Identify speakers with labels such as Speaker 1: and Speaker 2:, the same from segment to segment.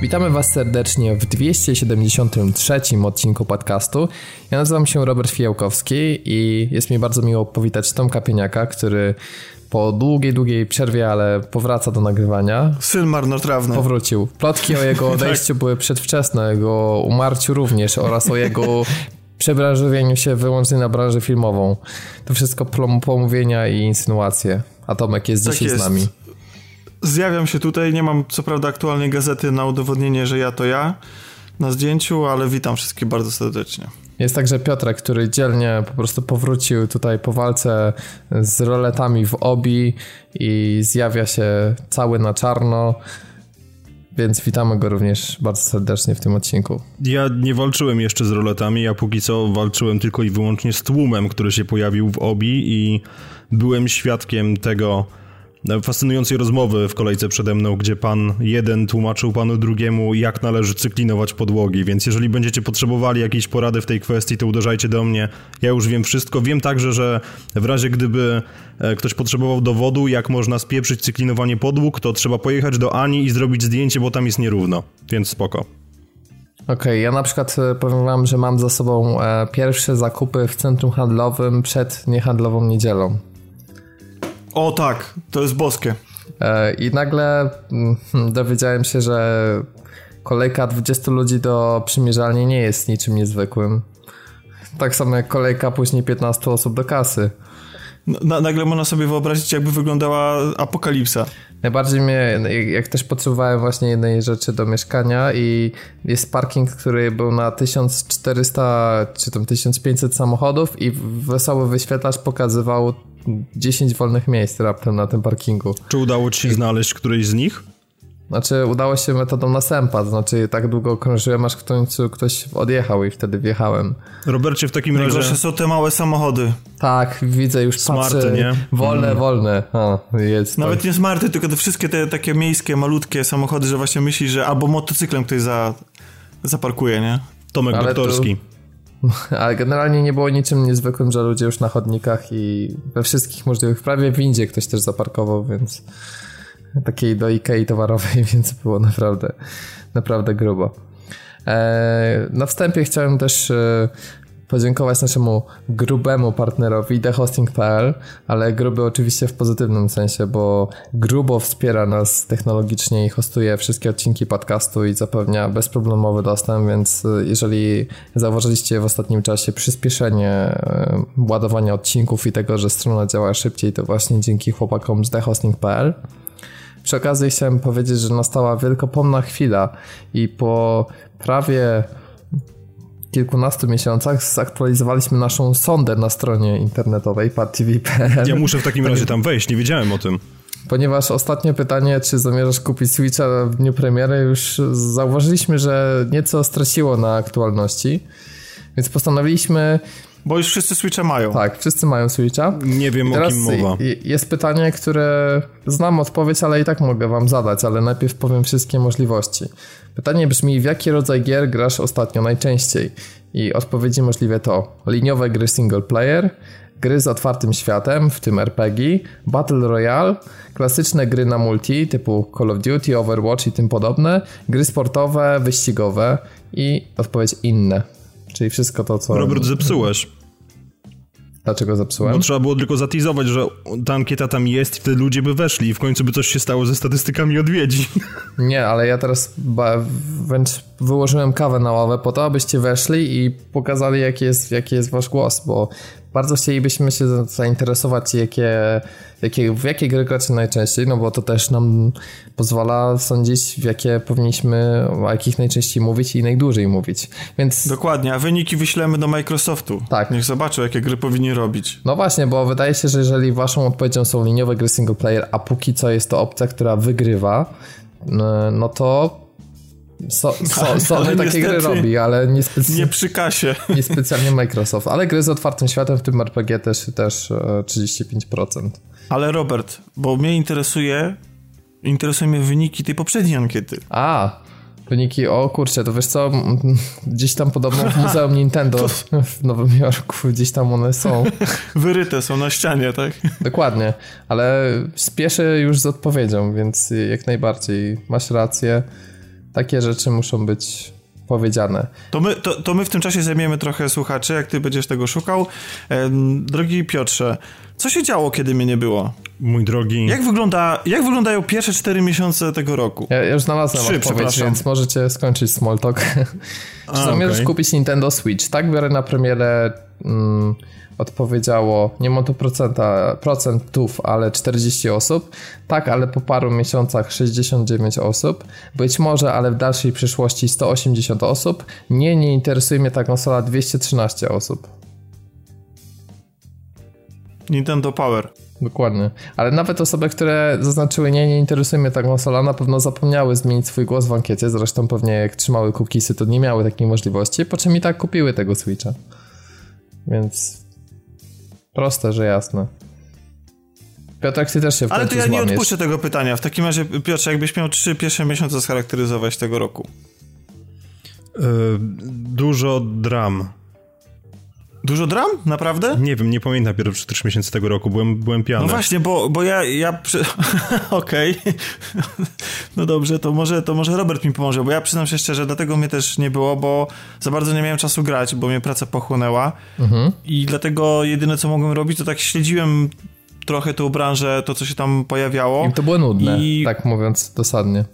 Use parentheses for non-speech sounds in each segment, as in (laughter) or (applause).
Speaker 1: Witamy Was serdecznie w 273 odcinku podcastu. Ja nazywam się Robert Fijałkowski i jest mi bardzo miło powitać Tomka Pieniaka, który po długiej, długiej przerwie, ale powraca do nagrywania.
Speaker 2: Syn marnotrawny.
Speaker 1: Powrócił. Plotki o jego (laughs) odejściu były przedwczesne, jego umarciu również oraz o jego (laughs) przebranżowieniu się wyłącznie na branżę filmową. To wszystko pomówienia i insynuacje. A Tomek jest tak dzisiaj jest. z nami.
Speaker 2: Zjawiam się tutaj, nie mam co prawda aktualnej gazety na udowodnienie, że ja to ja na zdjęciu, ale witam wszystkich bardzo serdecznie.
Speaker 1: Jest także Piotrek, który dzielnie po prostu powrócił tutaj po walce z roletami w obi i zjawia się cały na czarno. Więc witamy go również bardzo serdecznie w tym odcinku.
Speaker 3: Ja nie walczyłem jeszcze z roletami, ja póki co walczyłem tylko i wyłącznie z tłumem, który się pojawił w obi i byłem świadkiem tego, fascynującej rozmowy w kolejce przede mną, gdzie pan jeden tłumaczył panu drugiemu, jak należy cyklinować podłogi, więc jeżeli będziecie potrzebowali jakiejś porady w tej kwestii, to uderzajcie do mnie. Ja już wiem wszystko. Wiem także, że w razie gdyby e, ktoś potrzebował dowodu, jak można spieprzyć cyklinowanie podłóg, to trzeba pojechać do Ani i zrobić zdjęcie, bo tam jest nierówno, więc spoko.
Speaker 1: Okej, okay, ja na przykład e, powiem wam, że mam za sobą e, pierwsze zakupy w centrum handlowym przed niehandlową niedzielą.
Speaker 2: O tak, to jest boskie.
Speaker 1: E, I nagle mm, dowiedziałem się, że kolejka 20 ludzi do przymierzalni nie jest niczym niezwykłym. Tak samo jak kolejka później 15 osób do kasy.
Speaker 2: Na, nagle można sobie wyobrazić, jakby wyglądała apokalipsa.
Speaker 1: Najbardziej mnie, jak też potrzebowałem właśnie jednej rzeczy do mieszkania i jest parking, który był na 1400 czy tam 1500 samochodów i wesoły wyświetlacz pokazywał 10 wolnych miejsc raptem na tym parkingu.
Speaker 3: Czy udało ci się znaleźć któryś z nich?
Speaker 1: Znaczy, udało się metodą następa, to znaczy tak długo krążyłem, aż w końcu ktoś odjechał i wtedy wjechałem.
Speaker 3: Robercie, w takim razie...
Speaker 2: Najgorsze są te małe samochody.
Speaker 1: Tak, widzę już, smarty, patrzę, nie? Wolne, mm. wolne. O, jest
Speaker 2: Nawet to. nie smarty, tylko te wszystkie te takie miejskie, malutkie samochody, że właśnie myślisz, że albo motocyklem ktoś za, zaparkuje, nie?
Speaker 3: Tomek Ale Doktorski. Tu... (laughs)
Speaker 1: Ale generalnie nie było niczym niezwykłym, że ludzie już na chodnikach i we wszystkich możliwych, prawie w windzie ktoś też zaparkował, więc takiej do Ikei towarowej, (laughs) więc było naprawdę, naprawdę grubo. E, na wstępie chciałem też e, podziękować naszemu grubemu partnerowi thehosting.pl, ale gruby oczywiście w pozytywnym sensie, bo grubo wspiera nas technologicznie i hostuje wszystkie odcinki podcastu i zapewnia bezproblemowy dostęp, więc e, jeżeli zauważyliście w ostatnim czasie przyspieszenie e, ładowania odcinków i tego, że strona działa szybciej, to właśnie dzięki chłopakom z thehosting.pl. Przy okazji chciałem powiedzieć, że nastała wielkopomna chwila i po prawie kilkunastu miesiącach zaktualizowaliśmy naszą sondę na stronie internetowej partv.pl.
Speaker 3: Ja muszę w takim razie tam wejść, nie wiedziałem o tym.
Speaker 1: Ponieważ ostatnie pytanie, czy zamierzasz kupić Switcha w dniu premiery, już zauważyliśmy, że nieco straciło na aktualności. Więc postanowiliśmy
Speaker 2: bo już wszyscy Switcha mają.
Speaker 1: Tak, wszyscy mają Switcha.
Speaker 3: Nie wiem o kim mowa.
Speaker 1: Jest pytanie, które znam odpowiedź, ale i tak mogę wam zadać, ale najpierw powiem wszystkie możliwości. Pytanie brzmi, w jaki rodzaj gier grasz ostatnio najczęściej? I odpowiedzi możliwe to liniowe gry single player, gry z otwartym światem, w tym RPG, Battle Royale, klasyczne gry na multi typu Call of Duty, Overwatch i tym podobne, gry sportowe, wyścigowe i odpowiedź inne. Czyli wszystko to, co...
Speaker 3: Robert, zepsułeś.
Speaker 1: Dlaczego zepsułem?
Speaker 3: Bo trzeba było tylko zatizować, że ta ankieta tam jest i wtedy ludzie by weszli i w końcu by coś się stało ze statystykami odwiedzi. (laughs)
Speaker 1: Nie, ale ja teraz wręcz wyłożyłem kawę na ławę po to, abyście weszli i pokazali jaki jest, jaki jest wasz głos, bo bardzo chcielibyśmy się zainteresować, jakie, jakie, w jakie gry gracie najczęściej, no bo to też nam pozwala sądzić, w jakie powinniśmy, o jakich najczęściej mówić i najdłużej mówić. Więc...
Speaker 2: Dokładnie, a wyniki wyślemy do Microsoftu. Tak. Niech zobaczą, jakie gry powinni robić.
Speaker 1: No właśnie, bo wydaje się, że jeżeli waszą odpowiedzią są liniowe gry single player, a póki co jest to opcja, która wygrywa, no to so, so, Sony takie gry robi, ale nie,
Speaker 2: nie przy kasie. (laughs)
Speaker 1: Nie specjalnie Microsoft, ale gry z otwartym światem, w tym RPG też, też 35%. E,
Speaker 2: ale Robert, bo mnie interesuje, interesują mnie wyniki tej poprzedniej ankiety.
Speaker 1: A, wyniki, o kurczę, to wiesz co, gdzieś tam podobno w Muzeum Nintendo (laughs) w Nowym Jorku, gdzieś tam one są. (laughs)
Speaker 2: Wyryte są na ścianie, tak?
Speaker 1: Dokładnie, ale spieszę już z odpowiedzią, więc jak najbardziej masz rację. Takie rzeczy muszą być powiedziane.
Speaker 2: To my, to, to my w tym czasie zajmiemy trochę słuchaczy, jak ty będziesz tego szukał. Drogi Piotrze, co się działo, kiedy mnie nie było?
Speaker 3: Mój drogi...
Speaker 2: Jak, wygląda, jak wyglądają pierwsze cztery miesiące tego roku?
Speaker 1: Ja, ja już znalazłem Trzy, odpowiedź, więc możecie skończyć small talk. (laughs) Czy zamierzasz okay. kupić Nintendo Switch? Tak, biorę na premierę... Mm, odpowiedziało, nie mam tu procenta, procentów, ale 40 osób. Tak, ale po paru miesiącach 69 osób. Być może, ale w dalszej przyszłości 180 osób. Nie, nie interesuje mnie ta konsola 213 osób.
Speaker 2: Nintendo Power.
Speaker 1: Dokładnie. Ale nawet osoby, które zaznaczyły nie, nie interesuje mnie ta konsola, na pewno zapomniały zmienić swój głos w ankiecie. Zresztą pewnie jak trzymały cookiesy, to nie miały takiej możliwości, po czym i tak kupiły tego Switcha. Więc Proste, że jasne. Piotrek, ty też się w
Speaker 2: Ale
Speaker 1: to
Speaker 2: ja
Speaker 1: złamiesz.
Speaker 2: nie odpuszczę tego pytania. W takim razie, Piotrze, jakbyś miał trzy pierwsze miesiące scharakteryzować tego roku?
Speaker 3: Yy, dużo dram.
Speaker 2: Dużo dram? Naprawdę?
Speaker 3: Nie wiem, nie pamiętam pierwszych 4 miesięcy tego roku, byłem, byłem pijany.
Speaker 2: No właśnie, bo, bo ja... ja przy... (laughs) Okej. no dobrze, to może, to może Robert mi pomoże, bo ja przyznam się szczerze, dlatego mnie też nie było, bo za bardzo nie miałem czasu grać, bo mnie praca pochłonęła mhm. i dlatego jedyne, co mogłem robić, to tak śledziłem trochę tą branżę, to co się tam pojawiało.
Speaker 1: I to było nudne, i... tak mówiąc dosadnie.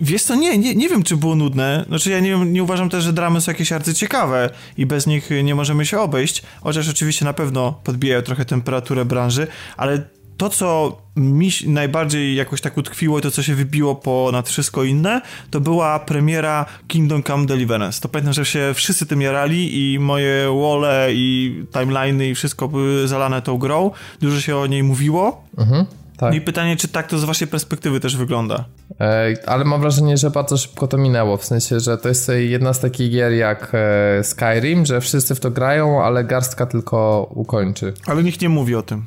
Speaker 2: Wiesz co, nie, nie, nie wiem, czy było nudne. Znaczy, ja nie, nie uważam też, że dramy są jakieś ciekawe i bez nich nie możemy się obejść, chociaż oczywiście na pewno podbijają trochę temperaturę branży, ale to, co mi najbardziej jakoś tak utkwiło i to, co się wybiło ponad wszystko inne, to była premiera Kingdom Come Deliverance. To pamiętam, że się wszyscy tym jarali i moje wole i timeliny i wszystko były zalane tą grą. Dużo się o niej mówiło. Mhm. Tak. No i pytanie, czy tak to z waszej perspektywy też wygląda?
Speaker 1: E, ale mam wrażenie, że bardzo szybko to minęło, w sensie, że to jest jedna z takich gier jak e, Skyrim, że wszyscy w to grają, ale garstka tylko ukończy.
Speaker 2: Ale nikt nie mówi o tym.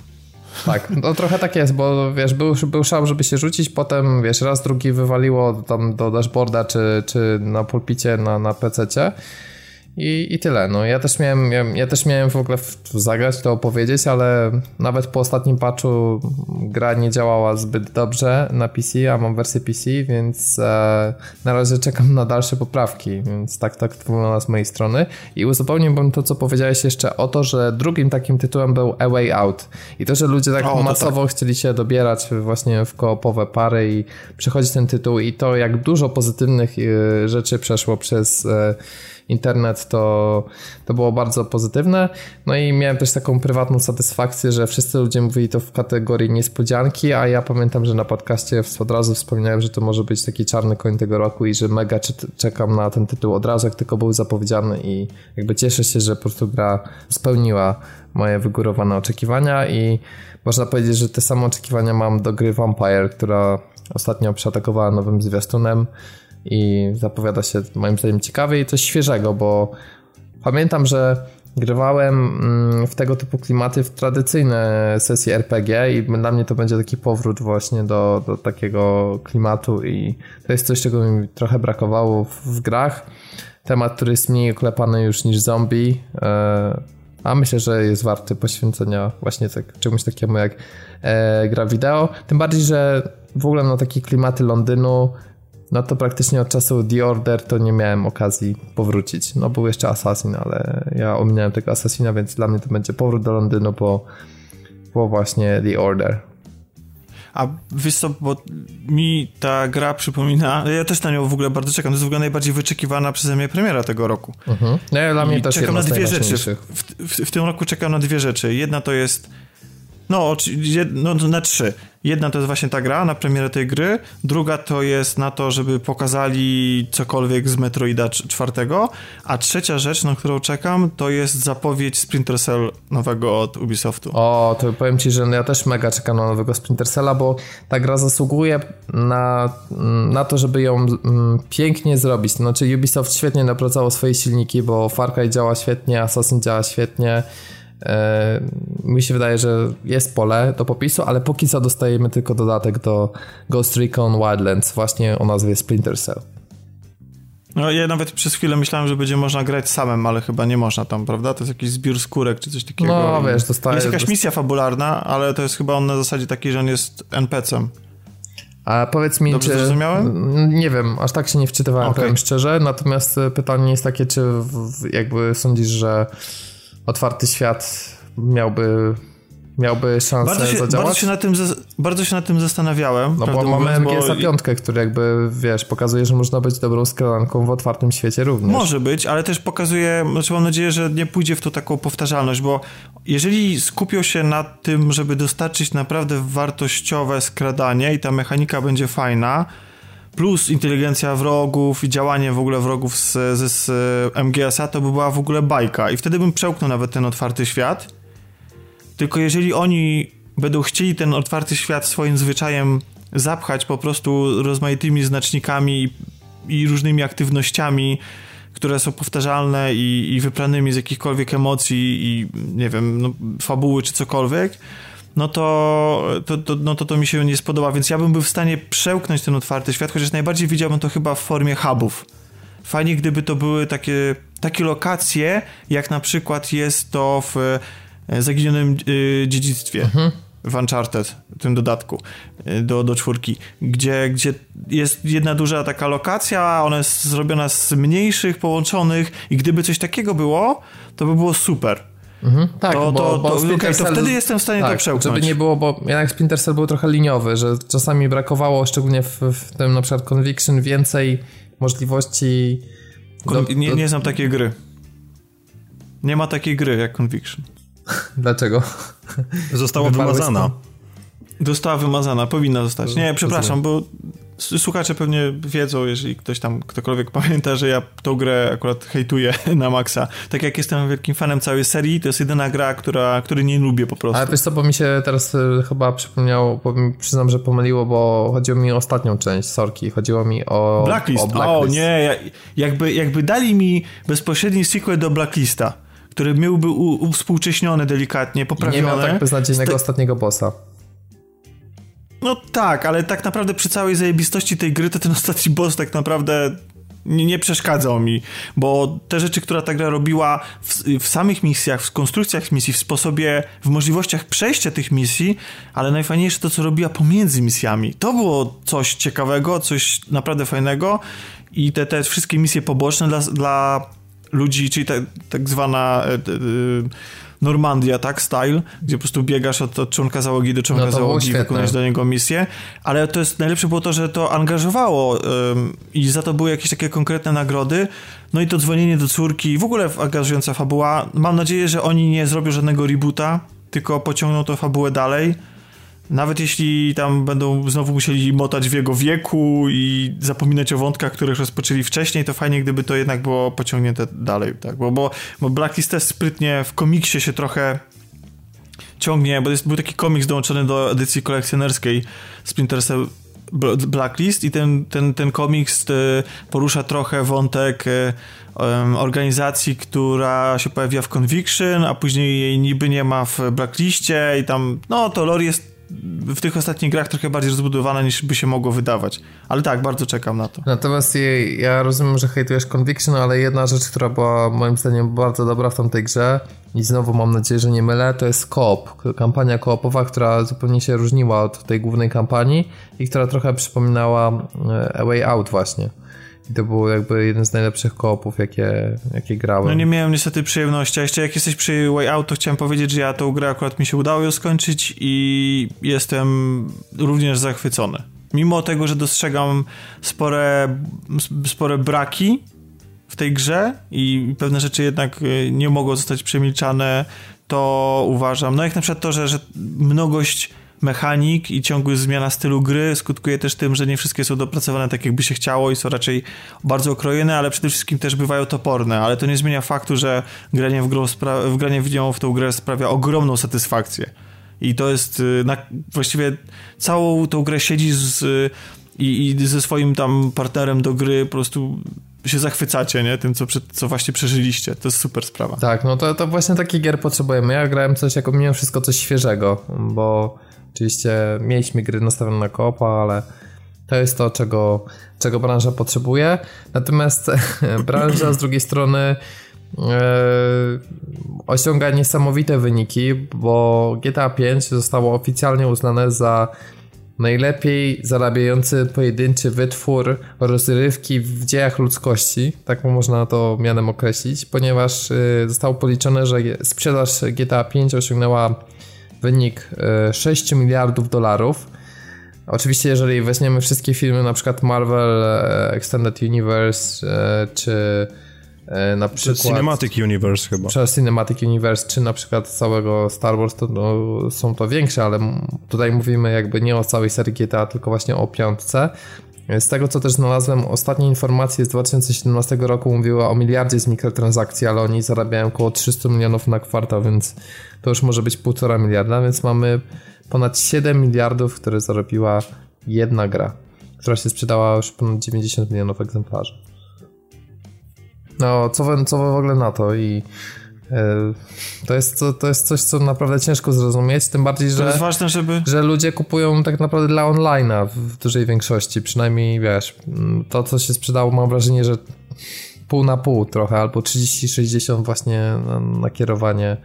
Speaker 1: Tak, no trochę tak jest, bo wiesz, był, był szał, żeby się rzucić, potem wiesz, raz drugi wywaliło tam do dashboarda czy, czy na pulpicie na, na PC-cie i, I tyle. No, ja też miałem, ja, ja, też miałem w ogóle w, zagrać, to opowiedzieć, ale nawet po ostatnim patchu gra nie działała zbyt dobrze na PC, a mam wersję PC, więc e, na razie czekam na dalsze poprawki, więc tak, tak to wygląda z mojej strony. I uzupełniłbym to, co powiedziałeś jeszcze o to, że drugim takim tytułem był A Way Out. I to, że ludzie tak o, masowo tak. chcieli się dobierać właśnie w koopowe pary i przechodzić ten tytuł i to, jak dużo pozytywnych e, rzeczy przeszło przez e, internet, to, to było bardzo pozytywne. No i miałem też taką prywatną satysfakcję, że wszyscy ludzie mówili to w kategorii niespodzianki, a ja pamiętam, że na podcaście od razu wspominałem, że to może być taki czarny koń tego roku i że mega czekam na ten tytuł od razu, jak tylko był zapowiedziany i jakby cieszę się, że po prostu gra spełniła moje wygórowane oczekiwania i można powiedzieć, że te same oczekiwania mam do gry Vampire, która ostatnio przeatakowała nowym zwiastunem i zapowiada się moim zdaniem ciekawie i coś świeżego, bo pamiętam, że grywałem mm, w tego typu klimaty w tradycyjne sesje RPG i dla mnie to będzie taki powrót właśnie do, do takiego klimatu i to jest coś, czego mi trochę brakowało w, w grach. Temat, który jest mniej oklepany już niż zombie, e, a myślę, że jest warty poświęcenia właśnie tak, czemuś takiemu jak e, gra wideo. Tym bardziej, że w ogóle na takie klimaty Londynu no to praktycznie od czasu The Order to nie miałem okazji powrócić. No był jeszcze Assassin, ale ja ominąłem tego Assassina, więc dla mnie to będzie powrót do Londynu po, po właśnie The Order.
Speaker 2: A wiesz co, bo mi ta gra przypomina, ja też na nią w ogóle bardzo czekam, to jest w ogóle najbardziej wyczekiwana przeze mnie premiera tego roku.
Speaker 1: Mhm. No, ja dla mnie I też czekam na dwie
Speaker 2: rzeczy. W, w, w, tym roku czekam na dwie rzeczy. Jedna to jest no, no, na trzy. Jedna to jest właśnie ta gra, na premierę tej gry, druga to jest na to, żeby pokazali cokolwiek z Metroida czwartego, a trzecia rzecz, na którą czekam, to jest zapowiedź Splinter Cell nowego od Ubisoftu.
Speaker 1: O, to powiem ci, że ja też mega czekam na nowego Splinter Cella, bo ta gra zasługuje na, na to, żeby ją mm, pięknie zrobić. Znaczy Ubisoft świetnie napracował swoje silniki, bo Far Cry działa świetnie, Assassin działa świetnie, mi się wydaje, że jest pole do popisu, ale póki co dostajemy tylko dodatek do Ghost Recon Wildlands właśnie o nazwie Splinter Cell.
Speaker 2: No ja nawet przez chwilę myślałem, że będzie można grać samym, ale chyba nie można tam, prawda? To jest jakiś zbiór skórek czy coś takiego.
Speaker 1: No wiesz, dostaje...
Speaker 2: Jest jakaś misja fabularna, ale to jest chyba on na zasadzie takiej, że on jest NPC-em.
Speaker 1: A powiedz mi,
Speaker 2: Dobrze
Speaker 1: czy...
Speaker 2: zrozumiałem?
Speaker 1: Nie wiem, aż tak się nie wczytywałem,
Speaker 2: Okej.
Speaker 1: powiem szczerze, natomiast e, pytanie jest takie, czy jakby sądzisz, że otwarty świat miałby, miałby szansę
Speaker 2: Bardzo się,
Speaker 1: zadziałać?
Speaker 2: bardzo, się na tym, bardzo się nad tym zastanawiałem.
Speaker 1: No bo mamy MGS 5, który jakby, wiesz, pokazuje, że można być dobrą skradanką w otwartym świecie również.
Speaker 2: Może być, ale też pokazuje, znaczy mam nadzieję, że nie pójdzie w to taką powtarzalność, bo jeżeli skupią się na tym, żeby dostarczyć naprawdę wartościowe skradanie i ta mechanika będzie fajna, plus inteligencja wrogów i działanie w ogóle wrogów z, z, z MGS-a, to by była w ogóle bajka i wtedy bym przełknął nawet ten otwarty świat. Tylko jeżeli oni będą chcieli ten otwarty świat swoim zwyczajem zapchać po prostu rozmaitymi znacznikami i, i różnymi aktywnościami, które są powtarzalne i, i wyplanymi z jakichkolwiek emocji i nie wiem, no, fabuły czy cokolwiek, no to to, to, no to to mi się nie spodoba, więc ja bym był w stanie przełknąć ten otwarty świat, chociaż najbardziej widziałbym to chyba w formie hubów. Fajnie, gdyby to były takie, takie lokacje, jak na przykład jest to w e, Zaginionym e, Dziedzictwie. W Uncharted, w tym dodatku e, do, do czwórki, gdzie, gdzie jest jedna duża taka lokacja, ona jest zrobiona z mniejszych, połączonych i gdyby coś takiego było, to by było super.
Speaker 1: Mhm, tak,
Speaker 2: To-
Speaker 1: bo,
Speaker 2: to-
Speaker 1: bo
Speaker 2: to- okej, to wtedy jestem w stanie to
Speaker 1: tak,
Speaker 2: przełknąć.
Speaker 1: Żeby nie było, bo jednak Splinter Cell był trochę liniowy, że czasami brakowało, szczególnie w, w tym na przykład Conviction, więcej możliwości...
Speaker 2: Kon-
Speaker 1: do-
Speaker 2: nie,
Speaker 1: do-
Speaker 2: nie znam takiej gry. Nie ma takiej gry jak Conviction.
Speaker 1: Dlaczego?
Speaker 3: Została wymazana.
Speaker 1: to?
Speaker 2: Została wymazana, powinna zostać. Nie, przepraszam, bo słuchacze pewnie wiedzą, jeżeli ktoś tam, ktokolwiek (laughs) pamięta, że ja tą grę akurat hejtuję (laughs) na maksa. Tak jak jestem wielkim fanem całej serii, to jest jedyna gra, która, której nie lubię po prostu.
Speaker 1: Ale wiesz co, bo mi się teraz y, chyba przypomniało, bo przyznam, że pomyliło, bo chodziło mi o ostatnią część Sorki, chodziło mi o
Speaker 2: Blacklist.
Speaker 1: O,
Speaker 2: O,
Speaker 1: Blacklist.
Speaker 2: nie, ja- jakby, jakby dali mi bezpośredni sequel do Blacklista, który byłby u- uwspółcześniony delikatnie,
Speaker 1: I nie
Speaker 2: poprawiony.
Speaker 1: miał tak beznadziejnego
Speaker 2: Sta-
Speaker 1: ostatniego bossa.
Speaker 2: No tak, ale tak naprawdę przy całej zajebistości tej gry to ten (laughs) ostatni boss tak naprawdę nie, nie przeszkadzał mi, bo te rzeczy, które ta gra robiła w, w samych misjach, w konstrukcjach misji, w sposobie, w możliwościach przejścia tych misji, ale najfajniejsze to, co robiła pomiędzy misjami. To było coś ciekawego, coś naprawdę fajnego i te, te wszystkie misje poboczne dla, dla ludzi, czyli tak, tak zwana e, Normandia, tak, style, gdzie po prostu biegasz od, od członka załogi do członka
Speaker 1: No
Speaker 2: załogi i wykonujesz dla niego misję, ale to jest najlepsze było to, że to angażowało ym, i za to były jakieś takie konkretne nagrody, no i to dzwonienie do córki, w ogóle angażująca fabuła. Mam nadzieję, że oni nie zrobią żadnego reboota, tylko pociągną tę fabułę dalej. Nawet jeśli tam będą znowu musieli motać w jego wieku i zapominać o wątkach, których rozpoczęli wcześniej, to fajnie, gdyby to jednak było pociągnięte dalej, tak? Bo, bo, bo Blacklist też sprytnie w komiksie się trochę ciągnie, bo jest, był taki komiks dołączony do edycji kolekcjonerskiej Splinter Cell Bl- Blacklist i ten, ten, ten komiks y, porusza trochę wątek em, organizacji, która się pojawia w Conviction, a później jej niby nie ma w Blackliście i tam, no to lore jest w tych ostatnich grach trochę bardziej rozbudowane niż by się mogło wydawać. Ale tak, bardzo czekam na to.
Speaker 1: Natomiast ja rozumiem, że hejtujesz Conviction, ale jedna rzecz, która była moim zdaniem bardzo dobra w tamtej grze i znowu mam nadzieję, że nie mylę, to jest koop, kampania koopowa, która zupełnie się różniła od tej głównej kampanii i która trochę przypominała e, A Way Out właśnie. I to był jakby jeden z najlepszych koopów, jakie, jakie grałem.
Speaker 2: No nie miałem niestety przyjemności, a jeszcze jak jesteś przy Way Out, to chciałem powiedzieć, że ja tą grę akurat mi się udało ją skończyć i jestem również zachwycony. Mimo tego, że dostrzegam spore, spore braki w tej grze i pewne rzeczy jednak y, nie mogą zostać przemilczane, to uważam, no jak na przykład to, że, że mnogość mechanik i ciągła zmiana stylu gry skutkuje też tym, że nie wszystkie są dopracowane tak, jakby się chciało i są raczej bardzo okrojone, ale przede wszystkim też bywają toporne, ale to nie zmienia faktu, że granie w, grą spra- granie w nią w tą grę sprawia ogromną satysfakcję. I to jest y, na, właściwie całą tą grę siedzi z, i, i ze swoim tam partnerem do gry po prostu się zachwycacie, nie? Tym, co, prze- co właśnie przeżyliście. To jest super sprawa.
Speaker 1: Tak, no to, to właśnie takich gier potrzebujemy. Ja grałem coś jako mimo wszystko coś świeżego, bo oczywiście mieliśmy gry nastawione na koopa, ale to jest to, czego, czego branża potrzebuje. Natomiast (laughs) branża z drugiej strony e, osiąga niesamowite wyniki, bo GTA 5 zostało oficjalnie uznane za najlepiej zarabiający pojedynczy wytwór rozrywki w dziejach ludzkości, tak można to mianem określić, ponieważ y, zostało policzone, że sprzedaż GTA 5 osiągnęła wynik 6 miliardów dolarów. Oczywiście, jeżeli weźmiemy wszystkie filmy, na przykład Marvel Extended Universe czy E, na przykład...
Speaker 3: Cinematic Universe chyba.
Speaker 1: Przez Cinematic Universe, czy na przykład całego Star Wars, to no, są to większe, ale tutaj mówimy jakby nie o całej serii GTA, tylko właśnie o piątce. Z tego co też znalazłem, ostatnie informacje z 2017 roku mówiły o miliardzie z mikrotransakcji, ale oni zarabiają około 300 milionów na kwartał, więc to już może być półtora miliarda, więc mamy ponad 7 miliardów, które zarobiła jedna gra, która się sprzedała już ponad 90 milionów egzemplarzy. No, co co w ogóle na to i to jest, to, to jest coś, co naprawdę ciężko zrozumieć, tym bardziej, że,
Speaker 2: to jest ważne, żeby...
Speaker 1: że ludzie kupują tak naprawdę dla online'a w dużej większości, przynajmniej wiesz, to co się sprzedało mam wrażenie, że pół na pół trochę, albo 30-60 właśnie na, na kierowanie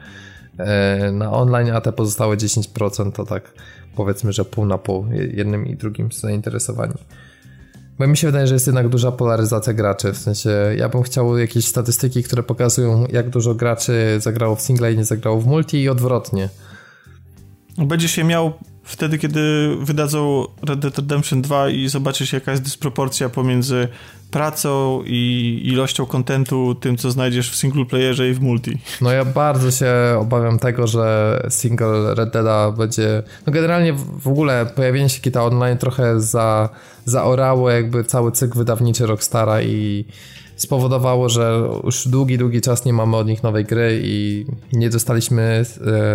Speaker 1: e, na online, a te pozostałe 10% to tak powiedzmy, że pół na pół, jednym i drugim zainteresowani. Bo mi się wydaje, że jest jednak duża polaryzacja graczy, w sensie ja bym chciał jakieś statystyki, które pokazują jak dużo graczy zagrało w single i nie zagrało w multi i odwrotnie.
Speaker 2: Będziesz je miał wtedy, kiedy wydadzą Red Dead Redemption 2 i zobaczysz jaka jest dysproporcja pomiędzy pracą i ilością kontentu, tym co znajdziesz w single playerze i w multi.
Speaker 1: No ja bardzo się obawiam tego, że single Red Deada będzie, no generalnie w ogóle pojawienie się Kita Online trochę za, zaorało jakby cały cykl wydawniczy Rockstara i spowodowało, że już długi, długi czas nie mamy od nich nowej gry i nie dostaliśmy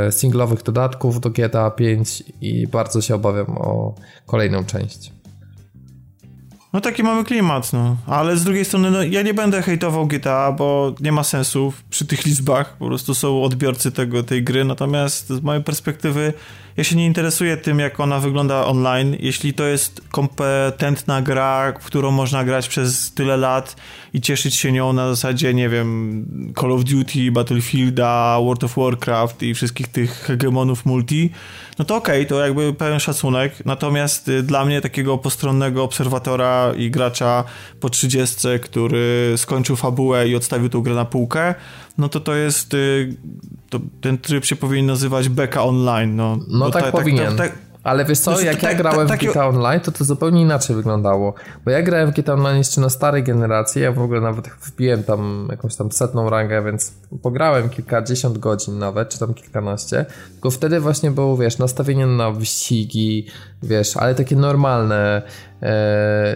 Speaker 1: e, singlowych dodatków do GTA 5 i bardzo się obawiam o kolejną część.
Speaker 2: No taki mamy klimat, no. Ale z drugiej strony, no ja nie będę hejtował GTA, bo nie ma sensu przy tych liczbach. Po prostu są odbiorcy tego, tej gry. Natomiast z mojej perspektywy ja się nie interesuję tym, jak ona wygląda online. Jeśli to jest kompetentna gra, w którą można grać przez tyle lat i cieszyć się nią na zasadzie, nie wiem, Call of Duty, Battlefielda, World of Warcraft i wszystkich tych hegemonów multi, no to okej, okay, to jakby pełen szacunek. Natomiast y, dla mnie takiego postronnego obserwatora i gracza po 30, który skończył fabułę i odstawił tą grę na półkę, no to to jest, y, to ten tryb się powinien nazywać Beka Online. No,
Speaker 1: no tak, tak powinien. Tak, tak, ale wiesz co, znaczy, jak ja grałem w GTA Online, to to zupełnie inaczej wyglądało. Bo ja grałem w GTA Online jeszcze na starej generacji, ja w ogóle nawet wbiłem tam jakąś tam setną rangę, więc pograłem kilkadziesiąt godzin nawet, czy tam kilkanaście. Tylko wtedy właśnie było, wiesz, nastawienie na wyścigi, wiesz, ale takie normalne,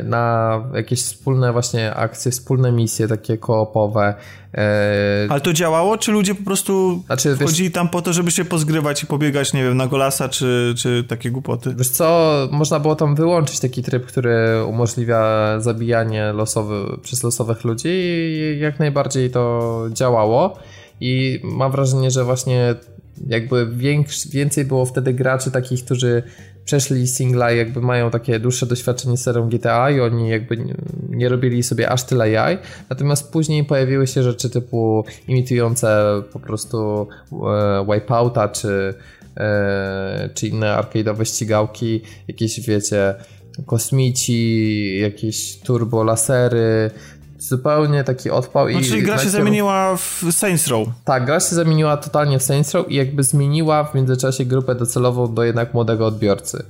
Speaker 1: na jakieś wspólne właśnie akcje, wspólne misje takie koopowe.
Speaker 2: E, ale to działało, czy ludzie po prostu znaczy, wchodzili wiesz, tam po to, żeby się pozgrywać i pobiegać, nie wiem, na golasa, czy, czy takie głupoty?
Speaker 1: Wiesz co, można było tam wyłączyć taki tryb, który umożliwia zabijanie losowy, przez losowych ludzi i jak najbardziej to działało i mam wrażenie, że właśnie jakby większy, więcej było wtedy graczy takich, którzy przeszli singla i jakby mają takie dłuższe doświadczenie z serią GTA i oni jakby nie, robili sobie aż tyle jaj. Natomiast później pojawiły się rzeczy typu imitujące po prostu e, Wipeouta czy, e, czy inne arcade'owe ścigałki, jakieś wiecie kosmici, jakieś turbo lasery, zupełnie taki odpał.
Speaker 2: No, i czyli gra się zamieniła w Saints Row.
Speaker 1: Tak, gra się zamieniła totalnie w Saints Row i jakby zmieniła w międzyczasie grupę docelową do jednak młodego odbiorcy.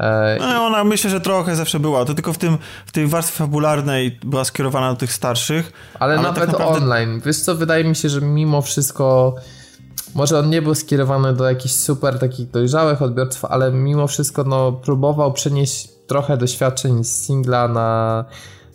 Speaker 2: E... No, ona myślę, że trochę zawsze była, to tylko w, tym, w tej warstwie fabularnej była skierowana do tych starszych.
Speaker 1: Ale, ale nawet tak naprawdę... online. Wiesz co, wydaje mi się, że mimo wszystko może on nie był skierowany do jakichś super takich dojrzałych odbiorców, ale mimo wszystko no, próbował przenieść trochę doświadczeń z singla na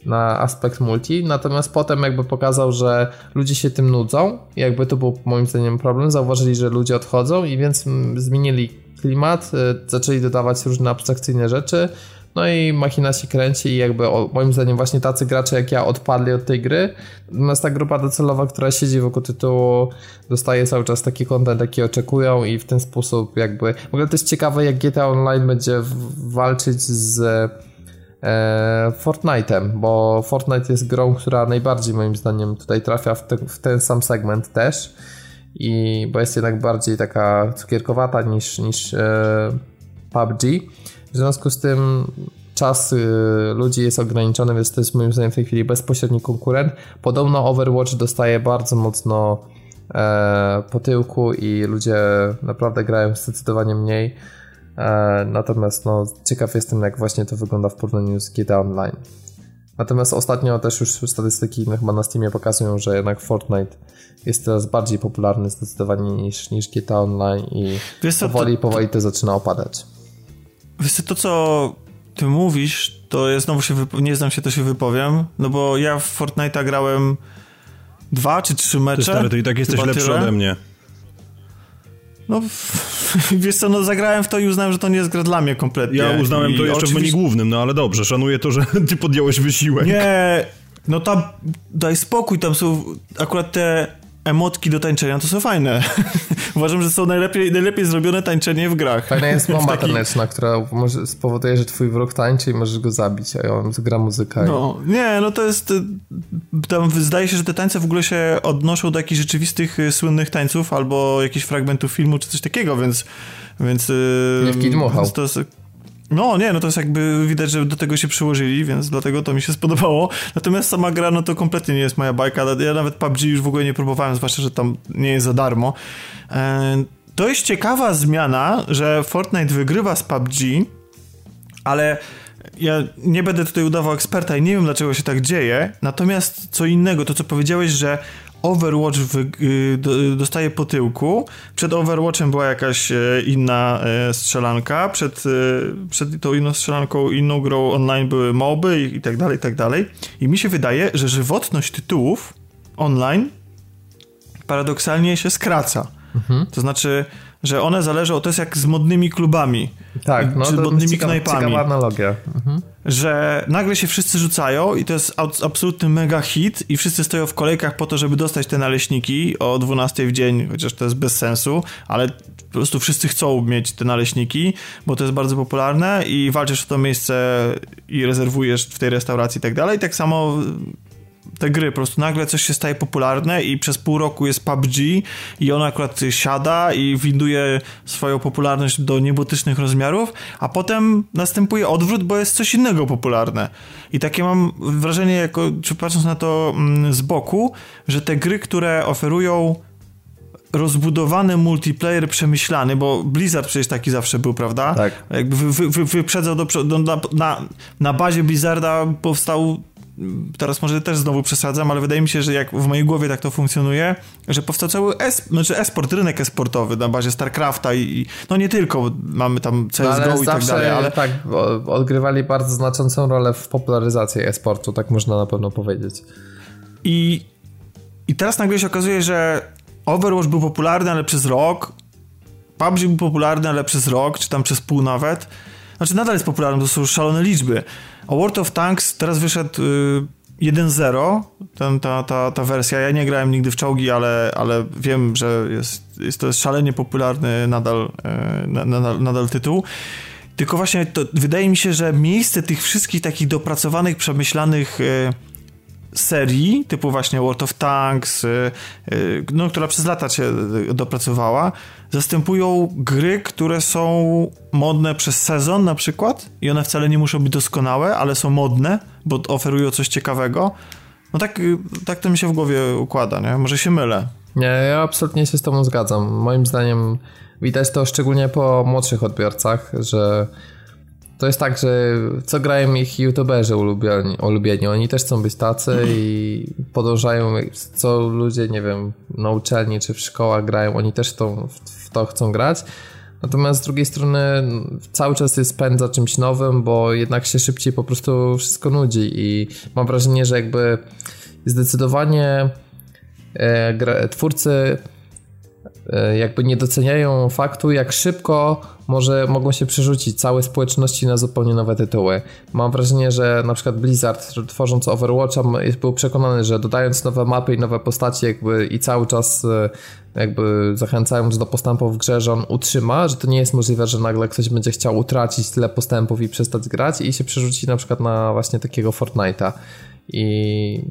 Speaker 1: na aspekt multi, natomiast potem jakby pokazał, że ludzie się tym nudzą, jakby to był moim zdaniem problem, zauważyli, że ludzie odchodzą i więc zmienili klimat, y, zaczęli dodawać różne abstrakcyjne rzeczy, no i machina się kręci i jakby moim zdaniem właśnie tacy gracze jak ja odpadli od tej gry. Natomiast ta grupa docelowa, która siedzi wokół tytułu dostaje cały czas taki content, jaki oczekują i w ten sposób jakby... W ogóle to jest ciekawe jak GTA Online będzie walczyć z Fortnite'em, bo Fortnite jest grą, która najbardziej moim zdaniem tutaj trafia w, te, w ten sam segment też i bo jest jednak bardziej taka cukierkowata niż, niż e, PUBG. W związku z tym czas y, ludzi jest ograniczony, więc to jest moim zdaniem w tej chwili bezpośredni konkurent. Podobno Overwatch dostaje bardzo mocno e, po tyłku i ludzie naprawdę grają zdecydowanie mniej. E, natomiast no, ciekaw jestem, jak właśnie to wygląda w porównaniu z GTA Online. Natomiast ostatnio też już statystyki no, chyba na Steamie pokazują, że jednak Fortnite jest teraz bardziej popularny zdecydowanie niż, niż GTA Online i Wiesz co, powoli, to, powoli to zaczyna opadać.
Speaker 2: Wiesz to co ty mówisz, to ja znowu się nie znam się, to się wypowiem, no bo ja w Fortnite'a grałem dwa czy trzy mecze. Ty
Speaker 3: stary, to i tak jesteś lepszy tyle. ode mnie.
Speaker 2: No, (laughs) wiesz co, no zagrałem w to i uznałem, że to nie jest gra dla mnie kompletnie.
Speaker 3: Ja uznałem I to jeszcze oczywiście... w menu głównym, no ale dobrze, szanuję to, że (laughs) ty podjąłeś wysiłek.
Speaker 2: Nie, no tam daj spokój, tam są akurat te emotki do tańczenia to są fajne. (laughs) Uważam, że są najlepiej, najlepiej zrobione tańczenie w grach.
Speaker 1: Fajna jest (laughs) bomba taki... taneczna, która może spowoduje, że twój wróg tańczy i możesz go zabić, a on gra muzyka.
Speaker 2: No, nie, no to jest... Y, tam zdaje się, że te tańce w ogóle się odnoszą do jakichś rzeczywistych, y, słynnych tańców albo jakichś fragmentów filmu czy coś takiego, więc... więc
Speaker 1: y, Nie w dmuchał.
Speaker 2: To jest, no nie, no to jest jakby widać, że do tego się przyłożyli, więc dlatego to mi się spodobało. Natomiast sama gra, no to kompletnie nie jest moja bajka. Ja nawet PUBG już w ogóle nie próbowałem, zwłaszcza, że tam nie jest za darmo. E, to jest ciekawa zmiana, że Fortnite wygrywa z PUBG, ale ja nie będę tutaj udawał eksperta i nie wiem dlaczego się tak dzieje. Natomiast co innego, to co powiedziałeś, że Overwatch wy, y, dostaje po tyłku. Przed Overwatchem była jakaś e, inna e, strzelanka, przed, e, przed tą inną strzelanką, inną grą online były moby i, i tak dalej, i tak dalej. I mi się wydaje, że żywotność tytułów online paradoksalnie się skraca. Mhm. To znaczy, że one zależą, to jest jak z modnymi klubami.
Speaker 1: Tak, no,
Speaker 2: czy
Speaker 1: to modnymi ciekawa, knajpami. Ciekawa analogia. Mhm.
Speaker 2: Że nagle się wszyscy rzucają i to jest absolutny mega hit i wszyscy stoją w kolejkach po to, żeby dostać te naleśniki o 12 w dzień, chociaż to jest bez sensu, ale po prostu wszyscy chcą mieć te naleśniki, bo to jest bardzo popularne i walczysz o to miejsce i rezerwujesz w tej restauracji i tak dalej. Tak samo te gry, po prostu nagle coś się staje popularne i przez pół roku jest PUBG i ona akurat siada i winduje swoją popularność do niebotycznych rozmiarów, a potem następuje odwrót, bo jest coś innego popularne. I takie mam wrażenie, jako, czy patrząc na to mm, z boku, że te gry, które oferują rozbudowany multiplayer przemyślany, bo Blizzard przecież taki zawsze był, prawda?
Speaker 1: Tak.
Speaker 2: Jakby wy, wy, wyprzedzał do, na, na, na bazie Blizzarda powstał teraz może też znowu przesadzam, ale wydaje mi się, że jak w mojej głowie tak to funkcjonuje, że powstał cały es, znaczy esport, rynek esportowy na bazie StarCrafta i, no nie tylko, mamy tam CSGO no, i tak dalej, ale...
Speaker 1: tak, odgrywali bardzo znaczącą rolę w popularyzacji esportu, tak można na pewno powiedzieć.
Speaker 2: I, i teraz nagle się okazuje, że Overwatch był popularny, ale przez rok, PUBG był popularny, ale przez rok, czy tam przez pół nawet, znaczy nadal jest popularny, to są szalone liczby, a World of Tanks teraz wyszedł y, 1.0, ta, ta, ta wersja. Ja nie grałem nigdy w czołgi, ale, ale wiem, że jest, jest to jest szalenie popularny nadal, y, nadal, nadal tytuł. Tylko właśnie to, wydaje mi się, że miejsce tych wszystkich takich dopracowanych, przemyślanych y, serii, typu właśnie World of Tanks, y, y, no, która przez lata się dopracowała, zastępują gry, które są modne przez sezon na przykład i one wcale nie muszą być doskonałe, ale są modne, bo oferują coś ciekawego. No tak, tak to mi się w głowie układa, nie? Może się mylę.
Speaker 1: Nie, ja absolutnie się z tobą zgadzam. Moim zdaniem widać to szczególnie po młodszych odbiorcach, że to jest tak, że co grają ich youtuberzy ulubieni, ulubieni. Oni też chcą być tacy i podążają, co ludzie, nie wiem, na uczelni czy w szkołach grają, oni też w to chcą grać. Natomiast z drugiej strony cały czas jest pęd za czymś nowym, bo jednak się szybciej po prostu wszystko nudzi i mam wrażenie, że jakby zdecydowanie e, twórcy jakby nie doceniają faktu, jak szybko może mogą się przerzucić całe społeczności na zupełnie nowe tytuły. Mam wrażenie, że na przykład Blizzard tworząc Overwatcha był przekonany, że dodając nowe mapy i nowe postacie jakby i cały czas e, jakby zachęcając do postępów w grze, że on utrzyma, że to nie jest możliwe, że nagle ktoś będzie chciał utracić tyle postępów i przestać grać i się przerzuci na przykład na właśnie takiego Fortnite'a. I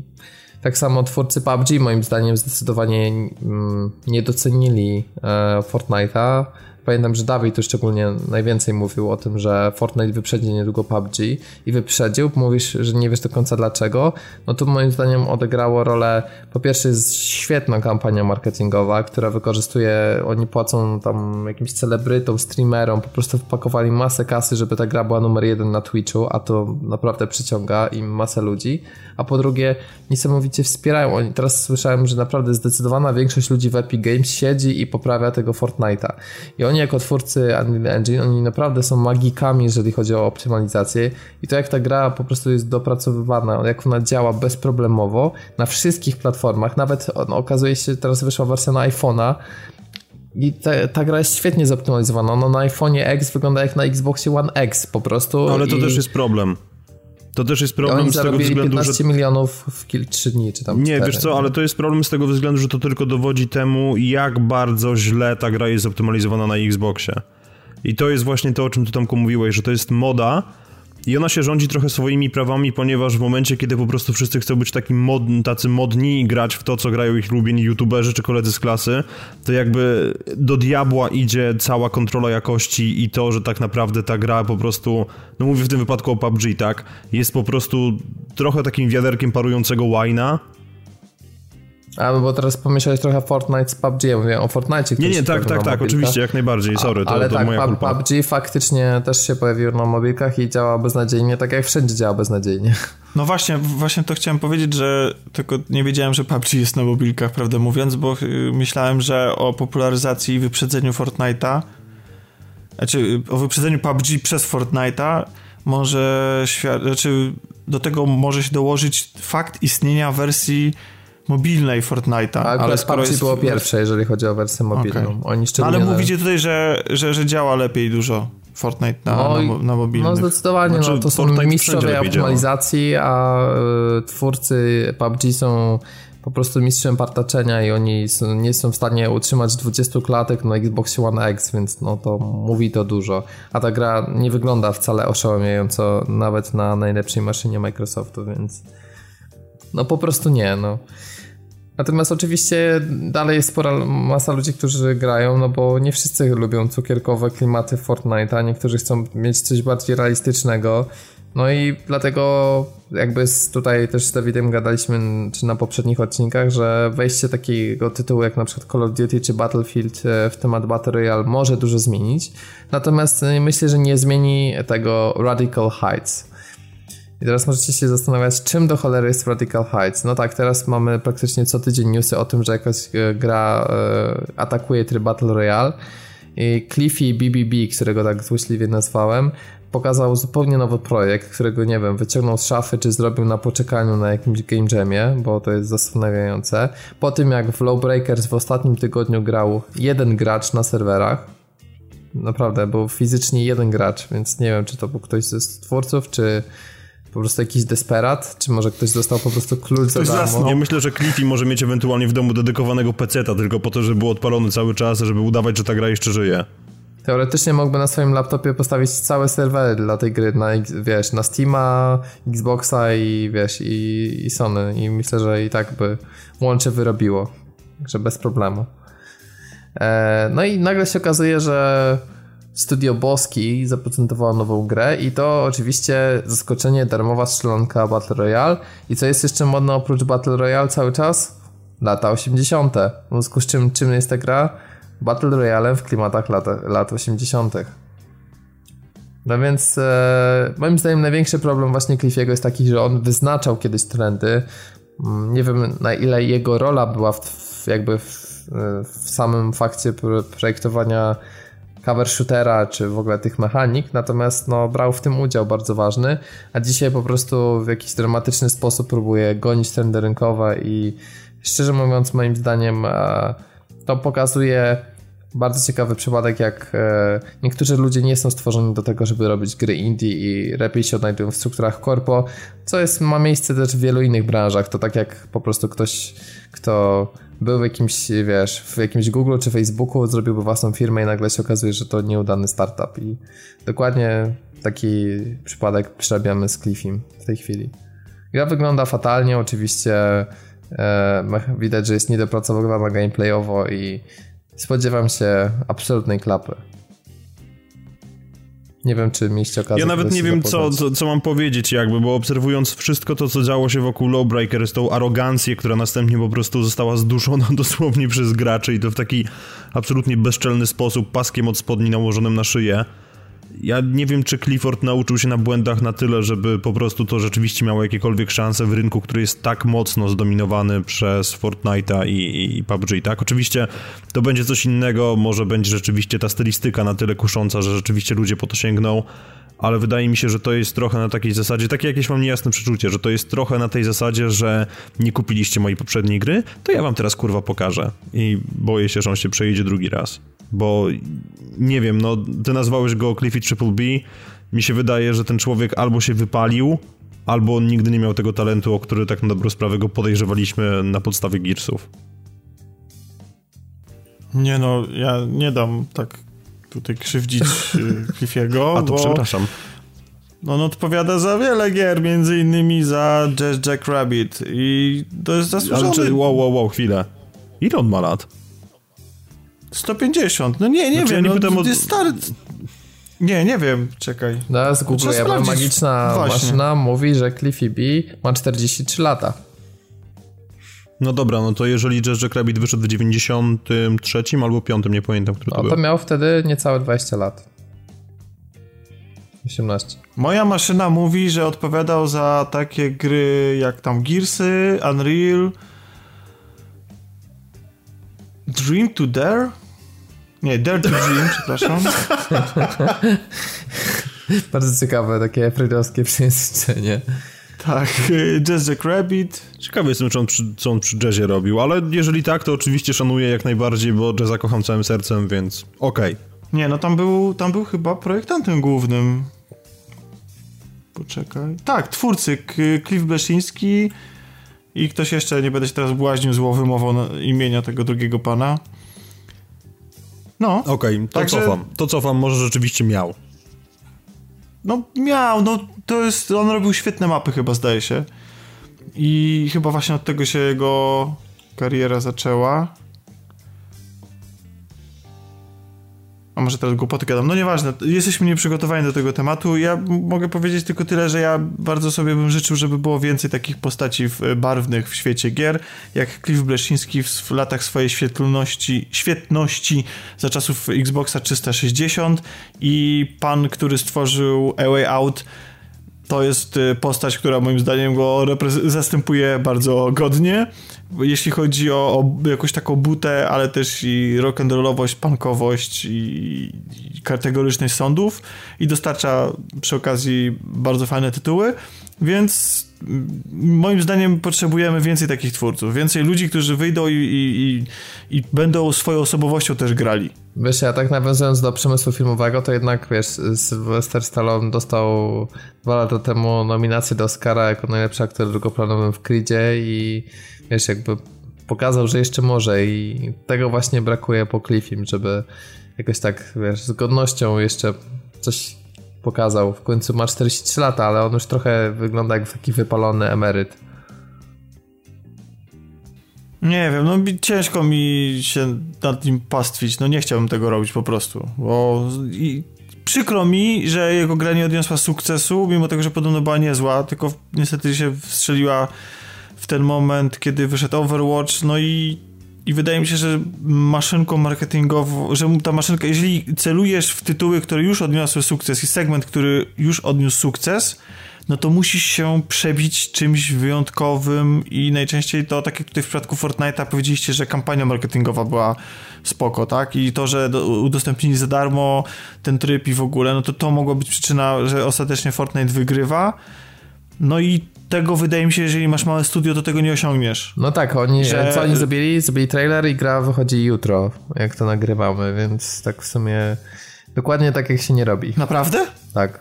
Speaker 1: tak samo twórcy PUBG moim zdaniem zdecydowanie mm, nie docenili e, Fortnite'a pamiętam, że Dawid tu szczególnie najwięcej mówił o tym, że Fortnite wyprzedzi niedługo PUBG i wyprzedził, mówisz, że nie wiesz do końca dlaczego, no to moim zdaniem odegrało rolę, po pierwsze jest świetna kampania marketingowa, która wykorzystuje, oni płacą tam jakimś celebrytom, streamerom, po prostu wpakowali masę kasy, żeby ta gra była numer jeden na Twitchu, a to naprawdę przyciąga im masę ludzi, a po drugie niesamowicie wspierają, oni teraz słyszałem, że naprawdę zdecydowana większość ludzi w Epic Games siedzi i poprawia tego Fortnite'a. I oni jako twórcy Unreal Engine, oni naprawdę są magikami, jeżeli chodzi o optymalizację i to jak ta gra po prostu jest dopracowywana, jak ona działa bezproblemowo na wszystkich platformach, nawet no, okazuje się, teraz wyszła wersja na iPhone'a, i ta, ta, gra jest świetnie zoptymalizowana. Ona na iPhone'ie X wygląda jak na Xboxie One X po prostu.
Speaker 3: No, ale to
Speaker 1: i...
Speaker 3: też jest problem. To też jest problem
Speaker 1: Oni
Speaker 3: z tego względu,
Speaker 1: 15
Speaker 3: że...
Speaker 1: milionów w kilka, 3 dni, czy tam
Speaker 3: Nie,
Speaker 1: 4,
Speaker 3: wiesz co, ale to jest problem z tego względu, że to tylko dowodzi temu, jak bardzo źle ta gra jest zoptymalizowana na Xboxie. I to jest właśnie to, o czym ty Tomku mówiłeś, że to jest moda, i ona się rządzi trochę swoimi prawami, ponieważ w momencie, kiedy po prostu wszyscy chcą być takim mod, tacy modni i grać w to, co grają ich ulubieni youtuberzy czy koledzy z klasy, to jakby do diabła idzie cała kontrola jakości i to, że tak naprawdę ta gra po prostu, no mówię w tym wypadku o PUBG, tak, jest po prostu trochę takim wiaderkiem parującego łajna,
Speaker 1: a, bo teraz pomyślałeś trochę Fortnite z PUBG, ja mówię o Fortnite.
Speaker 3: Nie, nie, tak, tak, tak, oczywiście, jak najbardziej, sorry, to,
Speaker 1: Ale
Speaker 3: to
Speaker 1: tak,
Speaker 3: moja kulpa.
Speaker 1: PUBG faktycznie też się pojawił na mobilkach i działa beznadziejnie, tak jak wszędzie działa beznadziejnie.
Speaker 2: No właśnie, właśnie to chciałem powiedzieć, że tylko nie wiedziałem, że PUBG jest na mobilkach, prawdę mówiąc, bo y, myślałem, że o popularyzacji i wyprzedzeniu Fortnite'a, znaczy o wyprzedzeniu PUBG przez Fortnite'a może, znaczy do tego może się dołożyć fakt istnienia wersji mobilnej Fortnite'a.
Speaker 1: Ale, ale PUBG jest... było pierwsze, jeżeli chodzi o wersję mobilną. Okay. Oni
Speaker 2: no, ale mówicie tutaj, że, że, że działa lepiej dużo Fortnite na, no, na, na mobilnych.
Speaker 1: No zdecydowanie, znaczy, no, to są mistrzowie optymalizacji, a y, twórcy PUBG są po prostu mistrzem partaczenia i oni są, nie są w stanie utrzymać 20 klatek na Xbox One X, więc no to mówi to dużo. A ta gra nie wygląda wcale oszałamiająco nawet na najlepszej maszynie Microsoftu, więc no po prostu nie, no. Natomiast oczywiście dalej jest spora masa ludzi, którzy grają, no bo nie wszyscy lubią cukierkowe klimaty Fortnite'a, niektórzy chcą mieć coś bardziej realistycznego. No i dlatego jakby tutaj też z Davidem gadaliśmy czy na poprzednich odcinkach, że wejście takiego tytułu jak na przykład Call of Duty czy Battlefield e, w temat Battle Royale może dużo zmienić. Natomiast e, myślę, że nie zmieni tego Radical Heights. I teraz możecie się zastanawiać, czym do cholery jest Radical Heights. No tak, teraz mamy praktycznie co tydzień newsy o tym, że jakaś e, gra e, atakuje tryb Battle Royale. I Cliffy BBB, którego tak złośliwie nazwałem, pokazał zupełnie nowy projekt, którego nie wiem, wyciągnął z szafy, czy zrobił na poczekaniu na jakimś game jamie, bo to jest zastanawiające. Po tym jak w Lowbreakers w ostatnim tygodniu grał jeden gracz na serwerach, naprawdę, był fizycznie jeden gracz, więc nie wiem, czy to był ktoś ze twórców, czy po prostu jakiś desperat, czy może ktoś dostał po prostu klucz
Speaker 3: ktoś
Speaker 1: za darmo?
Speaker 3: Ja myślę, że Cliffy może mieć ewentualnie w domu dedykowanego peceta tylko po to, żeby był odpalony cały czas, żeby udawać, że ta gra jeszcze żyje.
Speaker 1: Teoretycznie mógłby na swoim laptopie postawić całe serwery dla tej gry, na, wiesz, na Steama, Xboxa i wiesz, i, i Sony i myślę, że i tak by łącze wyrobiło, że bez problemu. E, no i nagle się okazuje, że Studio Boski zaprezentowało nową grę i to oczywiście zaskoczenie darmowa strzelanka Battle Royale i co jest jeszcze modne oprócz Battle Royale cały czas? Lata 80. W związku z czym czym jest ta gra? Battle Royale w klimatach lat, lat 80. No więc e, moim zdaniem największy problem właśnie Cliffiego jest taki, że on wyznaczał kiedyś trendy. Mm, nie wiem na ile jego rola była w, jakby w, w samym fakcie projektowania cover shootera, czy w ogóle tych mechanik, natomiast no, brał w tym udział bardzo ważny, a dzisiaj po prostu w jakiś dramatyczny sposób próbuje gonić trendy rynkowe i szczerze mówiąc moim zdaniem e, to pokazuje bardzo ciekawy przypadek, jak e, niektórzy ludzie nie są stworzeni do tego, żeby robić gry indie i lepiej się odnajdują w strukturach korpo, co jest, ma miejsce też w wielu innych branżach. To tak jak po prostu ktoś, kto był w jakimś, wiesz, w jakimś Google czy Facebooku, zrobiłby własną firmę i nagle się okazuje, że to nieudany startup i dokładnie taki przypadek przerabiamy z Cliffim w tej chwili. Gra wygląda fatalnie, oczywiście e, widać, że jest niedopracowana gameplayowo i Spodziewam się absolutnej klapy. Nie wiem, czy mieliście okazję.
Speaker 3: Ja nawet nie wiem, co, co, co, mam powiedzieć, jakby, bo obserwując wszystko to, co działo się wokół Lawbreaker, z tą arogancję, która następnie po prostu została zduszona (laughs) dosłownie przez graczy i to w taki absolutnie bezczelny sposób, paskiem od spodni nałożonym na szyję ja nie wiem, czy Clifford nauczył się na błędach na tyle, żeby po prostu to rzeczywiście miało jakiekolwiek szanse w rynku, który jest tak mocno zdominowany przez Fortnite'a i, i PUBG, tak? Oczywiście to będzie coś innego, może będzie rzeczywiście ta stylistyka na tyle kusząca, że rzeczywiście ludzie po to sięgną, ale wydaje mi się, że to jest trochę na takiej zasadzie, takie jakieś mam niejasne przeczucie, że to jest trochę na tej zasadzie, że nie kupiliście mojej poprzedniej gry, to ja wam teraz kurwa pokażę. I boję się, że on się przejedzie drugi raz. Bo nie wiem, no ty nazwałeś go Cliffy Triple B, mi się wydaje, że ten człowiek albo się wypalił, albo on nigdy nie miał tego talentu, o który tak na dobrą sprawę go podejrzewaliśmy na podstawie Gearsów.
Speaker 2: Nie no, ja nie dam tak tutaj krzywdzić y, Cliffiego, (laughs)
Speaker 3: A to
Speaker 2: bo...
Speaker 3: przepraszam.
Speaker 2: On odpowiada za wiele gier, między innymi za Jazz Jack Rabbit i to jest zasłużony... Ale czy,
Speaker 3: wow, wow, wow, chwilę. Ile on ma lat?
Speaker 2: 150. No nie, nie znaczy, wiem, ja nie no, od... jest stary... Nie, nie wiem, czekaj.
Speaker 1: Zaraz googluję, bo magiczna Właśnie. maszyna mówi, że Cliffy B ma 43 lata.
Speaker 3: No dobra, no to jeżeli Jazz Rabbit wyszedł w 93 albo 5, nie pamiętam, który
Speaker 1: no,
Speaker 3: to
Speaker 1: był.
Speaker 3: to
Speaker 1: miał wtedy niecałe 20 lat. 18.
Speaker 2: Moja maszyna mówi, że odpowiadał za takie gry jak tam Gearsy, Unreal, Dream to Dare? Nie, Dare to Dream, (laughs) przepraszam.
Speaker 1: Bardzo ciekawe, takie freudowskie przejęzyczenie.
Speaker 2: Tak, Jazz Jack Rabbit.
Speaker 3: Ciekawy jestem, czy on przy, co on przy jazzie robił, ale jeżeli tak, to oczywiście szanuję jak najbardziej, bo jazza kocham całym sercem, więc okej. Okay.
Speaker 2: Nie, no tam był, tam był chyba projektantem głównym. Poczekaj. Tak, twórcy, Cliff Bleszyński i ktoś jeszcze, nie będę się teraz błaźnił zło wymową imienia tego drugiego pana. No.
Speaker 3: Okej, okay, to Także... cofam. To cofam, może rzeczywiście miał.
Speaker 2: No miał, no to jest, on robił świetne mapy chyba, zdaje się. I chyba właśnie od tego się jego kariera zaczęła. A może teraz głupoty gadam. No nieważne, jesteśmy nieprzygotowani do tego tematu. Ja mogę powiedzieć tylko tyle, że ja bardzo sobie bym życzył, żeby było więcej takich postaci barwnych w świecie gier, jak Cliff Bleszyński w latach swojej świetlności, świetności za czasów Xboxa 360 i pan, który stworzył A Way Out to jest y, postać, która moim zdaniem go zastępuje bardzo godnie. Jeśli chodzi o, o jakąś taką butę, ale też i rock'n'rollowość, punkowość i, i kategoryczność sądów i dostarcza przy okazji bardzo fajne tytuły, więc moim zdaniem potrzebujemy więcej takich twórców, więcej ludzi, którzy wyjdą i, i, i, będą swoją osobowością też grali.
Speaker 1: Wiesz, ja tak nawiązując do przemysłu filmowego, to jednak, wiesz, Sylvester Stallone dostał dwa lata temu nominację do Oscara jako najlepszy aktor drugoplanowym w Creedzie i wiesz, jakby pokazał, że jeszcze może i tego właśnie brakuje po Cliffim, żeby jakoś tak, wiesz, z godnością jeszcze coś pokazał. W końcu ma 43 lata, ale on już trochę wygląda jak taki wypalony emeryt.
Speaker 2: Nie wiem, no ciężko mi się nad nim pastwić, no nie chciałbym tego robić po prostu, bo i przykro mi, że jego gra nie odniosła sukcesu, mimo tego, że podobno była niezła, tylko niestety się wstrzeliła w ten moment, kiedy wyszedł Overwatch, no i, i wydaje mi się, że maszynką marketingową, że ta maszynka, jeżeli celujesz w tytuły, które już odniosły sukces i segment, który już odniósł sukces, no to musisz się przebić czymś wyjątkowym i najczęściej to, tak jak tutaj w przypadku Fortnite'a powiedzieliście, że kampania marketingowa była spoko, tak? I to, że udostępnili za darmo ten tryb i w ogóle, no to to mogła być przyczyna, że ostatecznie Fortnite wygrywa. No i tego wydaje mi się, jeżeli masz małe studio, to tego nie osiągniesz.
Speaker 1: No tak, oni, że... co oni zrobili? Zrobili trailer i gra wychodzi jutro, jak to nagrywamy, więc tak w sumie dokładnie tak jak się nie robi.
Speaker 2: Naprawdę?
Speaker 1: Tak.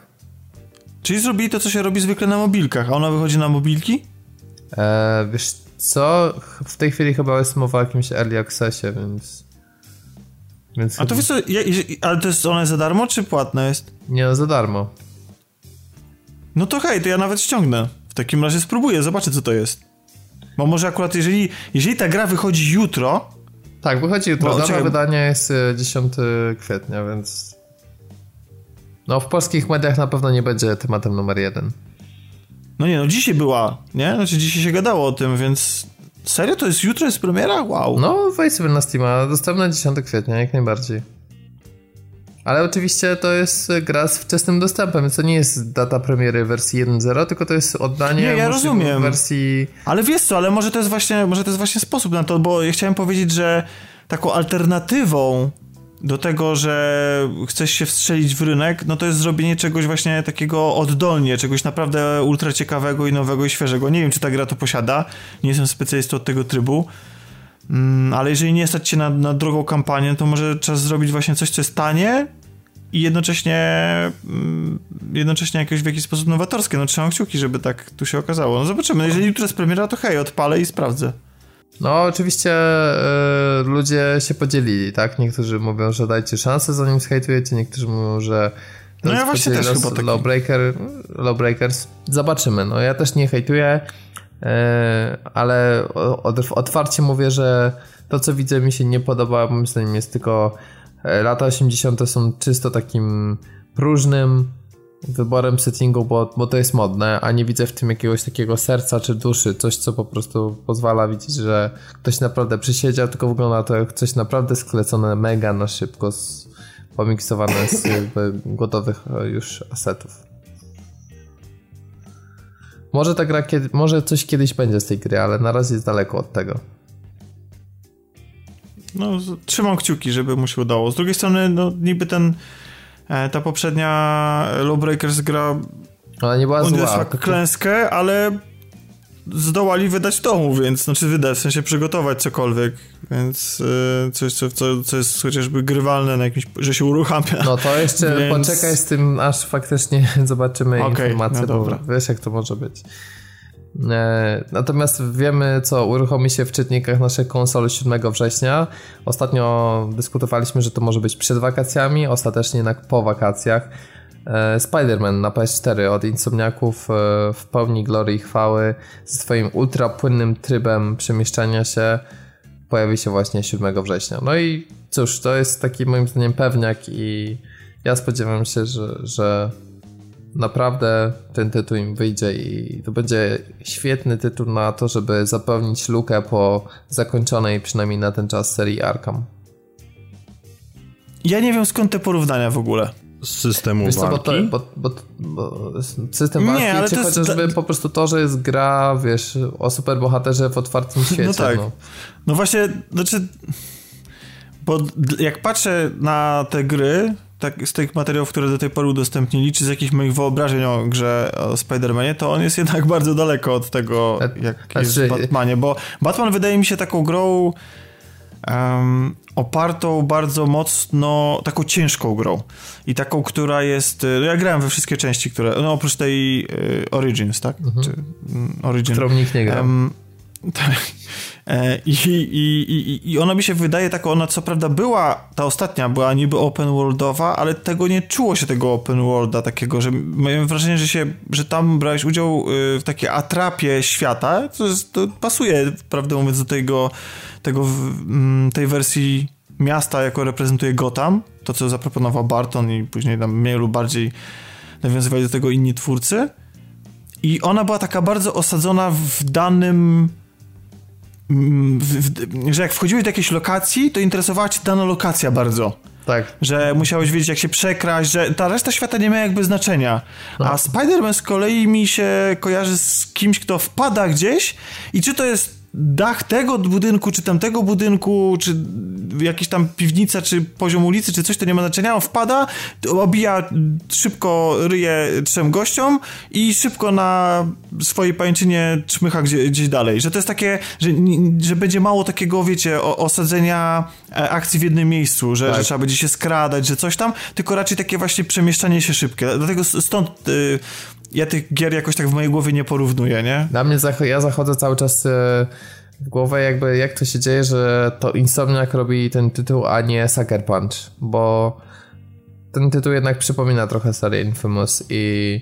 Speaker 2: Czyli zrobili to, co się robi zwykle na mobilkach, a ona wychodzi na mobilki?
Speaker 1: Eee, wiesz co, w tej chwili chyba jest mowa o jakimś early accessie, więc...
Speaker 2: więc a to wiesz co, ja, ale to jest, ona jest za darmo, czy płatna jest?
Speaker 1: Nie, no za darmo.
Speaker 2: No to hej, to ja nawet ściągnę. W takim razie spróbuję, zobaczę co to jest. Bo może akurat jeżeli, jeżeli ta gra wychodzi jutro,
Speaker 1: Tak, wychodzi jutro. No, Nowe wydanie jest 10 e, kwietnia, więc... No w polskich mediach na pewno nie będzie tematem numer jeden.
Speaker 2: No nie, no dzisiaj była, nie? Znaczy dzisiaj się gadało o tym, więc serio? To jest jutro jest premiera? Wow.
Speaker 1: No wejdź sobie na Steama, dostępna 10 kwietnia, jak najbardziej. Ale oczywiście to jest gra z wczesnym dostępem, to nie jest data premiery wersji 1.0, tylko to jest oddanie nie, ja rozumiem. wersji...
Speaker 2: Ale wiesz co, ale może to jest właśnie, może to jest właśnie sposób na to, bo ja chciałem powiedzieć, że taką alternatywą do tego, że chcesz się wstrzelić w rynek, no to jest zrobienie czegoś właśnie takiego oddolnie, czegoś naprawdę ultra ciekawego i nowego i świeżego. Nie wiem, czy ta gra to posiada, nie jestem specjalistą od tego trybu, mm, ale jeżeli nie stać się na, na drogą kampanię, to może czas zrobić właśnie coś, co jest tanie i jednocześnie mm, jednocześnie jakoś w jakiś sposób nowatorskie. No trzymam kciuki, żeby tak tu się okazało. No zobaczymy, jeżeli jutro jest premiera, to hej, odpalę i sprawdzę.
Speaker 1: No, oczywiście y, ludzie się podzielili, tak? Niektórzy mówią, że dajcie szansę, zanim zhejtujecie, niektórzy mówią, że
Speaker 2: to no ja właśnie też chyba taki...
Speaker 1: Lawbreaker, Lawbreakers. Zobaczymy. No ja też nie hejtuję, ale otwarcie mówię, że to, co widzę, mi się nie podoba. Moim zdaniem jest tylko lata 80. są czysto takim próżnym wyborem settingu, bo, bo to jest modne, a nie widzę w tym jakiegoś takiego serca czy duszy, coś co po prostu pozwala widzieć, że ktoś naprawdę przysiedział, tylko wygląda to jak coś naprawdę sklecone mega na szybko, pomiksowane z (laughs) gotowych e, już asetów. Może ta gra, kiedy, może coś kiedyś będzie z tej gry, ale na razie jest daleko od tego.
Speaker 2: No, trzymam kciuki, żeby mu się udało. Z drugiej strony, no niby ten E, ta poprzednia Lawbreakers gra
Speaker 1: ale nie była zła.
Speaker 2: klęskę, ale zdołali wydać domu, więc znaczy wydać, w sensie przygotować cokolwiek, więc yy, coś, co, co, co jest chociażby grywalne na jakimś, że się uruchamia.
Speaker 1: No to jeszcze (laughs) więc... poczekaj z tym, aż faktycznie (laughs) zobaczymy okay, informacje, no bo wiesz jak to może być. E, natomiast wiemy, co uruchomi się w czytnikach naszej konsol 7 września. Ostatnio dyskutowaliśmy, że to może być przed wakacjami, ostatecznie jednak po wakacjach. E, Spider-Man na PS4 od Insomniaków e, w pełni glory i chwały ze swoim ultra płynnym trybem przemieszczania się pojawi się właśnie 7 września. No i cóż, to jest taki moim zdaniem pewniak i ja spodziewam się, że, że naprawdę ten tytuł im wyjdzie i to będzie świetny tytuł na to, żeby zapełnić lukę po zakończonej przynajmniej na ten czas serii Arkham.
Speaker 2: Ja nie wiem skąd te porównania w ogóle.
Speaker 3: Systemu Wiesz walki?
Speaker 1: Co, bo, to, bo, bo, bo, system walki, nie, ale czy chociażby po prostu to, że jest gra, wiesz, o superbohaterze w otwartym świecie.
Speaker 2: No tak.
Speaker 1: No,
Speaker 2: no właśnie, znaczy... Bo jak patrzę na te gry, tak, z tych materiałów, które do tej pory udostępnili, czy z jakichś moich wyobrażeń o grze o Spider-Manie, to on jest jednak (laughs) bardzo daleko od tego, jak znaczy... jest w Batmanie, bo Batman wydaje mi się taką grą um, opartą bardzo mocno, taką ciężką grą i taką, która jest, no ja grałem we wszystkie części, które, no oprócz tej y, Origins, tak? Mhm. Czy,
Speaker 1: um, Origin. Którą nikt nie gra. Um, (laughs)
Speaker 2: tak. E, I, i, i, I ona mi się wydaje tak, ona co prawda była, ta ostatnia była niby open worldowa, ale tego nie czuło się tego open worlda takiego, że miałem wrażenie, że się, że tam brałeś udział y, w takiej atrapie świata, to, jest, to pasuje, prawdę mówiąc, do tego, tego mm, tej wersji miasta, jako reprezentuje Gotham, to co zaproponował Barton i później tam mniej lub bardziej nawiązywali do tego inni twórcy. I ona była taka bardzo osadzona w danym w, w, że jak wchodziłeś do jakiejś lokacji, to interesowała cię dana lokacja bardzo.
Speaker 1: Tak.
Speaker 2: Że musiałeś wiedzieć, jak się przekraść, że ta reszta świata nie ma jakby znaczenia. No. A Spider-Man z kolei mi się kojarzy z kimś, kto wpada gdzieś i czy to jest dach tego budynku, czy tamtego budynku, czy jakieś tam piwnica, czy poziom ulicy, czy coś, to nie ma znaczenia. On wpada, obija szybko ryje trzem gościom i szybko na swojej pańczynie czmycha gdzieś, gdzieś dalej. Że to jest takie, że, że będzie mało takiego, wiecie, osadzenia e, akcji w jednym miejscu, że, tak. że trzeba będzie się skradać, że coś tam, tylko raczej takie właśnie przemieszczanie się szybkie. Dlatego stąd y, ja tych gier jakoś tak w mojej głowie nie porównuję, nie?
Speaker 1: Dla mnie zach ja zachodzę cały czas e, w głowę jakby jak to się dzieje, że to Insomniac robi ten tytuł, a nie Sucker Punch, bo ten tytuł jednak przypomina trochę serię Infamous i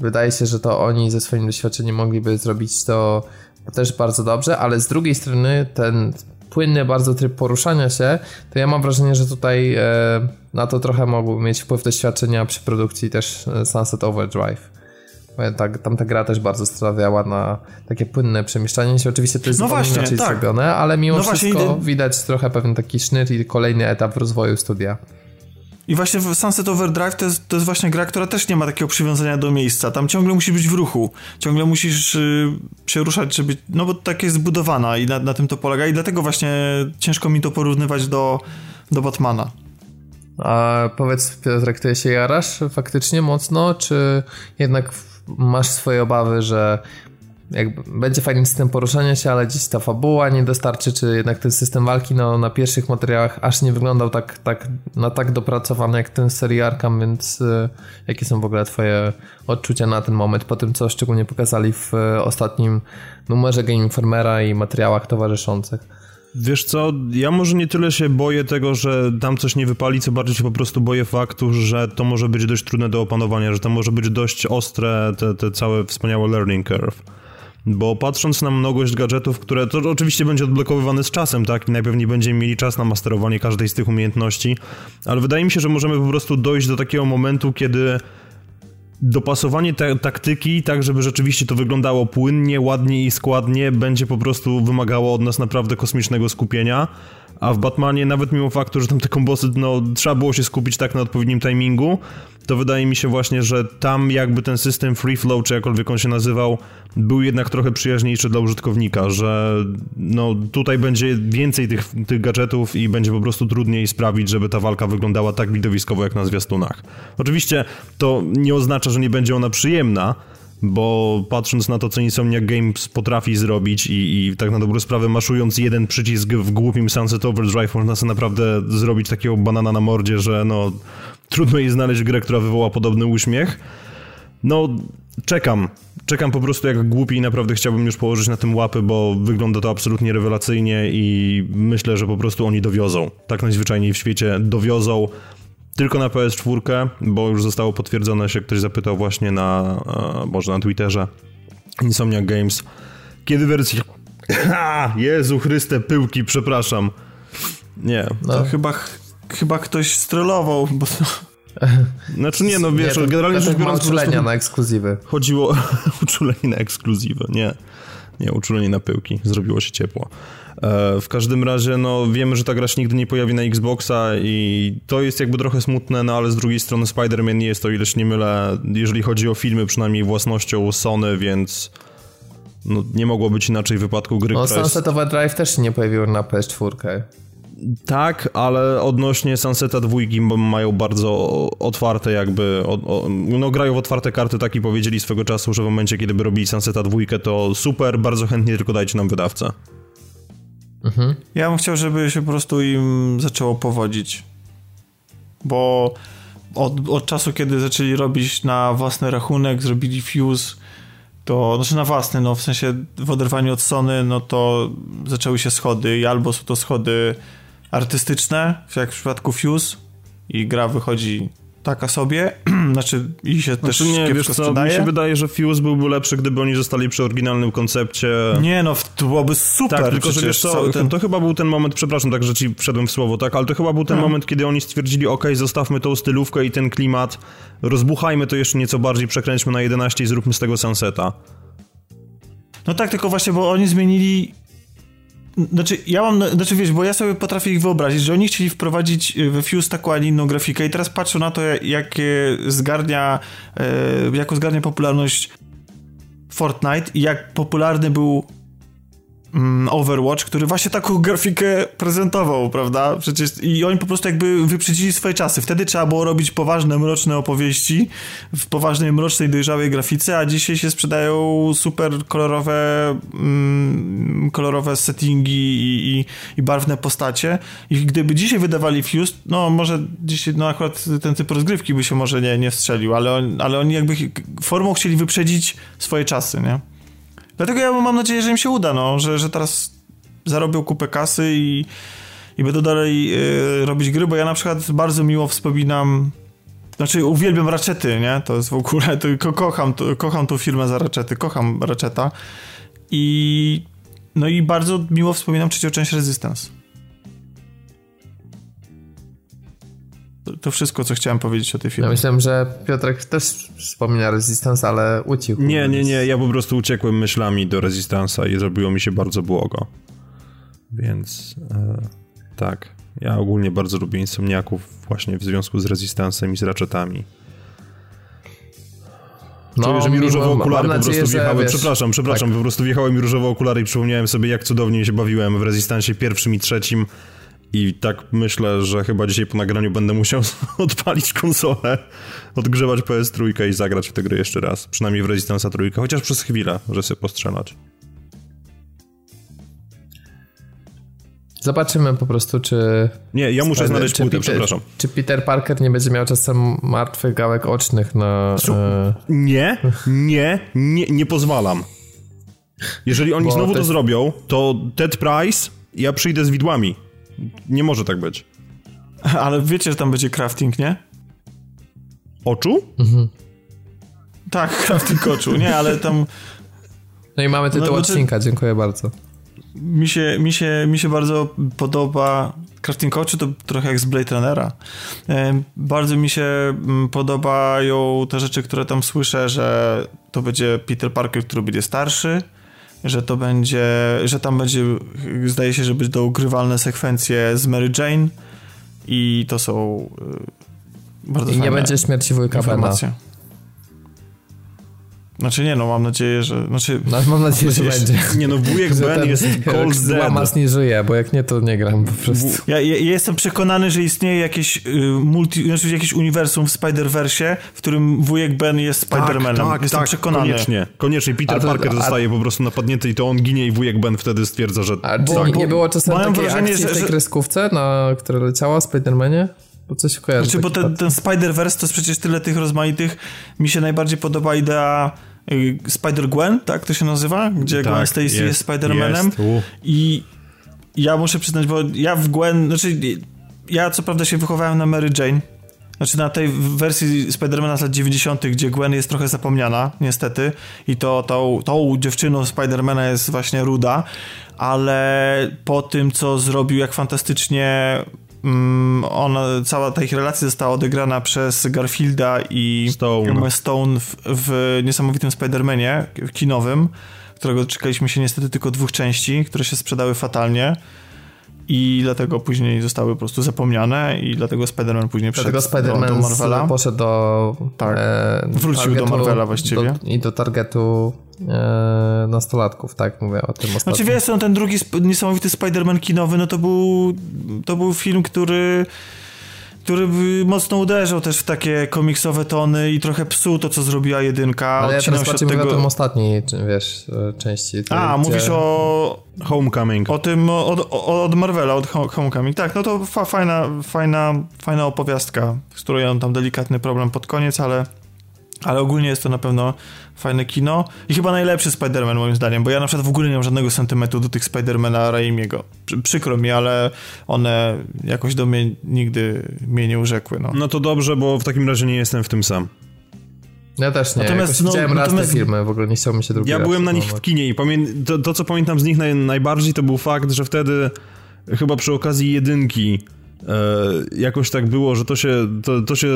Speaker 1: wydaje się, że to oni ze swoim doświadczeniem mogliby zrobić to też bardzo dobrze, ale z drugiej strony ten płynny bardzo tryb poruszania się, to ja mam wrażenie, że tutaj e, na to trochę mogły mieć wpływ doświadczenia przy produkcji też e, Sunset Overdrive. Tam ta gra też bardzo stawiała na takie płynne przemieszczanie się. Oczywiście to jest no inaczej tak. zrobione, ale mimo no wszystko właśnie, widać trochę pewien taki sznyt i kolejny etap rozwoju studia.
Speaker 2: I właśnie Sunset Overdrive to jest, to jest właśnie gra, która też nie ma takiego przywiązania do miejsca. Tam ciągle musisz być w ruchu. Ciągle musisz y, się ruszać, żeby... No bo tak jest zbudowana i na, na tym to polega. I dlatego właśnie ciężko mi to porównywać do, do Batmana.
Speaker 1: A powiedz Piotrek, ty się jarasz faktycznie mocno, czy jednak masz swoje obawy, że jakby będzie fajny system poruszania się, ale gdzieś ta fabuła nie dostarczy, czy jednak ten system walki no, na pierwszych materiałach aż nie wyglądał tak, tak, na tak dopracowany jak ten serii Arkham, więc y, jakie są w ogóle twoje odczucia na ten moment, po tym co szczególnie pokazali w y, ostatnim numerze Game Informera i materiałach towarzyszących?
Speaker 3: Wiesz co, ja może nie tyle się boję tego, że tam coś nie wypali, co bardziej się po prostu boję faktu, że to może być dość trudne do opanowania, że to może być dość ostre, te, te całe wspaniałe learning curve. Bo patrząc na mnogość gadżetów, które to oczywiście będzie odblokowywane z czasem, tak? I najpewniej będziemy mieli czas na masterowanie każdej z tych umiejętności, ale wydaje mi się, że możemy po prostu dojść do takiego momentu, kiedy dopasowanie taktyki, tak żeby rzeczywiście to wyglądało płynnie, ładnie i składnie, będzie po prostu wymagało od nas naprawdę kosmicznego skupienia. A w Batmanie, nawet mimo faktu, że tam te kombosy, no, trzeba było się skupić tak na odpowiednim timingu, to wydaje mi się właśnie, że tam jakby ten system free flow, czy jakkolwiek on się nazywał, był jednak trochę przyjaźniejszy dla użytkownika, że no tutaj będzie więcej tych, tych gadżetów i będzie po prostu trudniej sprawić, żeby ta walka wyglądała tak widowiskowo jak na zwiastunach. Oczywiście to nie oznacza, że nie będzie ona przyjemna, bo patrząc na to, co Insomniac Games potrafi zrobić i, i tak na dobrą sprawę maszując jeden przycisk w głupim Sunset Overdrive można sobie naprawdę zrobić takiego banana na mordzie, że no trudno jest znaleźć grę, która wywoła podobny uśmiech. No, czekam. Czekam po prostu jak głupi i naprawdę chciałbym już położyć na tym łapy, bo wygląda to absolutnie rewelacyjnie i myślę, że po prostu oni dowiozą. Tak najzwyczajniej w świecie dowiozą tylko na PS4, bo już zostało potwierdzone, się ktoś zapytał właśnie na, e, może na Twitterze, Insomniac Games, kiedy wersja... (laughs) Jezu Chryste, pyłki, przepraszam. Nie.
Speaker 2: No. chyba, chyba ktoś strollował, bo... (laughs)
Speaker 3: Znaczy nie, no wiesz, nie, generalnie
Speaker 1: rzecz biorąc... uczulenia na ekskluzywy.
Speaker 3: Chodziło o (laughs) uczulenie na ekskluzywy, nie. Nie, uczulenie na pyłki. Zrobiło się ciepło. E, w każdym razie, no wiemy, że ta gra się nigdy nie pojawi na Xboxa i to jest jakby trochę smutne, no ale z drugiej strony Spider-Man nie jest to, ileś nie mylę, jeżeli chodzi o filmy, przynajmniej własnością Sony, więc no, nie mogło być inaczej w wypadku gry,
Speaker 1: No Sunset. Overdrive też się nie pojawiło na PS4.
Speaker 3: Tak, ale odnośnie Sunseta dwójki mają bardzo otwarte jakby, o, o, no grają w otwarte karty, tak i powiedzieli swego czasu, że w momencie, kiedy by robili Sunseta dwójkę, to super, bardzo chętnie, tylko dajcie nam wydawcę.
Speaker 2: Mhm. Ja bym chciał, żeby się po prostu im zaczęło powodzić. Bo od, od czasu, kiedy zaczęli robić na własny rachunek, zrobili Fuse, to, znaczy na własny, no w sensie w oderwaniu od Sony, no to zaczęły się schody i albo są to schody artystyczne, jak w przypadku Fuse i gra wychodzi taka sobie, (clears throat) znaczy i się znaczy, też nie, wiesz co, sprzedaje.
Speaker 3: mi się wydaje, że Fuse byłby lepszy, gdyby oni zostali przy oryginalnym koncepcie.
Speaker 2: Nie no, to byłoby super.
Speaker 3: Tak, tylko że wiesz co, ten... to chyba był ten moment, przepraszam, tak, że ci wszedłem w słowo, tak, ale to chyba był ten hmm. moment, kiedy oni stwierdzili, ok, zostawmy tą stylówkę i ten klimat, rozbuchajmy to jeszcze nieco bardziej, przekręćmy na 11 i zróbmy z tego Sunseta.
Speaker 2: No tak, tylko właśnie, bo oni zmienili znaczy, ja mam, znaczy wiesz, bo ja sobie potrafię ich wyobrazić, że oni chcieli wprowadzić y, we Fuse taką, a nie inną grafikę. I teraz patrzą na to, jakie zgarnia, e, jaką zgarnia popularność Fortnite i jak popularny był Overwatch, który właśnie taką grafikę prezentował, prawda? Przecież i oni po prostu jakby wyprzedzili swoje czasy. Wtedy trzeba było robić poważne, mroczne opowieści w poważnej, mrocznej, dojrzałej grafice, a dzisiaj się sprzedają super kolorowe mm, kolorowe settingi i, i, i, barwne postacie. I gdyby dzisiaj wydawali Fuse, no może dzisiaj, no akurat ten typ rozgrywki by się może nie, nie strzelił, ale, on, ale oni jakby formą chcieli wyprzedzić swoje czasy, nie? Dlatego ja mam nadzieję, że im się uda, no, że, że teraz zarobią kupę kasy i, i będą dalej y, robić gry, bo ja na przykład bardzo miło wspominam znaczy uwielbiam Ratchety, nie? To jest w ogóle, to, ko kocham, to, kocham tą firmę za Ratchety, kocham Ratcheta i no i bardzo miło wspominam trzecią część Resistance. To wszystko, co chciałem powiedzieć o tej filmie.
Speaker 1: Ja myślałem, że Piotrek też wspomina Resistance, ale ucichł.
Speaker 3: Nie, nie, nie, ja po prostu uciekłem myślami do Resistance'a i zrobiło mi się bardzo błogo. Więc e, tak, ja ogólnie bardzo lubię Insomniaków właśnie w związku z Resistance'em i z Ratchetami. No, Czuję, że mi różowe okulary po prostu wjechały. Wiesz, przepraszam, przepraszam, tak. po prostu wjechały mi różowe okulary i przypomniałem sobie, jak cudownie się bawiłem w Resistancie pierwszym i trzecim. I tak myślę, że chyba dzisiaj po nagraniu będę musiał (laughs) odpalić konsolę, odgrzewać PS3 i zagrać w grę jeszcze raz. Przynajmniej w Resistance'a trójkę, chociaż przez chwilę, że sobie postrzelać.
Speaker 1: Zobaczymy po prostu, czy.
Speaker 3: Nie, ja muszę znaleźć płytę, Peter, przepraszam.
Speaker 1: Czy Peter Parker nie będzie miał czasem martwych gałek ocznych na.
Speaker 3: E... Nie, nie, nie, nie pozwalam. Jeżeli oni Bo znowu to zrobią, to Ted Price, ja przyjdę z widłami. Nie może tak być. (laughs)
Speaker 2: Ale wiecie, że tam będzie crafting, nie?
Speaker 3: Oczu? Mhm.
Speaker 2: Tak, (laughs) crafting oczu, nie, ale tam...
Speaker 1: No i mamy tytuł no, odcinka, dziękuję bardzo.
Speaker 2: Mi się, mi, się, mi się bardzo podoba crafting oczu, to trochę jak z Blade Runnera. E, bardzo mi się mm, podobają te rzeczy, które tam słyszę, że to będzie Peter Parker, który będzie starszy, że to będzie, że tam będzie, zdaje się, że będą ugrywalne sekwencje z Mary Jane i to są y, bardzo I
Speaker 1: nie będzie śmierci wujka Bena.
Speaker 2: Znaczy nie, no mam nadzieję, że... Znaczy,
Speaker 1: no, mam nadzieję, że będzie.
Speaker 3: Nie no, wujek Ben jest cold dead.
Speaker 1: Mas nie żyje, bo jak nie, to nie gram po prostu.
Speaker 2: Ja, ja, ja jestem przekonany, że istnieje jakieś y, multi, znaczy jakieś uniwersum w Spider-Versie, w którym wujek Ben jest tak, Spider-Manem. Tak, tak, jestem tak, przekonany.
Speaker 3: koniecznie. Koniecznie. Peter to, Parker a, zostaje po prostu napadnięty i to on ginie i wujek Ben wtedy stwierdza, że...
Speaker 1: A czy tak. nie było czasem takiej wrażenie, akcji że, w tej kreskówce, na, która leciała w Spider-Manie? Bo coś kojarzy.
Speaker 2: Znaczy, bo ten, ten Spider-Verse to jest przecież tyle tych rozmaitych. Mi się najbardziej podoba idea Y, Spider-Gwen, tak to się nazywa? Gdzie tak, Gwen Stacy jest, jest Spider-Manem. I ja muszę przyznać, bo ja w Gwen, znaczy ja co prawda się wychowałem na Mary Jane, znaczy na tej wersji Spidermana z lat 90., gdzie Gwen jest trochę zapomniana, niestety, i to tą, tą dziewczyną Spidermana jest właśnie Ruda, ale po tym, co zrobił, jak fantastycznie ona, cała ta ich relacja została odegrana przez Garfielda i
Speaker 3: Stone,
Speaker 2: Stone w, w niesamowitym Spider-Manie kinowym, którego czekaliśmy się niestety tylko dwóch części, które się sprzedały fatalnie i dlatego później zostały po prostu zapomniane i dlatego Spider-Man później dlatego
Speaker 1: przyszedł do, do Marvela. poszedł do...
Speaker 2: Tak, e, wrócił targetu, do Marvela właściwie.
Speaker 1: Do, I do targetu nastolatków, tak mówię o tym ostatnim.
Speaker 2: Znaczy wiesz, no, ten drugi sp niesamowity Spider-Man kinowy, no to był, to był film, który który mocno uderzał też w takie komiksowe tony i trochę psuł to, co zrobiła jedynka.
Speaker 1: Ale ja teraz bardziej tego... mówię o tym ostatniej, wiesz, części.
Speaker 2: Tej, A, gdzie... mówisz o...
Speaker 3: Homecoming.
Speaker 2: O tym, od, od Marvela, od Homecoming. Tak, no to fa fajna, fajna, fajna opowiastka, z którą ja mam tam delikatny problem pod koniec, ale ale ogólnie jest to na pewno fajne kino i chyba najlepszy Spider-Man moim zdaniem, bo ja na przykład w ogóle nie mam żadnego sentymentu do tych Spider-Mana Raimiego. Przykro mi, ale one jakoś do mnie nigdy mnie nie urzekły. No,
Speaker 3: no to dobrze, bo w takim razie nie jestem w tym sam.
Speaker 1: Ja też nie. Natomiast, no, widziałem raz te filmy, w ogóle nie chciałbym się drugi
Speaker 3: Ja byłem na nich w kinie i pamię... to, to, co pamiętam z nich naj, najbardziej, to był fakt, że wtedy chyba przy okazji jedynki jakoś tak było, że to się, to, to się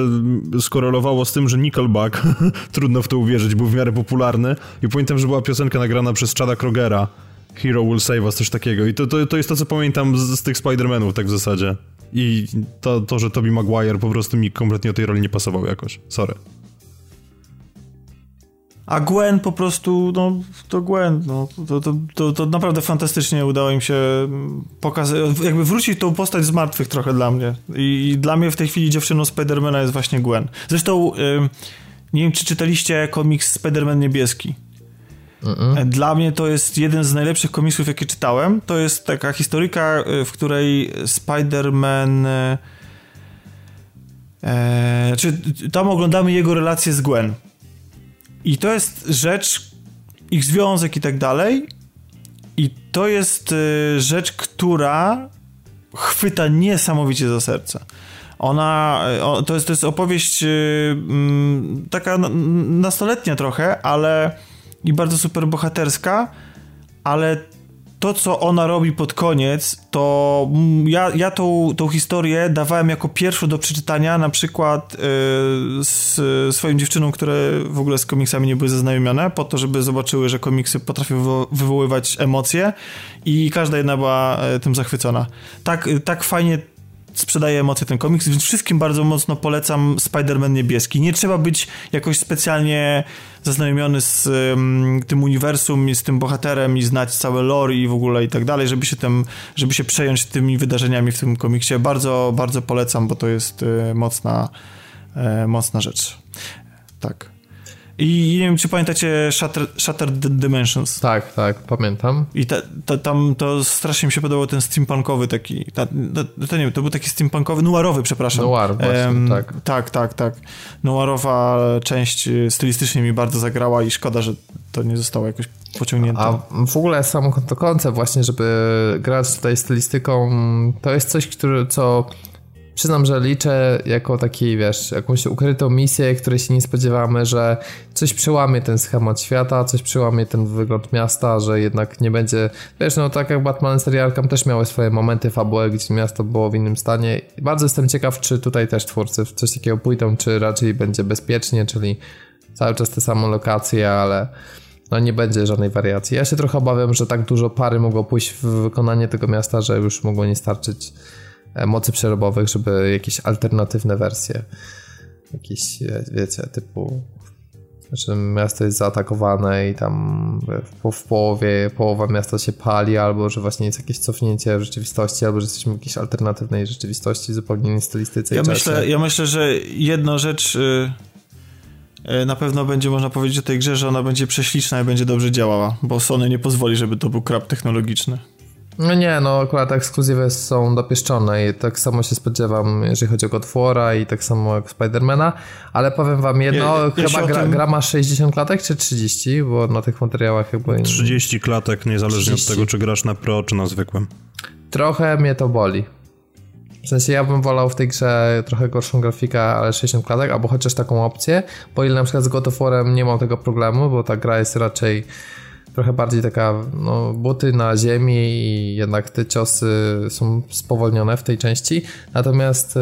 Speaker 3: skorelowało z tym, że Nickelback, (laughs) trudno w to uwierzyć, był w miarę popularny i pamiętam, że była piosenka nagrana przez Chada Krogera, Hero Will Save Us, coś takiego i to, to, to jest to, co pamiętam z, z tych Spider-Manów tak w zasadzie. I to, to, że Tobey Maguire po prostu mi kompletnie o tej roli nie pasował jakoś. Sorry.
Speaker 2: A Gwen po prostu, no to Gwen, no, to, to, to, to naprawdę fantastycznie udało im się pokazać, jakby wrócić tą postać z martwych trochę dla mnie. I, i dla mnie w tej chwili dziewczyną Spidermana jest właśnie Gwen. Zresztą, y, nie wiem czy czytaliście komiks Spiderman niebieski. Mm-mm. Dla mnie to jest jeden z najlepszych komiksów, jakie czytałem. To jest taka historyka, y, w której Spider-Man. E, czy tam oglądamy jego relację z Gwen. I to jest rzecz, ich związek i tak dalej. I to jest y, rzecz, która chwyta niesamowicie za serce. Ona, y, to jest, to jest opowieść y, mm, taka nastoletnia trochę, ale i bardzo super bohaterska, ale to, co ona robi pod koniec, to ja, ja tą, tą historię dawałem jako pierwszą do przeczytania, na przykład yy, z swoją dziewczyną, które w ogóle z komiksami nie były zaznajomione, po to, żeby zobaczyły, że komiksy potrafią wywoływać emocje i każda jedna była y, tym zachwycona. Tak, tak fajnie sprzedaje emocje ten komiks, więc wszystkim bardzo mocno polecam Spider-Man niebieski. Nie trzeba być jakoś specjalnie zaznajomiony z um, tym uniwersum i z tym bohaterem i znać całe lore i w ogóle i tak dalej, żeby się, tym, żeby się przejąć tymi wydarzeniami w tym komiksie. Bardzo, bardzo polecam, bo to jest y, mocna, y, mocna rzecz. Tak. I nie wiem, czy pamiętacie Shattered, Shattered Dimensions?
Speaker 1: Tak, tak, pamiętam.
Speaker 2: I ta, ta, tam to strasznie mi się podobał ten steampunkowy taki, ta, to nie wiem, to był taki steampunkowy, noirowy, przepraszam.
Speaker 1: Noir, właśnie, um, tak.
Speaker 2: Tak, tak, tak. Noirowa część stylistycznie mi bardzo zagrała i szkoda, że to nie zostało jakoś pociągnięte.
Speaker 1: A w ogóle sam to koncept właśnie, żeby grać tutaj stylistyką, to jest coś, które, co przyznam, że liczę jako taki, wiesz, jakąś ukrytą misję, której się nie spodziewamy, że coś przełamie ten schemat świata, coś przełamie ten wygląd miasta, że jednak nie będzie, wiesz, no tak jak Batman serial Arkham też miały swoje momenty fabuły, gdzie miasto było w innym stanie. Bardzo jestem ciekaw, czy tutaj też twórcy w coś takiego pójdą, czy raczej będzie bezpiecznie, czyli cały czas te same lokacje, ale no nie będzie żadnej wariacji. Ja się trochę obawiam, że tak dużo pary mogło pójść w wykonanie tego miasta, że już mogło nie starczyć mocy przerobowych, żeby jakieś alternatywne wersje, jakieś, e, wiecie, typu że miasto jest zaatakowane i tam w, w, połowie, połowa miasta się pali, albo że właśnie jest jakieś cofnięcie w rzeczywistości, albo że jesteśmy w jakiejś alternatywnej rzeczywistości, zupełnie nie stylistyce
Speaker 2: ja myślę, ja myślę, że jedna rzecz yy, na pewno będzie można powiedzieć o tej grze, że ona będzie prześliczna i będzie dobrze działała, bo Sony nie pozwoli, żeby to był krab technologiczny.
Speaker 1: No nie, no akurat ekskluzywy są dopieszczone i tak samo się spodziewam, jeżeli chodzi o Godfora i tak samo jak Spidermana, ale powiem wam jedno, ja, chyba gra, tym... gra, ma 60 klatek czy 30, bo na tych materiałach chyba...
Speaker 3: 30 klatek, niezależnie 30. od tego, czy grasz na pro, czy na zwykłym.
Speaker 1: Trochę mnie to boli. W sensie ja bym wolał w tej grze trochę gorszą grafikę, ale 60 klatek, albo chociaż taką opcję, bo ile na przykład z God nie mam tego problemu, bo ta gra jest raczej trochę bardziej taka, no, buty na ziemi i jednak te ciosy są spowolnione w tej części. Natomiast y,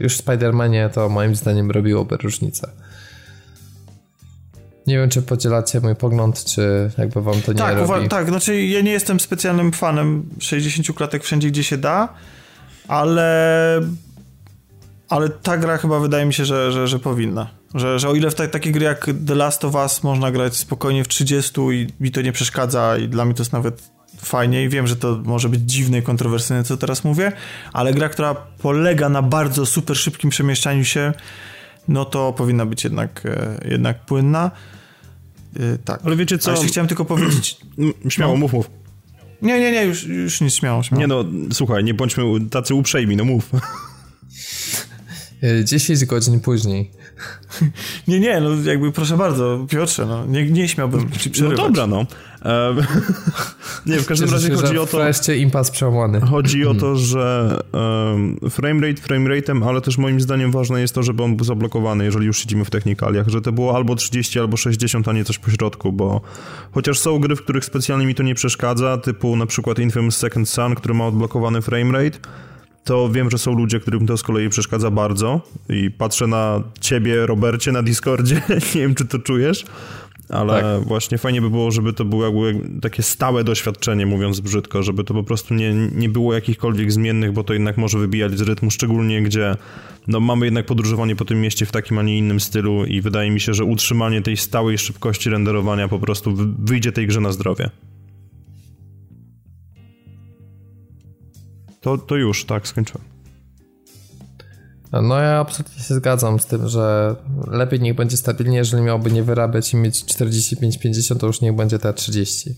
Speaker 1: już w Spider-Manie to moim zdaniem robiłoby różnicę. Nie wiem, czy podzielacie mój pogląd, czy jakby wam to nie
Speaker 2: tak,
Speaker 1: robi.
Speaker 2: Tak, znaczy ja nie jestem specjalnym fanem 60 klatek wszędzie, gdzie się da, ale ale ta gra chyba wydaje mi się, że, że, że powinna. Że, że o ile w ta, takie gry jak The Last of Us można grać spokojnie w 30 i mi to nie przeszkadza i dla mnie to jest nawet fajnie i wiem, że to może być dziwne i kontrowersyjne, co teraz mówię, ale gra, która polega na bardzo super szybkim przemieszczaniu się, no to powinna być jednak, e, jednak płynna. Yy, tak.
Speaker 3: Ale wiecie co?
Speaker 2: A jeszcze chciałem tylko powiedzieć... (clears throat)
Speaker 3: Śmiało, no. mów, mów.
Speaker 2: Nie, nie, nie, już, już nic śmiało, śmiało.
Speaker 3: Nie no, słuchaj, nie bądźmy tacy uprzejmi, no mów.
Speaker 1: 10 godzin później. (laughs)
Speaker 2: Nie, nie, no jakby proszę bardzo, Piotrze, no nie, nie śmiałbym ci przerywać.
Speaker 3: No dobra, no. (laughs) Nie, w każdym razie chodzi o to...
Speaker 1: Wreszcie impas przełamany.
Speaker 3: Chodzi o to, że um, framerate framerate'em, ale też moim zdaniem ważne jest to, żeby on był zablokowany, jeżeli już siedzimy w technikaliach, że to było albo 30, albo 60, a nie coś pośrodku, bo chociaż są gry, w których specjalnie mi to nie przeszkadza, typu na przykład Infamous Second Son, który ma odblokowany framerate, to wiem, że są ludzie, którym to z kolei przeszkadza bardzo i patrzę na ciebie, Robercie, na Discordzie, (laughs) nie wiem, czy to czujesz, ale tak. właśnie fajnie by było, żeby to było jakby takie stałe doświadczenie, mówiąc brzydko, żeby to po prostu nie, nie było jakichkolwiek zmiennych, bo to jednak może wybijać z rytmu, szczególnie gdzie no, mamy jednak podróżowanie po tym mieście w takim, a nie innym stylu i wydaje mi się, że utrzymanie tej stałej szybkości renderowania po prostu wyjdzie tej grze na zdrowie. To, to już, tak, skończyłem.
Speaker 1: No ja absolutnie się zgadzam z tym, że lepiej niech będzie stabilnie, jeżeli miałby nie wyrabiać i mieć 45-50, to już niech będzie te 30.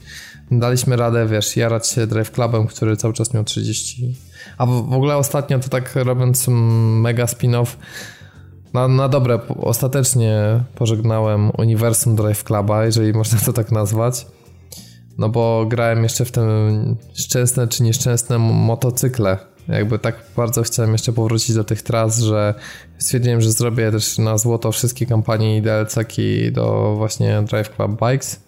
Speaker 1: Daliśmy radę, wiesz, jarać się Drive Clubem, który cały czas miał 30. A w, w ogóle ostatnio to tak robiąc mega spin-off, na, na dobre, ostatecznie pożegnałem uniwersum Drive Cluba, jeżeli można to tak nazwać. No bo grałem jeszcze w tym szczęsne czy nieszczęsne motocykle. Jakby tak bardzo chciałem jeszcze powrócić do tych tras, że stwierdziłem, że zrobię też na złoto wszystkie kampanie i DLC-ki do właśnie Drive Club Bikes.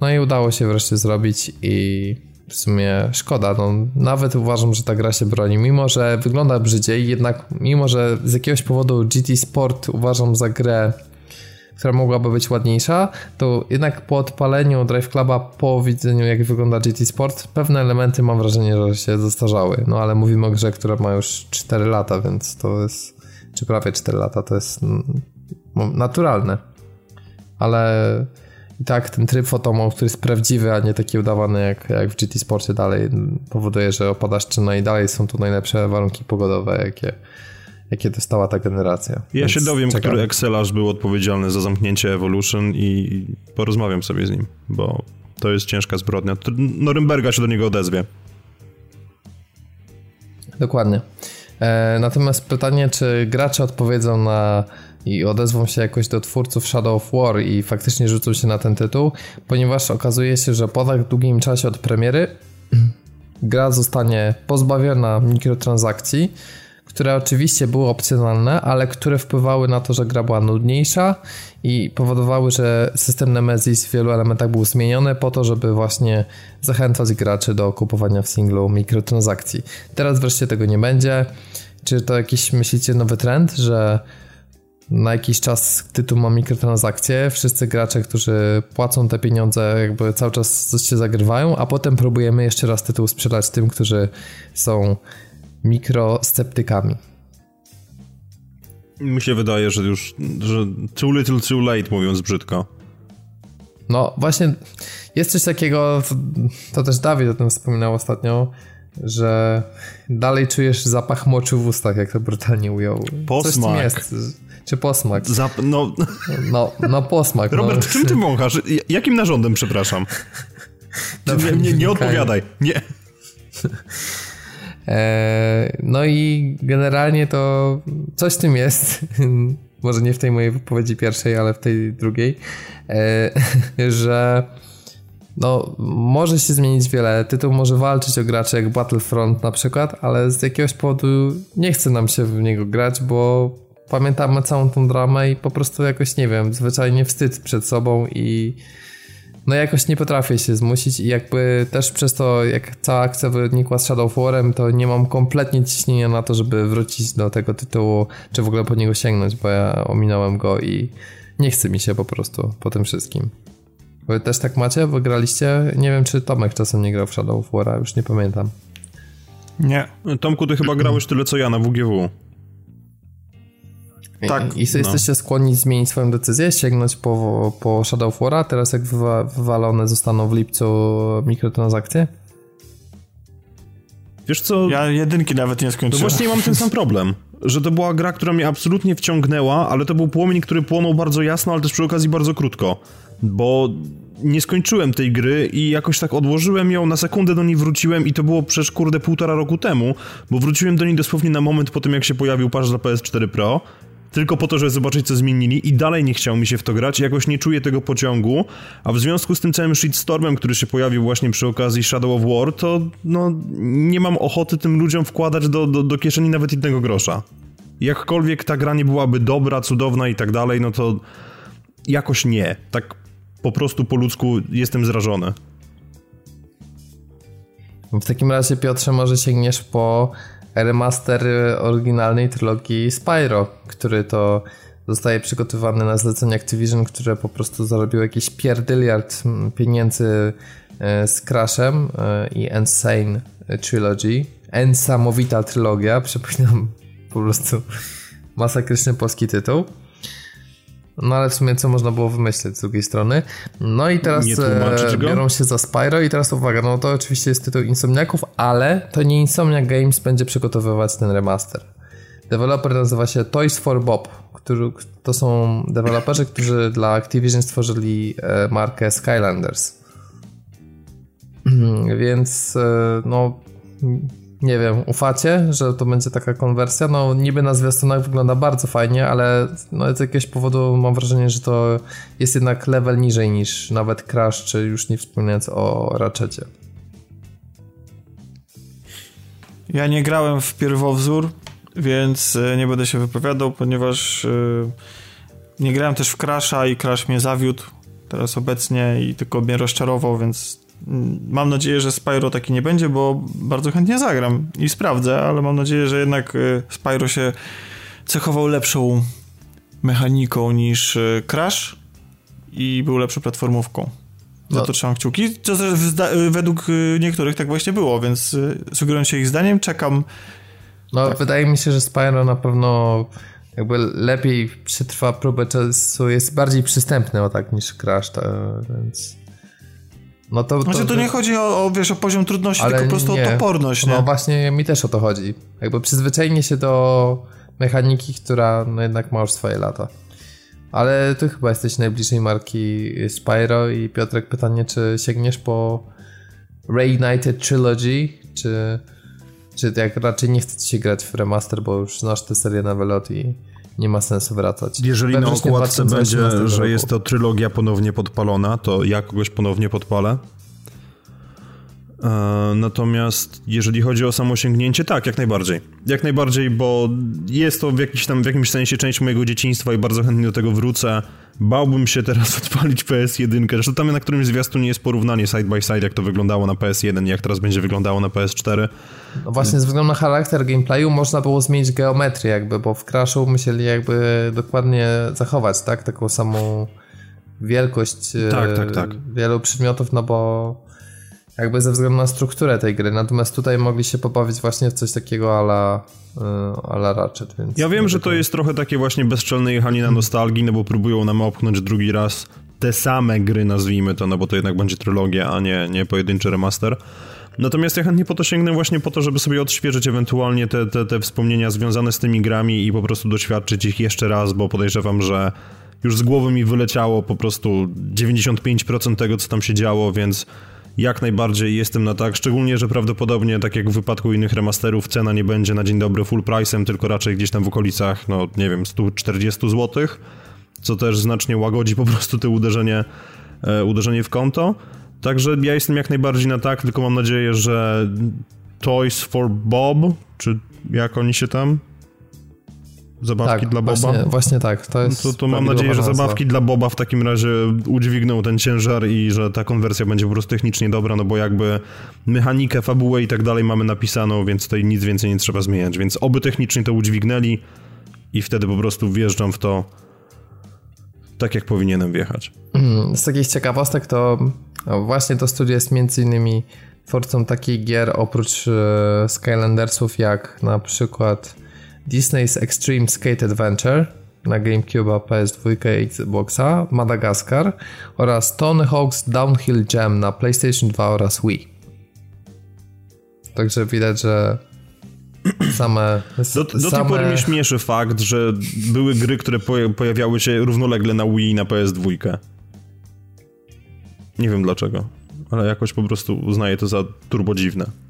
Speaker 1: No i udało się wreszcie zrobić i w sumie szkoda. No, nawet uważam, że ta gra się broni, mimo że wygląda brzydziej, jednak mimo że z jakiegoś powodu GT Sport uważam za grę która mogłaby być ładniejsza, to jednak po odpaleniu Drive Cluba, po widzeniu jak wygląda GT Sport, pewne elementy mam wrażenie, że się zestarzały. No ale mówimy o grze, która ma już 4 lata, więc to jest, czy prawie 4 lata, to jest naturalne. Ale i tak ten tryb fotomod, który jest prawdziwy, a nie taki udawany jak, jak w GT Sporcie dalej powoduje, że opada szczyna i dalej są tu najlepsze warunki pogodowe, jakie, jakie dostała ta generacja. Ja
Speaker 3: Więc się dowiem, który Excelarz był odpowiedzialny za zamknięcie Evolution i porozmawiam sobie z nim, bo to jest ciężka zbrodnia. Norymberga się do niego odezwie.
Speaker 1: Dokładnie. E, natomiast pytanie, czy gracze odpowiedzą na i odezwą się jakoś do twórców Shadow of War i faktycznie rzucą się na ten tytuł, ponieważ okazuje się, że po tak długim czasie od premiery (clears throat) gra zostanie pozbawiona mikrotransakcji, które oczywiście były opcjonalne, ale które wpływały na to, że gra była nudniejsza i powodowały, że system Nemesis w wielu elementach był zmieniony po to, żeby właśnie zachęcać graczy do kupowania w singlu mikrotransakcji. Teraz wreszcie tego nie będzie. Czy to jakiś, myślicie, nowy trend, że na jakiś czas tytuł ma mikrotransakcje, wszyscy gracze, którzy płacą te pieniądze, jakby cały czas coś się zagrywają, a potem próbujemy jeszcze raz tytuł sprzedać tym, którzy są mikrosceptykami.
Speaker 3: Mi się wydaje, że już że too little too late, mówiąc brzydko.
Speaker 1: No właśnie, jest coś takiego, to, to też Dawid o tym wspominał ostatnio, że dalej czujesz zapach moczu w ustach, jak to brutalnie ujął.
Speaker 3: Posmak.
Speaker 1: jest. Czy posmak?
Speaker 3: Zap no...
Speaker 1: no, no posmak.
Speaker 3: No. Robert, no. czym ty wąchasz? Jakim narządem, przepraszam? (laughs) nie, nie, nie odpowiadaj. Nie. (laughs)
Speaker 1: E, no i generalnie to coś w tym jest. (laughs) Może nie w tej mojej wypowiedzi pierwszej, ale w tej drugiej, e, (laughs) że no, może się zmienić wiele. Tytuł może walczyć o graczy jak Battlefront na przykład, ale z jakiegoś powodu nie chce nam się w niego grać, bo pamiętamy całą tą dramę i po prostu jakoś, nie wiem, zwyczajnie wstyd przed sobą i no jakoś nie potrafię się zmusić i jakby też przez to, jak cała akcja wynikła z Shadow of War'em, to nie mam kompletnie ciśnienia na to, żeby wrócić do tego tytułu, czy w ogóle po niego sięgnąć, bo ja ominąłem go i nie chce mi się po prostu po tym wszystkim. Wy też tak macie? Bo graliście? Nie wiem, czy Tomek czasem nie grał w Shadow of War'a, już nie pamiętam.
Speaker 3: Nie. Tomku, ty chyba grałeś tyle co ja na WGW.
Speaker 1: Tak. I, i no. jesteście skłonni zmienić swoją decyzję, sięgnąć po, po Shadow of War'a, teraz jak wywa wywalone zostaną w lipcu mikrotransakcje?
Speaker 3: Wiesz co?
Speaker 2: Ja jedynki nawet nie skończyłem.
Speaker 3: To właśnie mam ten sam problem, że to była gra, która mnie absolutnie wciągnęła, ale to był płomień, który płonął bardzo jasno, ale też przy okazji bardzo krótko, bo nie skończyłem tej gry i jakoś tak odłożyłem ją, na sekundę do niej wróciłem i to było przecież kurde półtora roku temu, bo wróciłem do niej dosłownie na moment po tym, jak się pojawił patch dla PS4 Pro tylko po to, żeby zobaczyć, co zmienili i dalej nie chciał mi się w to grać, jakoś nie czuję tego pociągu, a w związku z tym całym shitstormem, który się pojawił właśnie przy okazji Shadow of War, to no, nie mam ochoty tym ludziom wkładać do, do, do kieszeni nawet jednego grosza. Jakkolwiek ta gra nie byłaby dobra, cudowna i tak dalej, no to jakoś nie. Tak po prostu po ludzku jestem zrażony.
Speaker 1: W takim razie, Piotrze, może sięgniesz po remaster oryginalnej trylogii Spyro, który to zostaje przygotowany na zlecenie Activision, które po prostu zarobiło jakiś pierdyliard pieniędzy e, z Crashem e, i Insane Trilogy. Ensamowita trylogia, (laughs) przypominam po prostu masakryczny polski tytuł. No ale w sumie co można było wymyślić z drugiej strony. No i teraz e, biorą się za Spyro i teraz uwaga, no to oczywiście jest tytuł Insomniaków, ale to nie Insomniac Games będzie przygotowywać ten remaster. Deweloper nazywa się Toys for Bob, który, to są deweloperzy, którzy dla Activision stworzyli e, markę Skylanders. (clears throat) Więc e, no nie wiem, ufacie, że to będzie taka konwersja? No niby na zwiastunach wygląda bardzo fajnie, ale no, z jakiegoś powodu mam wrażenie, że to jest jednak level niżej niż nawet Crash, czy już nie wspominając o Ratchetie.
Speaker 2: Ja nie grałem w pierwowzór, więc e, nie będę się wypowiadał, ponieważ e, nie grałem też w Crasha i Crash mnie zawiódł, teraz obecnie i tylko mnie rozczarował, więc mam nadzieję, że Spyro taki nie będzie, bo bardzo chętnie zagram i sprawdzę, ale mam nadzieję, że jednak y, Spyro się cechował lepszą mechaniką niż y, Crash i był lepszą platformówką. Za no. to trzymam kciuki. Według y, niektórych tak właśnie było, więc sugerując się ich zdaniem, czekam.
Speaker 1: No, tak. wydaje mi się, że Spyro na pewno jakby lepiej przetrwa próbę czasu, jest bardziej przystępny o tak niż Crash, to, więc...
Speaker 2: No to, to, znaczy, to nie chodzi o, o, wiesz, o poziom trudności, tylko po prostu nie. o toporność, nie?
Speaker 1: No właśnie, mi też o to chodzi. Jakby przyzwyczajenie się do mechaniki, która no jednak ma już swoje lata. Ale ty chyba jesteś najbliżej marki Spyro i Piotrek, pytanie, czy sięgniesz po Reignited Trilogy, czy czy jak raczej nie chce ci się grać w remaster, bo już znasz tę serię na Velot i nie ma sensu wracać.
Speaker 3: Jeżeli na okładce będzie, że jest to trylogia ponownie podpalona, to ja kogoś ponownie podpalę. E, natomiast jeżeli chodzi o samo sięgnięcie, tak, jak najbardziej. Jak najbardziej, bo jest to w, jakiś tam, w jakimś sensie część mojego dzieciństwa i bardzo chętnie do tego wrócę. Bałbym się teraz (laughs) odpalić PS1. Zresztą tam na którymś zwiastunie jest porównanie side by side, jak to wyglądało na PS1 i jak teraz będzie wyglądało na PS4.
Speaker 1: No właśnie, ze względu na charakter gameplayu można było zmienić geometrię jakby, bo w Crashu musieli jakby dokładnie zachować, tak? Taką samą wielkość
Speaker 3: tak, tak, tak.
Speaker 1: wielu przedmiotów, no bo jakby ze względu na strukturę tej gry. Natomiast tutaj mogli się pobawić właśnie w coś takiego ala, y, ala Ratchet. Więc
Speaker 3: ja wiem, że to jest trochę takie właśnie bezczelne jechanie na nostalgii, no bo próbują nam opchnąć drugi raz te same gry, nazwijmy to, no bo to jednak będzie trylogia, a nie, nie pojedynczy remaster. Natomiast ja chętnie po to sięgnę właśnie po to, żeby sobie odświeżyć ewentualnie te, te, te wspomnienia związane z tymi grami i po prostu doświadczyć ich jeszcze raz, bo podejrzewam, że już z głowy mi wyleciało po prostu 95% tego, co tam się działo, więc jak najbardziej jestem na tak, szczególnie, że prawdopodobnie, tak jak w wypadku innych remasterów, cena nie będzie na dzień dobry full price'em, tylko raczej gdzieś tam w okolicach, no nie wiem, 140 zł, co też znacznie łagodzi po prostu to uderzenie, e, uderzenie w konto. Także ja jestem jak najbardziej na tak, tylko mam nadzieję, że Toys for Bob, czy jak oni się tam Zabawki
Speaker 1: tak,
Speaker 3: dla Boba?
Speaker 1: Właśnie, właśnie tak. To, jest
Speaker 3: to, to mam nadzieję, że zabawki dla Boba w takim razie udźwigną ten ciężar i że ta konwersja będzie po prostu technicznie dobra, no bo jakby mechanikę, fabułę i tak dalej mamy napisaną, więc tutaj nic więcej nie trzeba zmieniać. Więc oby technicznie to udźwignęli i wtedy po prostu wjeżdżam w to tak, jak powinienem wjechać.
Speaker 1: Z takich ciekawostek to właśnie to studio jest między innymi twórcą takich gier oprócz e, Skylandersów jak na przykład Disney's Extreme Skate Adventure na GameCube, PS2 i Xboxa, Madagaskar oraz Tony Hawk's Downhill Jam na PlayStation 2 oraz Wii. Także widać, że (clears throat) same.
Speaker 3: Do, do same... tej pory mnie śmieszy fakt, że były gry, które pojawiały się równolegle na Wii i na PS2. Nie wiem dlaczego, ale jakoś po prostu uznaję to za turbo dziwne.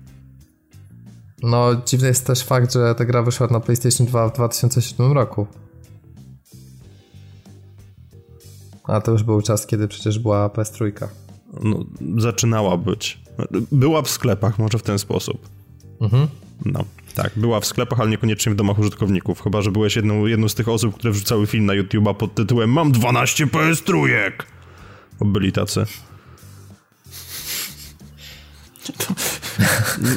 Speaker 1: No, dziwny jest też fakt, że ta gra wyszła na PlayStation 2 w 2007 roku. A to już był czas, kiedy przecież była PS3.
Speaker 3: No, zaczynała być. Była w sklepach, może w ten sposób. Mhm. No, tak, była w sklepach, ale niekoniecznie w domach użytkowników. Chyba, że byłeś jedną, jedną z tych osób, które wrzucały film na YouTube'a pod tytułem Mam 12 PS3! Bo byli tacy. To,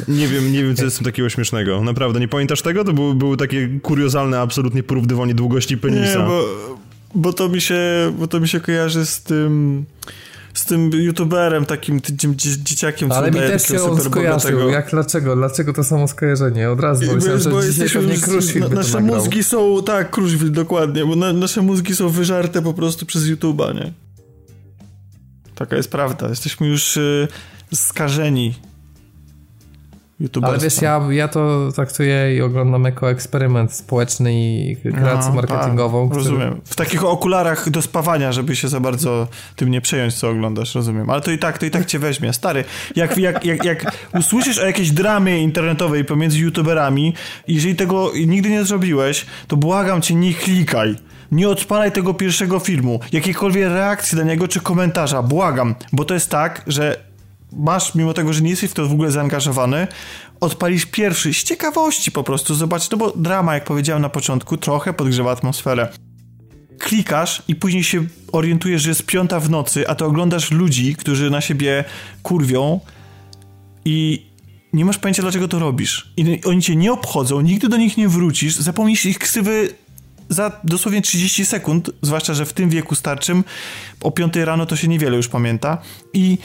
Speaker 3: nie wiem, nie wiem, co jest w tym takiego śmiesznego. Naprawdę, nie pamiętasz tego? To były, były takie kuriozalne, absolutnie porównywanie długości penisa.
Speaker 2: Nie, bo, bo, to mi się, bo to mi się kojarzy z tym z tym youtuberem, takim tym dzieciakiem,
Speaker 1: co Ale mi też się on skojarzył. Jak, dlaczego? Dlaczego to samo skojarzenie? Od razu, bo myślałem, że bo dzisiaj pewnie Kruszwil
Speaker 2: na, Nasze mózgi są, tak, Kruszwil, dokładnie, bo na, nasze mózgi są wyżarte po prostu przez YouTube'a, nie? Taka jest prawda. Jesteśmy już y, skażeni
Speaker 1: ale wiesz, ja, ja to traktuję i oglądam jako eksperyment społeczny i kreację no, marketingową.
Speaker 2: Tak, rozumiem. W takich okularach do spawania, żeby się za bardzo tym nie przejąć, co oglądasz, rozumiem. Ale to i tak, to i tak cię weźmie. Stary, jak, jak, jak, jak usłyszysz o jakiejś dramie internetowej pomiędzy youtuberami, jeżeli tego nigdy nie zrobiłeś, to błagam cię, nie klikaj. Nie odpalaj tego pierwszego filmu. Jakiejkolwiek reakcji na niego czy komentarza. Błagam. Bo to jest tak, że masz, mimo tego, że nie jesteś w to w ogóle zaangażowany, odpalisz pierwszy z ciekawości po prostu, zobacz, no bo drama, jak powiedziałem na początku, trochę podgrzewa atmosferę. klikasz i później się orientujesz, że jest piąta w nocy, a to oglądasz ludzi, którzy na siebie kurwią i nie masz pojęcia, dlaczego to robisz. I oni cię nie obchodzą, nigdy do nich nie wrócisz, zapomnisz ich ksywy za dosłownie 30 sekund, zwłaszcza, że w tym wieku starczym o 5 rano to się niewiele już pamięta i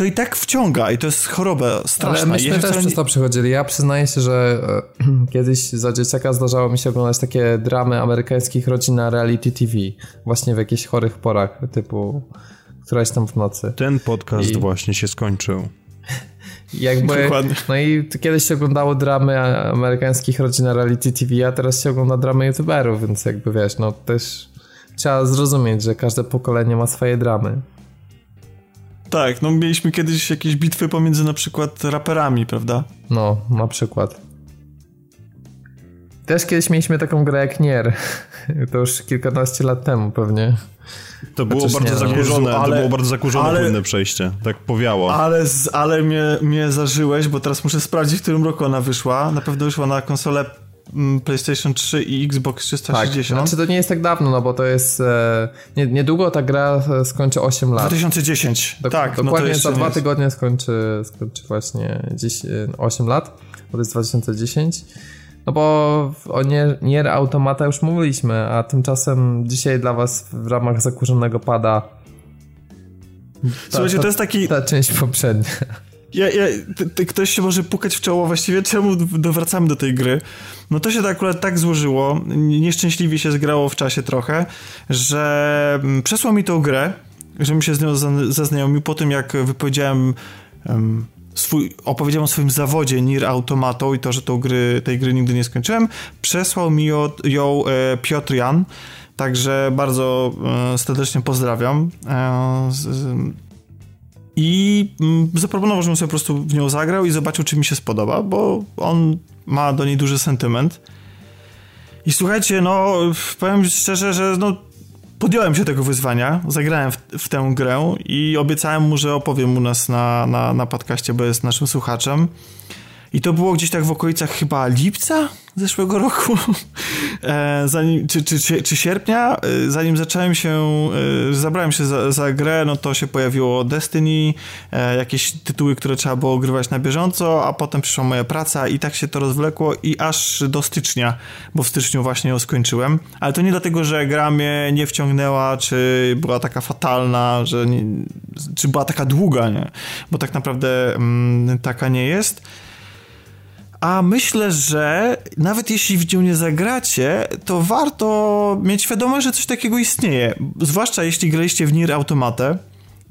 Speaker 2: to i tak wciąga i to jest choroba straszna.
Speaker 1: Ale myśmy też przez to przechodzili. Ja przyznaję się, że e, (clears throat) kiedyś za dzieciaka zdarzało mi się oglądać takie dramy amerykańskich rodzin na reality TV. Właśnie w jakichś chorych porach, typu któraś tam w nocy.
Speaker 3: Ten podcast I... właśnie się skończył. (laughs)
Speaker 1: Jakby, Dokładnie. No i kiedyś się oglądało dramy amerykańskich rodzin na reality TV, a teraz się ogląda dramy youtuberów, więc jakby wiesz, no też trzeba zrozumieć, że każde pokolenie ma swoje dramy.
Speaker 2: Tak, no mieliśmy kiedyś jakieś bitwy pomiędzy na przykład raperami, prawda?
Speaker 1: No, na przykład. Też kiedyś mieliśmy taką grę jak Nier. (laughs) To już kilkanaście lat temu pewnie.
Speaker 3: To było znaczy, bardzo nie, zakurzone, ale, to było bardzo zakurzone ale, płynne przejście. Tak powiało.
Speaker 2: Ale, ale mnie, mnie zażyłeś, bo teraz muszę sprawdzić, w którym roku ona wyszła. Na pewno wyszła na konsolę PlayStation 3 i Xbox 360.
Speaker 1: Tak, znaczy to nie jest tak dawno, no bo to jest e, nie, niedługo ta gra skończy 8 lat.
Speaker 2: 2010. Do, tak,
Speaker 1: no dokładnie no za dwa tygodnie skończy, skończy właśnie 10, 8 lat, bo to jest 2010. No bo o Nier Automata już mówiliśmy, a tymczasem dzisiaj dla was w ramach zakurzonego pada
Speaker 2: ta, Słuchajcie, to jest taki...
Speaker 1: Ta część poprzednia.
Speaker 2: Ja, ja, ty, ty, ktoś się może pukać w czoło, właściwie czemu wracamy do tej gry? No to się tak akurat tak złożyło, nieszczęśliwie się zgrało w czasie trochę, że mm, przesłał mi tą grę, żebym się z nią zaznajomił po tym, jak wypowiedziałem um, swój, opowiedziałem o swoim zawodzie Nier Automatą i to, że tą gry, tej gry nigdy nie skończyłem, przesłał mi ją, ją e, Piotr Jan, także bardzo e, serdecznie pozdrawiam. E, z, i mm, zaproponował, żebym sobie po prostu w nią zagrał i zobaczył, czy mi się spodoba, bo on ma do niej duży sentyment. I słuchajcie, no powiem szczerze, że no podjąłem się tego wyzwania, zagrałem w, w, tę grę i obiecałem mu, że opowiem u nas na, na, na podcaście, bo jest naszym słuchaczem. I to było gdzieś tak w okolicach chyba lipca zeszłego roku, (laughs) e, zanim, czy, czy, czy, czy, sierpnia, e, zanim zacząłem się, e, zabrałem się za, za, grę, no to się pojawiło Destiny, jakieś tytuły, które trzeba było ogrywać na bieżąco, a potem przyszła moja praca i tak się to rozwlekło i aż do stycznia, bo w styczniu właśnie ją skończyłem, ale to nie dlatego, że gra mnie nie wciągnęła, czy była taka fatalna, że nie, czy była taka długa, nie? bo tak naprawdę mm, taka nie jest. A myślę, że nawet jeśli w nią nie zagracie, to warto mieć świadomość, że coś takiego istnieje. Zwłaszcza jeśli graliście w Nier Automatę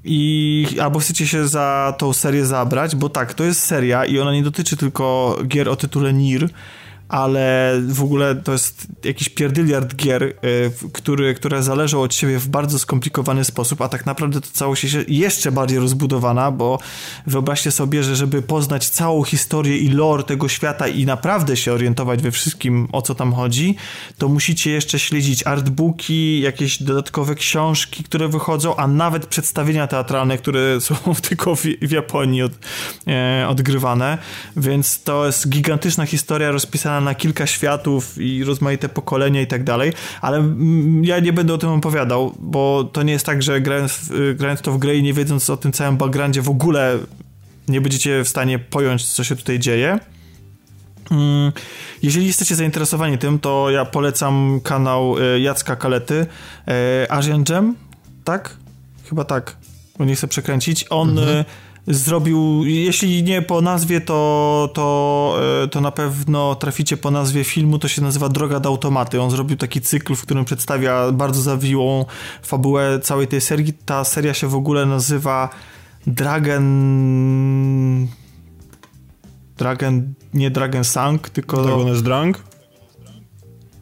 Speaker 2: i albo chcecie się za tą serię zabrać, bo tak, to jest seria i ona nie dotyczy tylko gier o tytule Nier, ale w ogóle to jest jakiś pierdyliard gier, y, który, które zależą od siebie w bardzo skomplikowany sposób, a tak naprawdę to całość jest jeszcze bardziej rozbudowana, bo wyobraźcie sobie, że żeby poznać całą historię i lore tego świata i naprawdę się orientować we wszystkim, o co tam chodzi, to musicie jeszcze śledzić artbooki, jakieś dodatkowe książki, które wychodzą, a nawet przedstawienia teatralne, które (laughs) są tylko w, w Japonii od, e, odgrywane, więc to jest gigantyczna historia rozpisana na kilka światów i rozmaite pokolenia i tak dalej, ale ja nie będę o tym opowiadał, bo to nie jest tak, że grając, grając to w grę i nie wiedząc o tym całym backgroundzie w ogóle nie będziecie w stanie pojąć, co się tutaj dzieje. Mm, jeżeli jesteście zainteresowani tym, to ja polecam kanał e, Jacka Kalety, e, Asian Gem, tak? Chyba tak, bo nie chcę przekręcić. On mhm zrobił, jeśli nie po nazwie, to, to, e, to na pewno traficie po nazwie filmu, to się nazywa Droga do Automaty. On zrobił taki cykl, w którym przedstawia bardzo zawiłą fabułę całej tej serii. Ta seria się w ogóle nazywa Dragon... Dragon, nie Dragon Sang, tylko...
Speaker 3: Dragon is Drunk?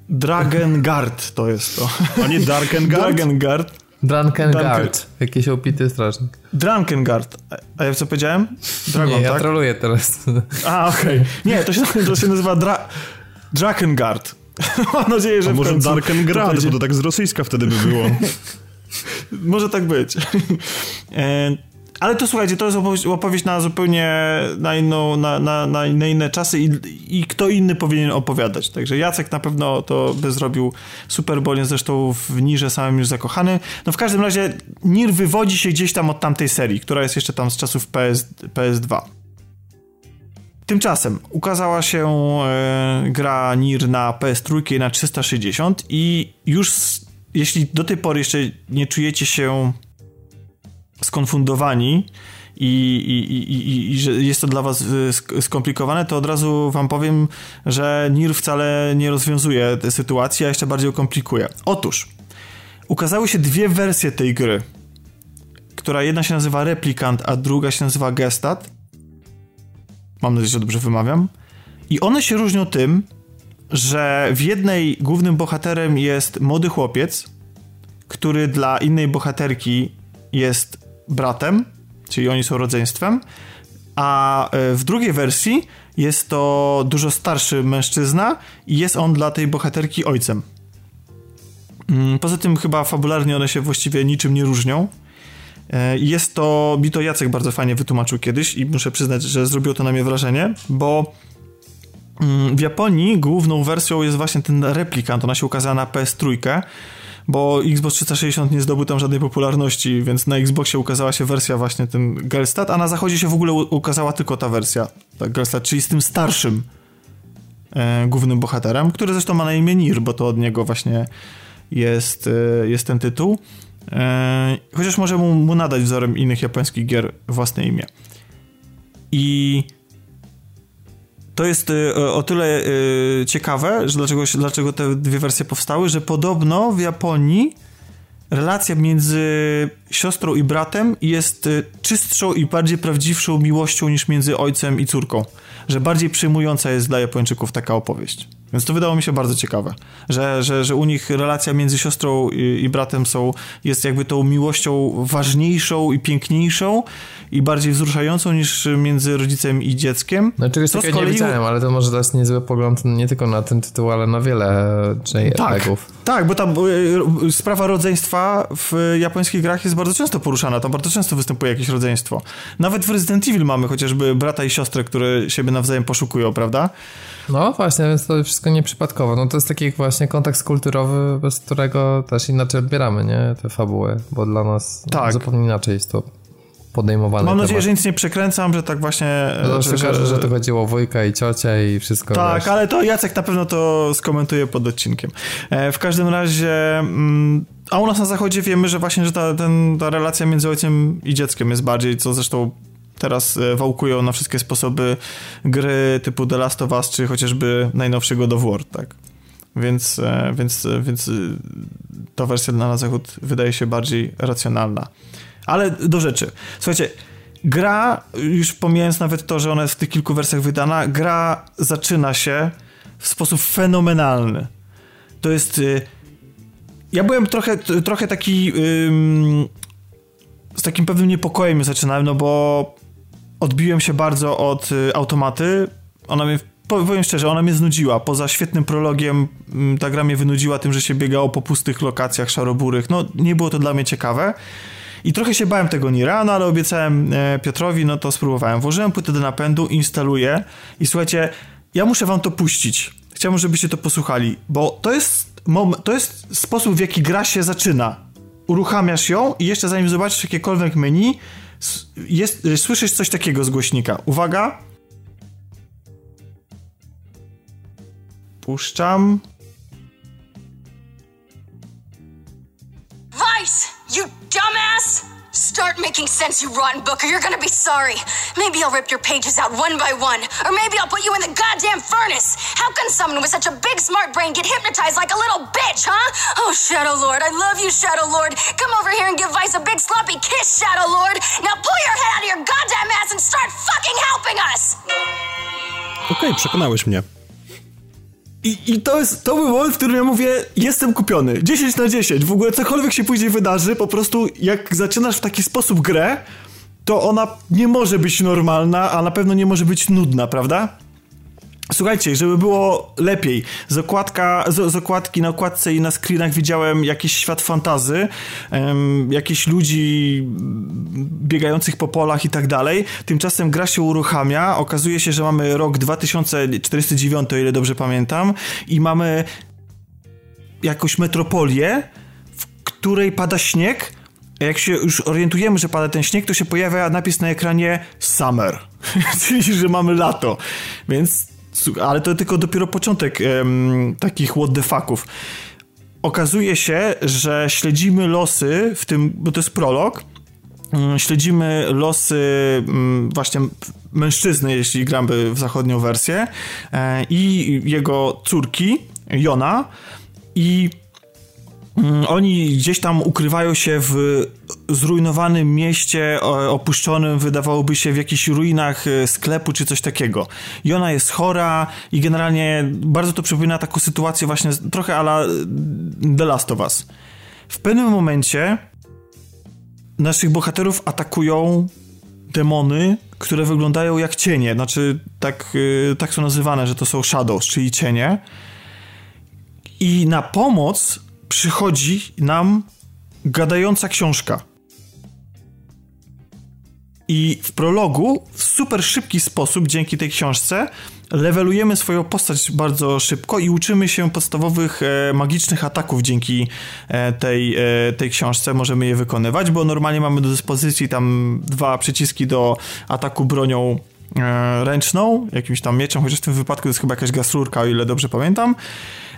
Speaker 2: Dragon Guard to jest to.
Speaker 3: A nie Darken Guard?
Speaker 1: Drunkengard. Jakiś opity strażnik.
Speaker 2: Drunkengard. A ja co powiedziałem?
Speaker 1: Dragon, nie, ja tak? troluję teraz.
Speaker 2: A, okej. Okay. Nie, to się, to się nazywa Dra Drakengard. (laughs) Mam nadzieję, że A
Speaker 3: może Darkengrad, to, bo to tak z rosyjska wtedy by było. (laughs)
Speaker 2: może tak być. (laughs) Ale to słuchajcie, to jest opowieść, opowieść na zupełnie na, inną, na, na, na, inne czasy i, i kto inny powinien opowiadać. Także Jacek na pewno to by zrobił super, bo zresztą w Nirze samym już zakochany. No w każdym razie Nir wywodzi się gdzieś tam od tamtej serii, która jest jeszcze tam z czasów PS, PS2. Tymczasem ukazała się e, gra Nir na PS3 i na 360 i już jeśli do tej pory jeszcze nie czujecie się skonfundowani i, i, i, i, że jest to dla was y, skomplikowane, to od razu wam powiem, że NIR wcale nie rozwiązuje tej sytuacji, a jeszcze bardziej ją komplikuje. Otóż, ukazały się dwie wersje tej gry, która jedna się nazywa Replikant, a druga się nazywa Gestat. Mam nadzieję, że dobrze wymawiam. I one się różnią tym, że w jednej głównym bohaterem jest młody chłopiec, który dla innej bohaterki jest bratem, czyli oni są rodzeństwem, a e, w drugiej wersji jest to dużo starszy mężczyzna i jest on dla tej bohaterki ojcem. Mm, poza tym chyba fabularnie one się właściwie niczym nie różnią. E, jest to, mi to Jacek bardzo fajnie wytłumaczył kiedyś i muszę przyznać, że zrobiło to na mnie wrażenie, bo mm, w Japonii główną wersją jest właśnie ten replikant, ona się ukazała na PS3 bo Xbox 360 nie zdobył tam żadnej popularności, więc na Xboxie ukazała się wersja właśnie ten Gelstat, a na zachodzie się w ogóle ukazała tylko ta wersja, tak Gelstat, czyli z tym starszym e, głównym bohaterem, który zresztą ma na imię Nir, bo to od niego właśnie jest, e, jest ten tytuł. E, chociaż może mu, mu nadać wzorem innych japońskich gier własne imię. I to jest y, o tyle y, ciekawe, że dlaczego, dlaczego te dwie wersje powstały, że podobno w Japonii relacja między siostrą i bratem jest y, czystszą i bardziej prawdziwszą miłością niż między ojcem i córką. Że bardziej przyjmująca jest dla Japończyków taka opowieść. Więc to wydało mi się bardzo ciekawe, że, że, że u nich relacja między siostrą i, i bratem są, jest jakby tą miłością ważniejszą i piękniejszą i bardziej wzruszającą niż między rodzicem i dzieckiem.
Speaker 1: No czegoś takiego kolei... nie widziałem, ale to może dać niezły pogląd nie tylko na ten tytuł, ale na wiele
Speaker 2: JRPG-ów. Tak, tak, bo tam y, sprawa rodzeństwa w japońskich grach jest bardzo często poruszana, tam bardzo często występuje jakieś rodzeństwo. Nawet w Resident Evil mamy chociażby brata i siostrę, które siebie nawzajem poszukują, prawda?
Speaker 1: No właśnie, więc to wszystko nieprzypadkowo. No to jest taki właśnie kontekst kulturowy, bez którego też inaczej odbieramy, nie? Te fabuły, bo dla nas tak. zupełnie inaczej jest to podejmowane.
Speaker 2: Mam nadzieję, że nic nie przekręcam, że tak właśnie...
Speaker 1: No że, że, że to chodziło o wujka i ciocia i wszystko.
Speaker 2: Tak, wiesz. ale to Jacek na pewno to skomentuje pod odcinkiem. E, w każdym razie... Mm, a u nas na zachodzie wiemy, że właśnie, że ta, ten, ta relacja między ojcem i dzieckiem jest bardziej, co zresztą teraz e, wałkują na wszystkie sposoby gry typu The Last of Us, czy chociażby najnowszego do War, tak? Więc, e, więc, e, więc ta wersja na zachód wydaje się bardziej racjonalna. Ale do rzeczy. Słuchajcie, gra, już pomijając nawet to, że ona jest w tych kilku wersjach wydana, gra zaczyna się w sposób fenomenalny. To jest... Ja byłem trochę, trochę taki... z takim pewnym niepokojem zaczynałem, no bo odbiłem się bardzo od y, automaty. Ona mnie, powiem szczerze, ona mnie znudziła. Poza świetnym prologiem ta gra mnie wynudziła tym, że się biegało po pustych lokacjach szaroburych. No, nie było to dla mnie ciekawe. I trochę się bałem tego Nira, no ale obiecałem e, Piotrowi, no to spróbowałem. Włożyłem płytę do napędu, instaluję i słuchajcie, ja muszę wam to puścić. Chciałbym, żebyście to posłuchali, bo to jest, to jest sposób, w jaki gra się zaczyna. Uruchamiasz ją i jeszcze zanim zobaczysz jakiekolwiek menu, jest, słyszysz coś takiego z głośnika. Uwaga. Puszczam. Vice, you dumbass! Start making sense, you rotten book, or you're gonna be sorry. Maybe I'll rip your pages out one by one, or maybe I'll put you in the goddamn furnace. How can someone with such a big smart brain get hypnotized like a little bitch, huh? Oh, Shadow Lord, I love you, Shadow Lord. Come over here and give Vice a big sloppy kiss, Shadow Lord. Now pull your head out of your goddamn ass and start fucking helping us! Okej, okay, przekonałeś mnie. I, I to jest, to był moment, w którym ja mówię, jestem kupiony. 10 na 10. W ogóle cokolwiek się później wydarzy, po prostu jak zaczynasz w taki sposób grę, to ona nie może być normalna, a na pewno nie może być nudna, prawda? Słuchajcie, żeby było lepiej, z, okładka, z, z okładki na okładce i na screenach widziałem jakiś świat fantazy, um, jakichś ludzi biegających po polach i tak dalej. Tymczasem gra się uruchamia, okazuje się, że mamy rok 2049, o ile dobrze pamiętam, i mamy jakąś metropolię, w której pada śnieg, a jak się już orientujemy, że pada ten śnieg, to się pojawia napis na ekranie Summer, (laughs) czyli że mamy lato, więc ale to tylko dopiero początek um, takich what the fucków. Okazuje się, że śledzimy losy w tym, bo to jest prolog, um, śledzimy losy um, właśnie mężczyzny, jeśli gramy w zachodnią wersję, e, i jego córki, Jona, i Mm, oni gdzieś tam ukrywają się w zrujnowanym mieście, opuszczonym, wydawałoby się w jakichś ruinach e, sklepu czy coś takiego. I ona jest chora i generalnie bardzo to przypomina taką sytuację właśnie trochę ala The Last of Us. W pewnym momencie naszych bohaterów atakują demony, które wyglądają jak cienie. Znaczy, tak, e, tak są nazywane, że to są shadows, czyli cienie. I na pomoc przychodzi nam gadająca książka. I w prologu w super szybki sposób, dzięki tej książce, levelujemy swoją postać bardzo szybko i uczymy się podstawowych e, magicznych ataków dzięki e, tej, e, tej książce. Możemy je wykonywać, bo normalnie mamy do dyspozycji tam dwa przyciski do ataku bronią ręczną, jakimś tam mieczem, chociaż w tym wypadku to jest chyba jakaś gasrurka, o ile dobrze pamiętam.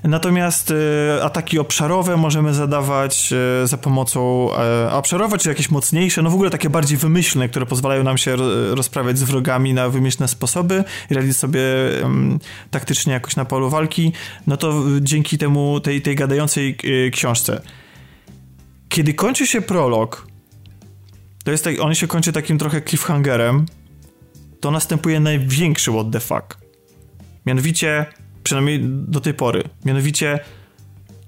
Speaker 2: Natomiast e, ataki obszarowe możemy zadawać e, za pomocą e, obszarowe, czy jakieś mocniejsze, no w ogóle takie bardziej wymyślne, które pozwalają nam się rozprawiać z wrogami na wymyślne sposoby i radzić sobie taktycznie jakoś na polu walki, no to dzięki temu, tej, tej gadającej książce. Kiedy kończy się prolog, to jest tak, on się kończy takim trochę cliffhangerem, to następuje największy what the fuck. Mianowicie Przynajmniej do tej pory. Mianowicie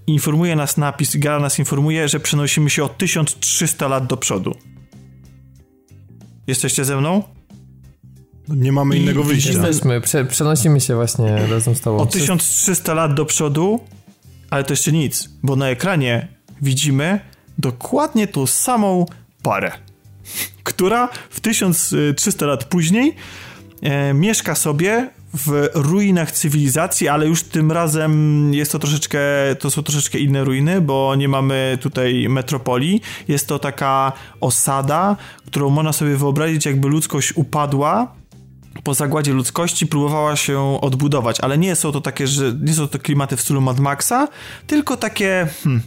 Speaker 2: informuje nas napis, gra nas informuje, że przenosimy się o 1300 lat do przodu. Jesteście ze mną?
Speaker 3: Nie mamy I innego wyjścia.
Speaker 1: Jesteśmy, prze, przenosimy się właśnie razem z tobą.
Speaker 2: O 1300 lat do przodu, ale to jeszcze nic, bo na ekranie widzimy dokładnie tą samą parę, która w 1300 lat później e, mieszka sobie w ruinach cywilizacji, ale już tym razem jest to troszeczkę, to są troszeczkę inne ruiny, bo nie mamy tutaj metropolii. Jest to taka osada, którą można sobie wyobrazić, jakby ludzkość upadła po zagładzie ludzkości próbowała się odbudować, ale nie są to takie, że nie są to klimaty w stylu Mad Maxa, tylko takie hmm,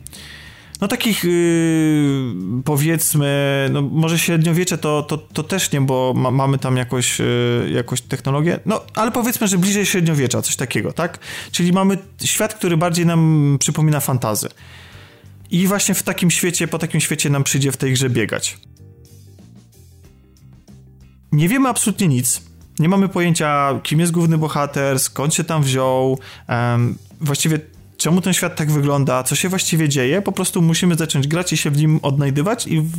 Speaker 2: no takich yy, powiedzmy, no może średniowiecze to, to, to też nie, bo ma, mamy tam jakoś, yy, jakoś technologię, no ale powiedzmy, że bliżej średniowiecza, coś takiego, tak? Czyli mamy świat, który bardziej nam przypomina fantazy. I właśnie w takim świecie, po takim świecie nam przyjdzie w tej grze biegać. Nie wiemy absolutnie nic. Nie mamy pojęcia, kim jest główny bohater, skąd się tam wziął. Um, właściwie czemu ten świat tak wygląda, co się właściwie dzieje, po prostu musimy zacząć grać i się w nim odnajdywać i w,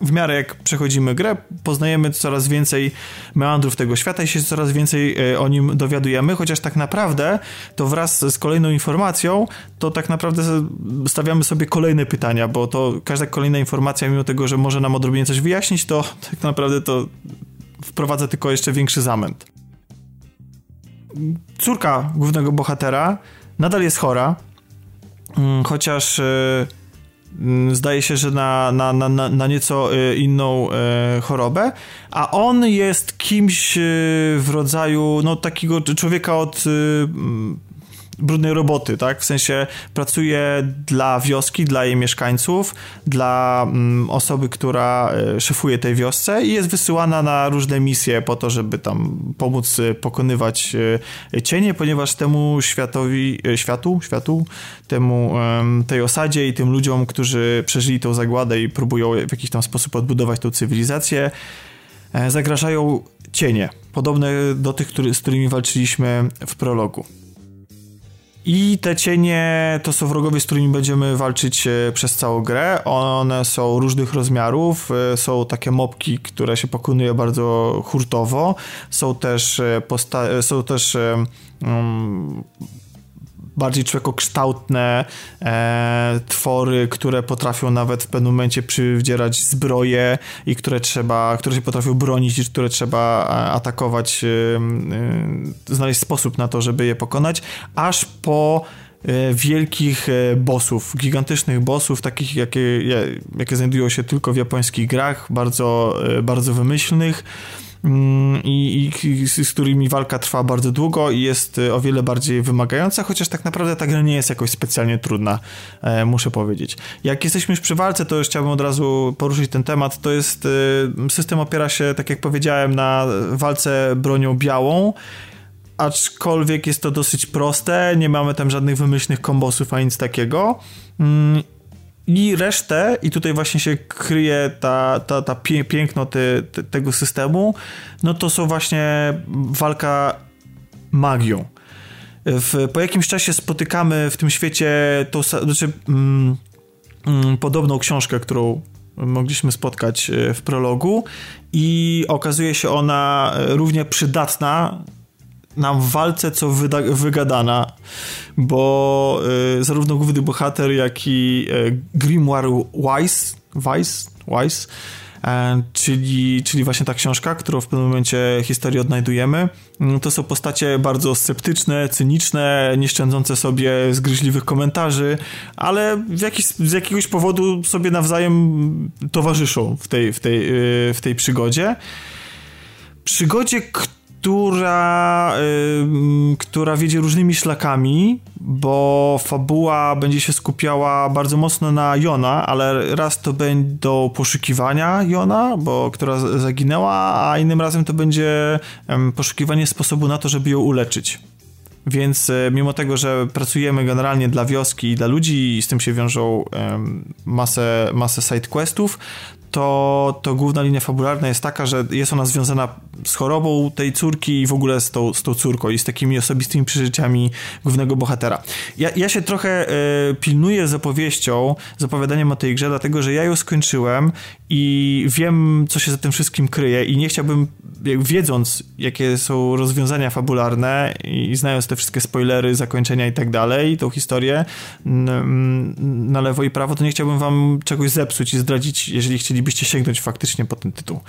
Speaker 2: w miarę jak przechodzimy grę, poznajemy coraz więcej meandrów tego świata i się coraz więcej e, o nim dowiadujemy, chociaż tak naprawdę to wraz z kolejną informacją, to tak naprawdę stawiamy sobie kolejne pytania, bo to każda kolejna informacja, mimo tego, że może nam odrobinę coś wyjaśnić, to tak naprawdę to wprowadza tylko jeszcze większy zamęt. Córka głównego bohatera nadal jest chora, mm, chociaż e, mm, zdaje się, że na, na, na, na nieco e, inną e, chorobę, a on jest kimś w rodzaju no, takiego człowieka od brudnej roboty, tak? W sensie pracuje dla wioski, dla jej mieszkańców, dla mm, osoby, która e, szefuje tej wiosce i jest wysyłana na różne misje po to, żeby tam pomóc e, pokonywać e, cienie, ponieważ temu światowi, światu, światu, temu, tej osadzie i tym ludziom, którzy przeżyli tą zagładę i próbują w jakiś tam sposób odbudować tą cywilizację, zagrażają cienie, podobne do tych, który, z którymi walczyliśmy w prologu. I te cienie to są wrogowie, z którymi będziemy walczyć e, przez całą grę. One są różnych rozmiarów. E, są takie mopki, które się pokonuje bardzo hurtowo. Są też, e, posta- są też um, bardziej człowiekokształtne e, twory, które potrafią nawet w pewnym momencie przywdzierać zbroje i które trzeba, które się potrafią bronić i które trzeba atakować, e, e, znaleźć sposób na to, żeby je pokonać, aż po e, wielkich e, bossów, gigantycznych bossów, takich jakie, jakie znajdują się tylko w japońskich grach, bardzo, e, bardzo wymyślnych i, i, z którymi walka trwa bardzo długo i jest y, o wiele bardziej wymagająca, chociaż tak naprawdę ta gra nie jest jakoś specjalnie trudna, e, muszę powiedzieć. Jak jesteśmy już przy walce, to już chciałbym od razu poruszyć ten temat. To jest, y, system opiera się, tak jak powiedziałem, na walce bronią białą, aczkolwiek jest to dosyć proste, nie mamy tam żadnych wymyślnych kombosów, a nic takiego. I resztę, i tutaj właśnie się kryje ta, ta, ta piękno te, te, tego systemu, no to są właśnie walka magią. W, po jakimś czasie spotykamy w tym świecie tą, znaczy, mm, mm, podobną książkę, którą mogliśmy spotkać e, w prologu i okazuje się ona równie przydatna nam w walce, co wyda, wygadana, bo y, zarówno główny bohater, jak i y, Grimoire Wise, Wise, Wise czyli, czyli właśnie ta książka, którą w pewnym momencie historii odnajdujemy. Mm, to są postacie bardzo sceptyczne, cyniczne, nie szczędzące sobie zgryźliwych komentarzy, ale jakiś, z jakiegoś powodu sobie nawzajem towarzyszą w tej, w tej, w tej przygodzie. Przygodzie, która, yy, która wiedzie różnymi szlakami, bo fabuła będzie się skupiała bardzo mocno na Jona, ale raz to będą poszukiwania Jona, bo która zaginęła, a innym razem to będzie yy, poszukiwanie sposobu na to, żeby ją uleczyć. Więc e, mimo tego, że pracujemy generalnie dla wioski i dla ludzi i z tym się wiążą masę, masę side questów, to, to główna linia fabularna jest taka, że jest ona związana z chorobą tej córki i w ogóle z tą, z tą córką i z takimi osobistymi przeżyciami głównego bohatera. Ja, ja się trochę y, pilnuję z opowieścią, z opowiadaniem o tej grze, dlatego że ja ją skończyłem i wiem, co się za tym wszystkim kryje i nie chciałbym, wiedząc, jakie są rozwiązania fabularne i znając te wszystkie spoilery, zakończenia i tak dalej, tą historię na lewo i prawo, to nie chciałbym wam czegoś zepsuć i zdradzić, jeżeli chcielibyście sięgnąć faktycznie po ten tytuł.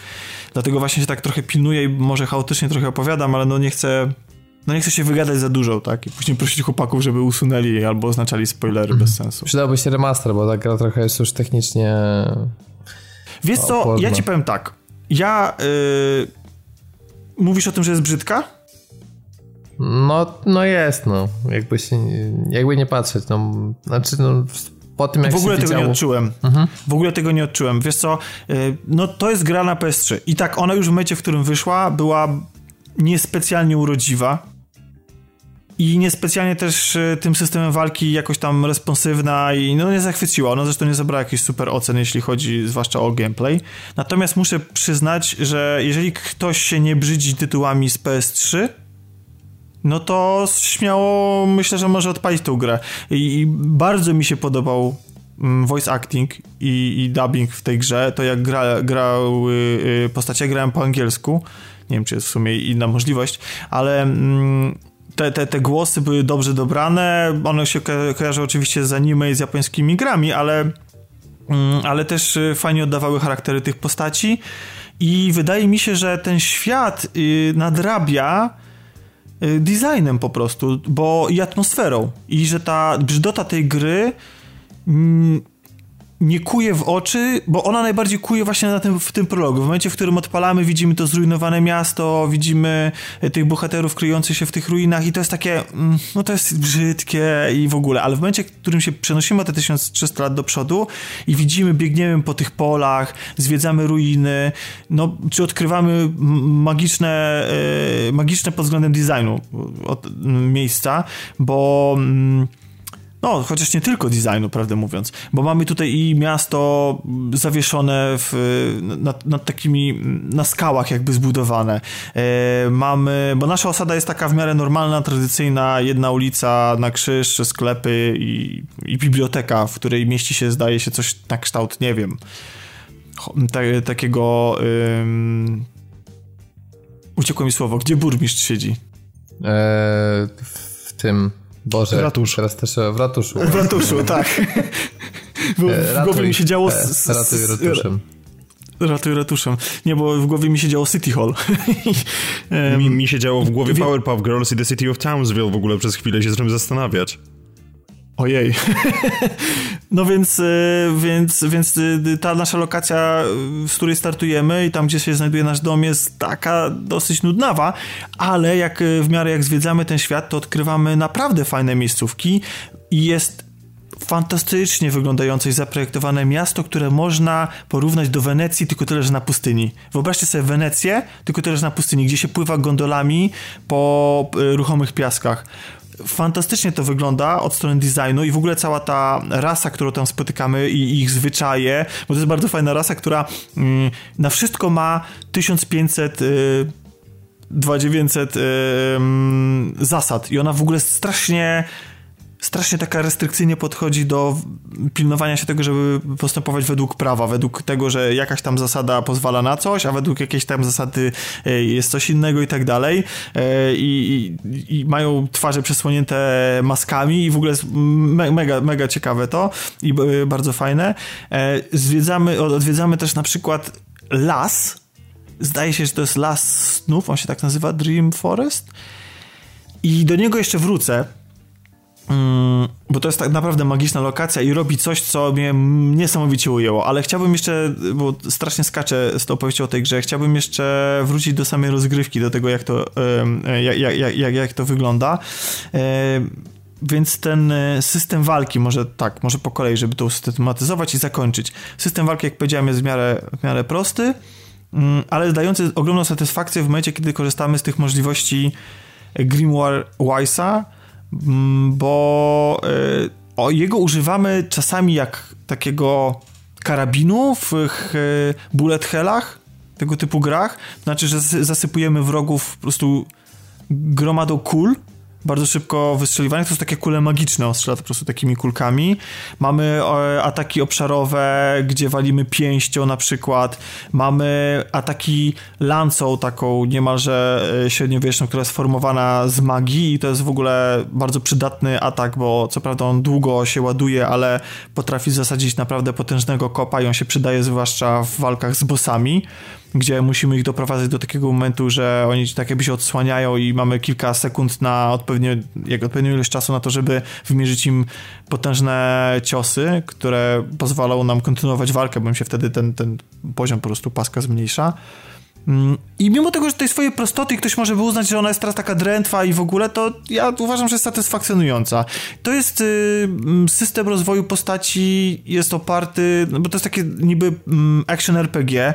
Speaker 2: Dlatego właśnie się tak trochę pilnuję i może chaotycznie trochę opowiadam, ale no nie chcę no nie chcę się wygadać za dużo, tak? I później prosić chłopaków, żeby usunęli albo oznaczali spoilery bez mhm. sensu.
Speaker 1: Przydałby się remaster, bo ta gra trochę jest już technicznie
Speaker 2: Wiesz co, ja ci powiem tak. Ja. Yy... Mówisz o tym, że jest brzydka?
Speaker 1: No, no jest, no. Jakby się, jakby nie patrzeć, no. Znaczy, no, po tym jak
Speaker 2: W ogóle tego widziało... nie odczułem. Mhm. W ogóle tego nie odczułem. Wiesz co, yy, no to jest gra na PS3. I tak, ona już w momencie, w którym wyszła, była niespecjalnie urodziwa i niespecjalnie też e, tym systemem walki jakoś tam responsywna i no nie zachwyciła. Ona zresztą nie zabrała jakichś super ocen, jeśli chodzi zwłaszcza o gameplay. Natomiast muszę przyznać, że jeżeli ktoś się nie brzydzi tytułami z PS3, no to śmiało myślę, że może odpalić tą grę. I, bardzo mi się podobał mm, voice acting i, i dubbing w tej grze, to jak gra, grały y, postacie, grałem po angielsku, nie wiem, czy jest w sumie inna możliwość, ale mm, te, te, te głosy były dobrze dobrane. One się ko kojarzą oczywiście z anime i z japońskimi grami, ale, mm, ale też y, fajnie oddawały charaktery tych postaci. I wydaje mi się, że ten świat y, nadrabia designem po prostu, bo i atmosferą. I że ta brzydota tej gry mm, nie kuje w oczy, bo ona najbardziej kuje właśnie na tym, w tym prologu. W momencie, w którym odpalamy, widzimy to zrujnowane miasto, widzimy e, tych bohaterów kryjących się w tych ruinach i to jest takie, mm, no to jest brzydkie i w ogóle, ale w momencie, w którym się przenosimy te 1300 lat do przodu i widzimy, biegniemy po tych polach, zwiedzamy ruiny, no, czy odkrywamy magiczne, magiczne pod względem designu od miejsca, bo mm, no chociaż nie tylko designu, prawdę mówiąc, bo mamy tutaj i miasto zawieszone w, nad, nad takimi, na skałach jakby zbudowane. E, mamy, bo nasza osada jest taka w miarę normalna, tradycyjna, jedna ulica na krzyż, sklepy i, i biblioteka, w której mieści się, zdaje się, coś na kształt, nie wiem, ta, takiego... Ym, uciekło mi słowo, gdzie burmistrz siedzi?
Speaker 1: Eee, w tym Boże,
Speaker 3: Ratusz.
Speaker 1: teraz też w ratuszu.
Speaker 2: W ratuszu, tak. (laughs) Bo w
Speaker 1: Ratuj,
Speaker 2: głowie mi się działo...
Speaker 1: e,
Speaker 2: S,
Speaker 1: ratuj ratuszem.
Speaker 2: Ratuj ratuszem. Nie, bo w głowie mi się działo City Hall. (laughs)
Speaker 3: mi, mi się działo w głowie Powerpuff Girls i The City of Townsville w ogóle przez chwilę się zacząłem zastanawiać.
Speaker 2: Ojej. No więc, więc, więc ta nasza lokacja, z której startujemy i tam, gdzie się znajduje nasz dom, jest taka dosyć nudnawa, ale jak w miarę jak zwiedzamy ten świat, to odkrywamy naprawdę fajne miejscówki i jest fantastycznie wyglądające i zaprojektowane miasto, które można porównać do Wenecji, tylko tyle, że na pustyni. Wyobraźcie sobie Wenecję, tylko tyle, że na pustyni, gdzie się pływa gondolami po ruchomych piaskach fantastycznie to wygląda od strony designu i w ogóle cała ta rasa, którą tam spotykamy i ich zwyczaje, bo to jest bardzo fajna rasa, która mm, na wszystko ma 1500 y, 2900 y, mm, zasad i ona w ogóle strasznie strasznie taka restrykcyjnie podchodzi do pilnowania się tego, żeby postępować według prawa, według tego, że jakaś tam zasada pozwala na coś, a według jakiejś tam zasady e, jest coś innego i tak dalej. E, I, i, i mają twarze przesłonięte maskami i w ogóle jest mega, mega ciekawe to i e, bardzo fajne. Zwiedzamy, odwiedzamy też na przykład las. Zdaje się, że to jest las snów, on się tak nazywa, Dream Forest. I do niego jeszcze wrócę, bo to jest tak naprawdę magiczna lokacja i robi coś, co mnie niesamowicie ujęło, ale chciałbym jeszcze, bo strasznie skaczę z tą opowieścią o tej grze, chciałbym jeszcze wrócić do samej rozgrywki, do tego jak to, jak, jak, jak, jak to wygląda. Więc ten e, system walki, może tak, może po kolei, żeby to usystematyzować i zakończyć. System walki, jak powiedziałem, jest w miarę, w miarę prosty, mm, ale dający ogromną satysfakcję w momencie, kiedy korzystamy z tych możliwości Grimoire Wise'a, Mm, bo e, o, jego używamy czasami jak takiego karabinu w bullet hellach, tego typu grach. Znaczy, że zasypujemy wrogów po prostu gromadą kul bardzo szybko wystrzeliwanie. To są takie kule magiczne, on strzela po prostu takimi kulkami. Mamy e, ataki obszarowe, gdzie walimy pięścią na przykład. Mamy ataki lancą, taką niemalże e, średniowieczną, która jest formowana z magii i to jest w ogóle bardzo przydatny atak, bo co prawda on długo się ładuje, ale potrafi zasadzić naprawdę potężnego kopa i on się przydaje zwłaszcza w walkach z bossami gdzie musimy ich doprowadzać do takiego momentu, że oni tak jakby się odsłaniają i mamy kilka sekund na odpowiednio, jak odpowiednią ilość czasu na to, żeby wymierzyć im potężne ciosy, które pozwalają nam kontynuować walkę, bo im się wtedy ten, ten poziom po prostu paska zmniejsza. Mm, I mimo tego, że tej swojej prostoty ktoś może by uznać, że ona jest teraz taka drętwa i w ogóle, to ja uważam, że jest satysfakcjonująca. To jest y, mm, system rozwoju postaci, jest oparty, no bo to jest takie niby mm, action RPG,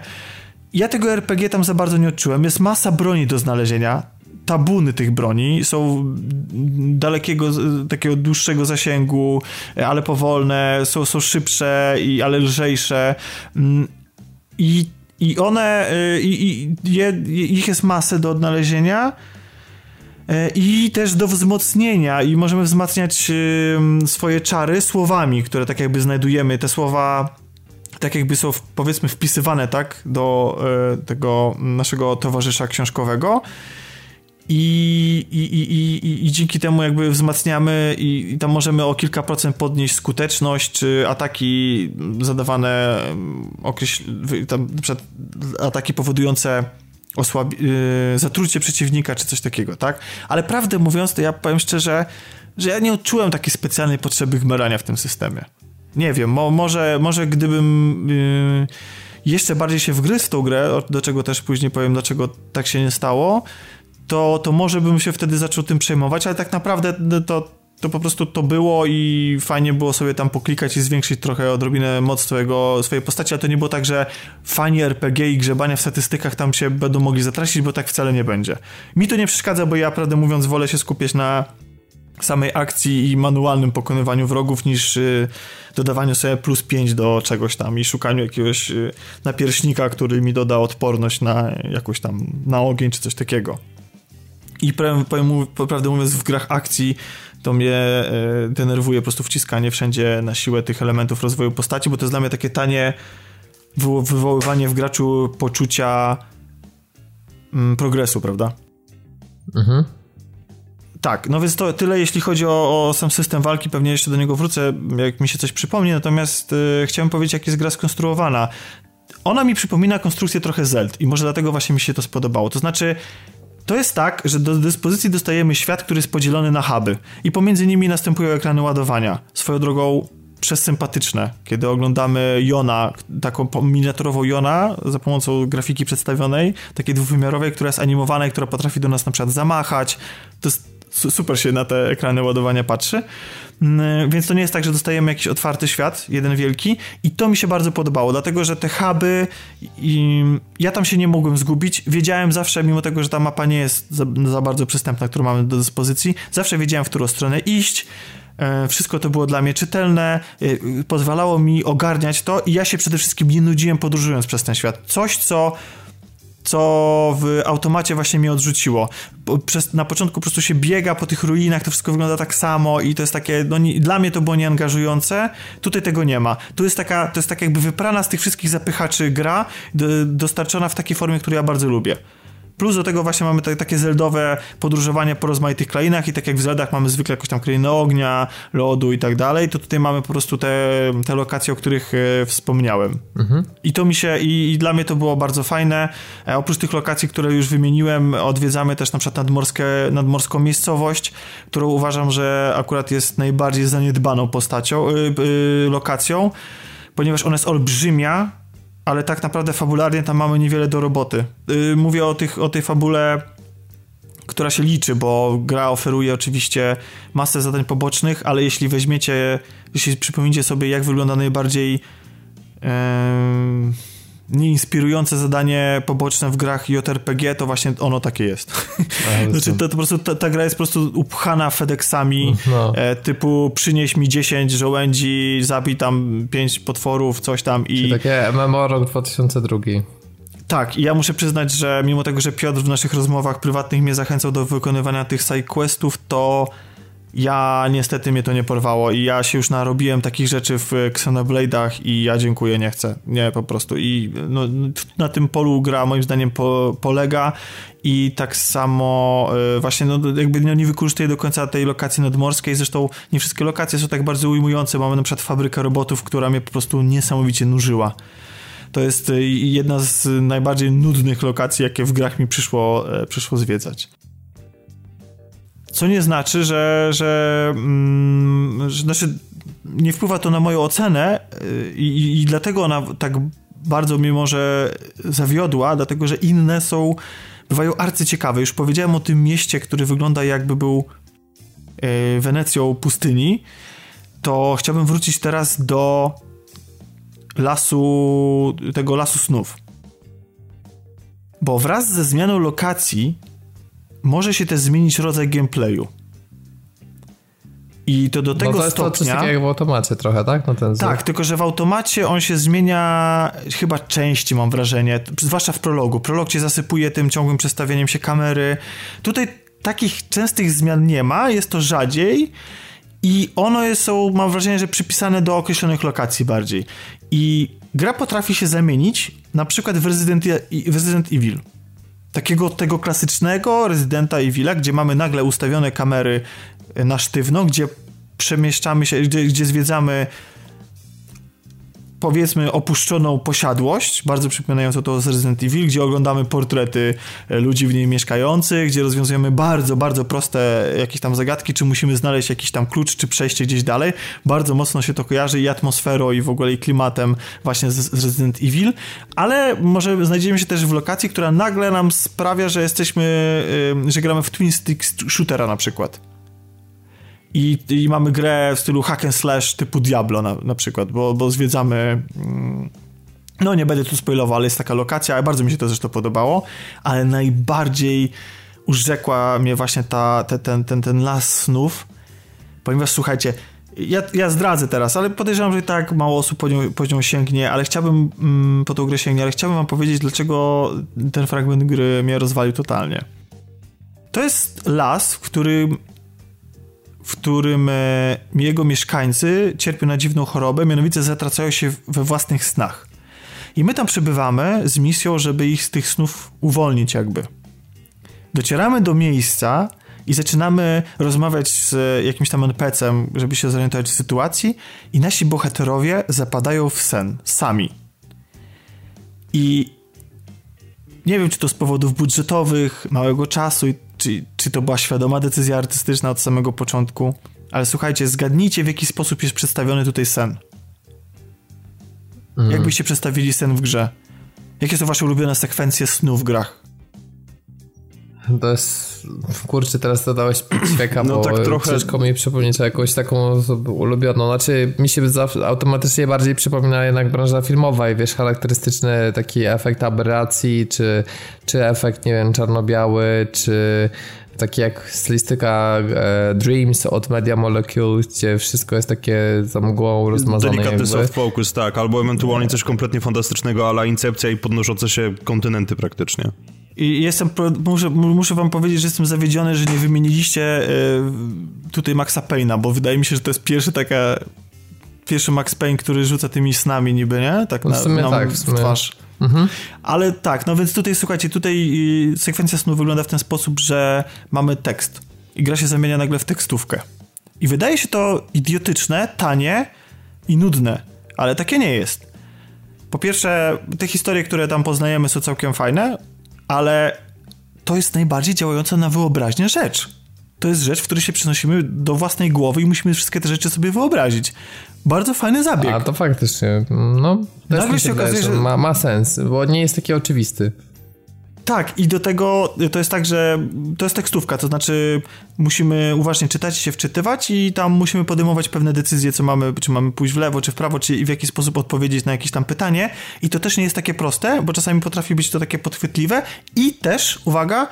Speaker 2: ja tego RPG tam za bardzo nie odczułem. Jest masa broni do znalezienia. Tabuny tych broni są dalekiego, takiego dłuższego zasięgu, ale powolne, są, są szybsze, i, ale lżejsze. Mm, I, i one, y, i, i je, ich jest masę do odnalezienia y, i też do wzmocnienia i możemy wzmacniać swoje czary słowami, które tak jakby znajdujemy. Te słowa tak jakby są powiedzmy wpisywane tak do e, tego naszego towarzysza książkowego. I, i, i, i, dzięki temu jakby wzmacniamy i, tam możemy o kilka procent podnieść skuteczność, czy ataki zadawane, określ, tam, ataki powodujące osłabi, yy, zatrucie przeciwnika, czy coś takiego, tak? Ale prawdę mówiąc, to ja powiem szczerze, że ja nie odczułem takiej specjalnej potrzeby gmerania w tym systemie nie wiem, mo, może, może gdybym yy, jeszcze bardziej się wgryzł w tą grę, do czego też później powiem, dlaczego tak się nie stało, to, to może bym się wtedy zaczął tym przejmować, ale tak naprawdę to, to po prostu to było i fajnie było sobie tam poklikać i zwiększyć trochę odrobinę moc swojego, swojej postaci, ale to nie było tak, że fani RPG i grzebania w statystykach tam się będą mogli zatracić, bo tak wcale nie będzie. Mi to nie przeszkadza, bo ja prawdę mówiąc wolę się skupiać na samej akcji i manualnym pokonywaniu wrogów niż y, dodawaniu sobie plus 5 do czegoś tam i szukaniu jakiegoś y, napierśnika, który mi doda odporność na jakąś tam na ogień czy coś takiego. I powiem, powiem prawdę mówiąc w grach akcji to mnie y, denerwuje po prostu wciskanie wszędzie na siłę tych elementów rozwoju postaci, bo to jest dla mnie takie tanie wywoływanie w graczu poczucia mm, progresu, prawda? Mhm. Tak, no więc to tyle jeśli chodzi o, o, sam system walki, pewnie jeszcze do niego wrócę, jak mi się coś przypomni, natomiast y, chciałem powiedzieć, jak jest gra skonstruowana. Ona mi przypomina konstrukcję trochę Zeld i może dlatego właśnie mi się to spodobało. To znaczy, to jest tak, że do dyspozycji dostajemy świat, który jest podzielony na huby i pomiędzy nimi następują ekrany ładowania. Swoją drogą przesympatyczne, kiedy oglądamy Jona, taką miniaturową Jona za pomocą grafiki przedstawionej, takiej dwuwymiarowej, która jest animowana i która potrafi do nas na przykład zamachać. To jest super się na te ekrany ładowania patrzy. Mm, więc to nie jest tak, że dostajemy jakiś otwarty świat, jeden wielki i to mi się bardzo podobało, dlatego że te huby i ja tam się nie mogłem zgubić. Wiedziałem zawsze, mimo tego, że ta mapa nie jest za, za bardzo przystępna, którą mamy do dyspozycji, zawsze wiedziałem, w którą stronę iść. E, wszystko to było dla mnie czytelne, e, pozwalało mi ogarniać to i ja się przede wszystkim nie nudziłem podróżując przez ten świat. Coś, co co w automacie właśnie mnie odrzuciło. Przez, na początku po prostu się biega po tych ruinach, to wszystko wygląda tak samo i to jest takie, no nie, dla mnie to było nieangażujące, tutaj tego nie ma. Tu jest taka, to jest tak jakby wyprana z tych wszystkich zapychaczy gra, do, dostarczona w takiej formie, którą ja bardzo lubię. Plus do tego właśnie mamy te, takie zeldowe podróżowanie po rozmaitych krainach i tak jak w Zeldach mamy zwykle jakąś tam krainę ognia, lodu i tak dalej, to tutaj mamy po prostu te, te lokacje, o których e, wspomniałem. Mhm. I to mi się, i, i, dla mnie to było bardzo fajne. E, oprócz tych lokacji, które już wymieniłem, odwiedzamy też na przykład nadmorskie, nadmorską miejscowość, którą uważam, że akurat jest najbardziej zaniedbaną postacią, y, y, lokacją, ponieważ ona jest olbrzymia, ale tak naprawdę fabularnie tam mamy niewiele do roboty. Yy, mówię o, tych, o tej fabule, która się liczy, bo gra oferuje oczywiście masę zadań pobocznych, ale jeśli weźmiecie, jeśli przypomnicie sobie, jak wygląda najbardziej yy, nieinspirujące zadanie poboczne w grach JRPG, to właśnie ono takie jest. (laughs) znaczy, to, to, po prostu ta, ta, gra jest po prostu upchana FedExami no. e, typu przynieś mi 10 żołędzi, zabij tam 5 potworów, coś tam i...
Speaker 1: Czyli takie MMO rok 2002.
Speaker 2: Tak, i ja muszę przyznać, że mimo tego, że Piotr w naszych rozmowach prywatnych mnie zachęcał do wykonywania tych side questów, to ja niestety mnie to nie porwało i ja się już narobiłem takich rzeczy w Xenoblade'ach i ja dziękuję, nie chcę. Nie, po prostu. I no, na tym polu gra moim zdaniem po, polega i tak samo y, właśnie no, jakby no, nie wykorzystuje do końca tej lokacji nadmorskiej. Zresztą nie wszystkie lokacje są tak bardzo ujmujące. Mamy na przykład fabrykę robotów, która mnie po prostu niesamowicie nużyła. To jest y, jedna z najbardziej nudnych lokacji, jakie w grach mi przyszło, e, przyszło zwiedzać. Co nie znaczy, że, że, mm, że znaczy nie wpływa to na moją ocenę y, i, i dlatego ona tak bardzo mnie może zawiodła, dlatego że inne są, bywają arcyciekawe. Już powiedziałem o tym mieście, który wygląda jakby był y, Wenecją pustyni, to chciałbym wrócić teraz do lasu, tego lasu snów. Bo wraz ze zmianą lokacji może się też zmienić rodzaj gameplayu. I to do tego no to jest stopnia... To coś
Speaker 1: takiego jak w automacie trochę, tak? No ten
Speaker 2: tak, tylko że w automacie on się zmienia chyba części, mam wrażenie, zwłaszcza w prologu. Prolog cię zasypuje tym ciągłym przestawieniem się kamery. Tutaj takich częstych zmian nie ma, jest to rzadziej i one są, mam wrażenie, że przypisane do określonych lokacji bardziej. I gra potrafi się zamienić, na przykład w Resident, w Resident Evil takiego tego klasycznego rezydenta Evil'a, gdzie mamy nagle ustawione kamery na sztywno, gdzie przemieszczamy się, gdzie, gdzie zwiedzamy powiedzmy opuszczoną posiadłość, bardzo przypominającą to z Resident Evil, gdzie oglądamy portrety e, ludzi w niej mieszkających, gdzie rozwiązujemy bardzo, bardzo proste jakieś tam zagadki, czy musimy znaleźć jakiś tam klucz, czy przejście gdzieś dalej. Bardzo mocno się to kojarzy i atmosferą, i w ogóle i klimatem właśnie z, z Resident Evil, ale może znajdziemy się też w lokacji, która nagle nam sprawia, że jesteśmy, że gramy w twin stick shootera na przykład i, I, mamy grę w stylu hack and slash typu Diablo na, na przykład, bo, bo zwiedzamy... Mm, no nie będę tu spoilował, ale jest taka lokacja, bardzo mi się to zresztą podobało, ale najbardziej urzekła mnie właśnie ta, te, ten, ten, ten las snów, Ponieważ słuchajcie, ja, ja zdradzę teraz, ale podejrzewam, że tak mało osób po nią, po nią sięgnie, ale chciałbym mm, po tą grę sięgnie, ale chciałbym wam powiedzieć, dlaczego ten fragment gry mnie rozwalił totalnie. To jest las, w którym w którym e, jego mieszkańcy cierpią na dziwną chorobę, mianowicie zatracają się we własnych snach. I my tam przybywamy z misją, żeby ich z tych snów uwolnić jakby. Docieramy do miejsca i zaczynamy rozmawiać z jakimś tam NPC-em, żeby się zorientować w sytuacji i nasi bohaterowie zapadają w sen, sami. I nie wiem, czy to z powodów budżetowych, małego czasu, czy, czy to była świadoma decyzja artystyczna od samego początku, ale słuchajcie, zgadnijcie w jaki sposób jest przedstawiony tutaj sen. Mhm. Jak byście przedstawili sen w grze? Jakie są wasze ulubione sekwencje snu w grach?
Speaker 1: To jest... Kurczę, teraz dodałeś ćwieka, (clears throat) no, bo tak trochę... ciężko mi przypomnieć jakąś taką ulubioną. Znaczy, mi się zawsze automatycznie bardziej przypomina jednak branża filmowa i wiesz, charakterystyczny taki efekt aberracji, czy, czy efekt, nie wiem, czarno-biały, czy taki jak stylistyka e, Dreams od Media Molecule, gdzie wszystko jest takie za mgłą rozmazane.
Speaker 3: Delikatny soft focus, tak, albo ewentualnie coś kompletnie fantastycznego, ale Incepcja i podnoszące się kontynenty praktycznie.
Speaker 2: I jestem, muszę, muszę wam powiedzieć, że jestem zawiedziony, że nie wymieniliście y, tutaj Maxa Payne'a, bo wydaje mi się, że to jest pierwszy taka pierwszy Max Payne, który rzuca tymi snami niby, nie?
Speaker 1: Tak w na, tak, w, sumie.
Speaker 2: twarz. Mhm. Ale tak, no więc tutaj słuchajcie, tutaj y, sekwencja snu wygląda w ten sposób, że mamy tekst i gra się zamienia nagle w tekstówkę. I wydaje się to idiotyczne, tanie i nudne, ale takie nie jest. Po pierwsze, te historie, które tam poznajemy są całkiem fajne, ale to jest najbardziej działająca na wyobraźnię rzecz. To jest rzecz, w której się przenosimy do własnej głowy i musimy wszystkie te rzeczy sobie wyobrazić. Bardzo fajny zabieg.
Speaker 1: A to faktycznie, no, Nagle się okazuje, że ma, ma sens, bo nie jest taki oczywisty.
Speaker 2: Tak, i do tego to jest tak, że to jest tekstówka, to znaczy musimy uważnie czytać się wczytywać i tam musimy podejmować pewne decyzje, co mamy, czy mamy pójść w lewo, czy w prawo, czy w jaki sposób odpowiedzieć na jakieś tam pytanie. I to też nie jest takie proste, bo czasami potrafi być to takie podchwytliwe i też, uwaga,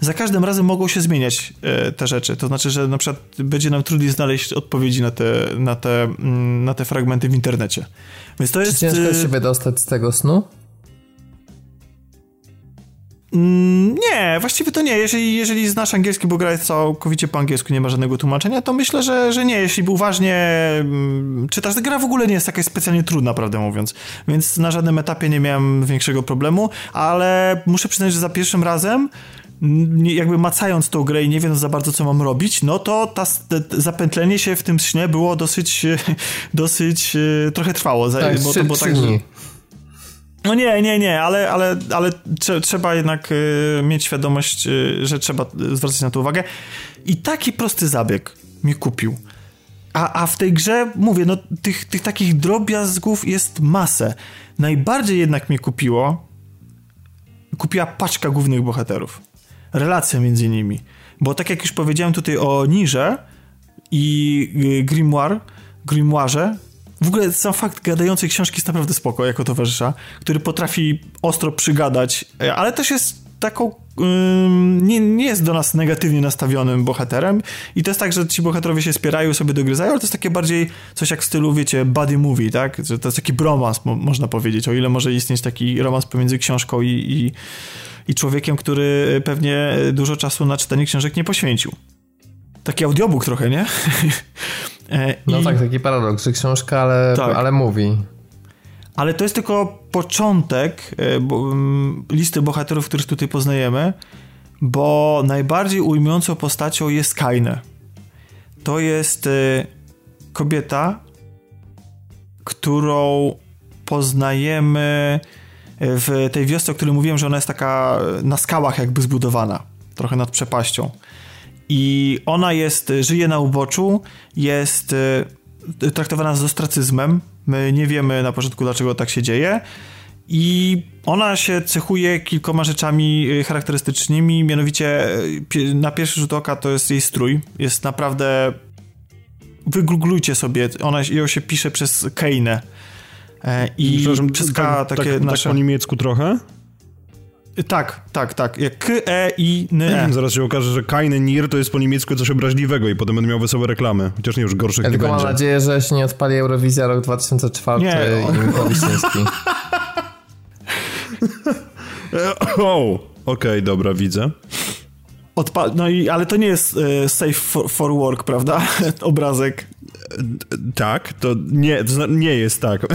Speaker 2: za każdym razem mogą się zmieniać e, te rzeczy. To znaczy, że na przykład będzie nam trudniej znaleźć odpowiedzi na te, na te, mm, na te fragmenty w internecie. Więc to jest.
Speaker 1: Czy ciężko jest się wydostać z tego snu?
Speaker 2: Mm, nie, właściwie to nie. Jeżeli, jeżeli znasz angielski, bo gra jest całkowicie po angielsku, nie ma żadnego tłumaczenia, to myślę, że, że nie. Jeśli uważnie mm, czytasz, ta gra w ogóle nie jest jakaś specjalnie trudna, prawdę mówiąc. Więc na żadnym etapie nie miałem większego problemu, ale muszę przyznać, że za pierwszym razem jakby macając tą grę i nie wiedząc za bardzo, co mam robić, no to ta, zapętlenie się w tym śnie było dosyć, (laughs) dosyć e, trochę trwało.
Speaker 1: Tak, bo, to, bo tak, dni.
Speaker 2: No nie, nie, nie, ale, ale, ale trzeba jednak y, mieć świadomość, y, że trzeba zwracać na to uwagę. I taki prosty zabieg mi kupił. A, a w tej grze, mówię, no tych, tych takich drobiazgów jest masę. Najbardziej jednak mnie kupiło, kupiła paczka głównych bohaterów. Relacja między nimi. Bo tak jak już powiedziałem tutaj o Nirze i y, Grimoire, Grimoire, w ogóle sam fakt gadającej książki jest naprawdę spoko jako towarzysza, który potrafi ostro przygadać, e, ale też jest taką nie, nie jest do nas negatywnie nastawionym bohaterem i to jest tak, że ci bohaterowie się spierają, sobie dogryzają, ale to jest takie bardziej coś jak w stylu, wiecie, buddy movie, tak? Że to jest taki bromans, mo można powiedzieć, o ile może istnieć taki romans pomiędzy książką i, i, i człowiekiem, który pewnie dużo czasu na czytanie książek nie poświęcił. Taki audiobook trochę, nie? (laughs)
Speaker 1: E, no I... tak, taki paradoks, że książka, ale, tak. ale mówi.
Speaker 2: Ale to jest tylko początek e, listy bohaterów, których tutaj poznajemy, bo najbardziej ujmującą postacią jest Kaine. To jest e, kobieta, którą poznajemy w tej wiosce, o której mówiłem, że ona jest taka na skałach jakby zbudowana, trochę nad przepaścią. I ona jest, żyje na uboczu, jest e, traktowana z ostracyzmem. My nie wiemy na początku, dlaczego tak się dzieje. I ona się cechuje kilkoma rzeczami e, charakterystycznymi, mianowicie e, na pierwszy rzut oka to jest jej strój. Jest naprawdę. Wygooglujcie sobie, ona ją się pisze przez Kane. I przez K
Speaker 3: tak, takie tak, nasze. Tak po niemiecku trochę?
Speaker 2: Tak, tak, tak. Jak K, E, I, N, E.
Speaker 3: Zaraz się okaże, że Keine Nir to jest po niemiecku coś obraźliwego i potem będę miał wesołe reklamy. Chociaż nie już gorszych
Speaker 1: Ja
Speaker 3: nie
Speaker 1: tylko
Speaker 3: będzie.
Speaker 1: mam nadzieję, że się nie odpali Eurowizja rok 2004
Speaker 2: Nie.
Speaker 1: i. (laughs)
Speaker 3: O, okej, dobra, widzę.
Speaker 2: Odpa- no i, ale to nie jest e, safe for, for work, prawda? (laughs) Obrazek.
Speaker 3: Tak, to nie, to nie jest tak. (laughs)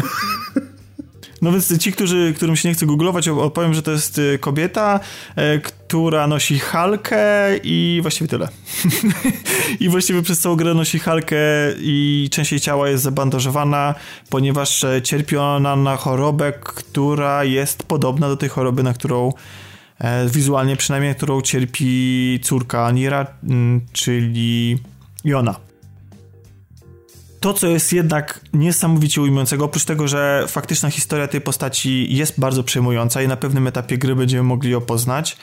Speaker 2: No więc ci, którzy, którym się nie chce googlować, opowiem, że to jest e, kobieta, e, która nosi halkę i właściwie tyle. (laughs) I właściwie przez całą grę nosi halkę i częściej ciała jest zabandażowana, ponieważ e, cierpi ona na chorobę, która jest podobna do tej choroby, na którą e, wizualnie przynajmniej, na którą cierpi córka Nira, m, czyli Jona. To, co jest jednak niesamowicie ujmującego, oprócz tego, że faktyczna historia tej postaci jest bardzo przejmująca i na pewnym etapie gry będziemy mogli ją poznać,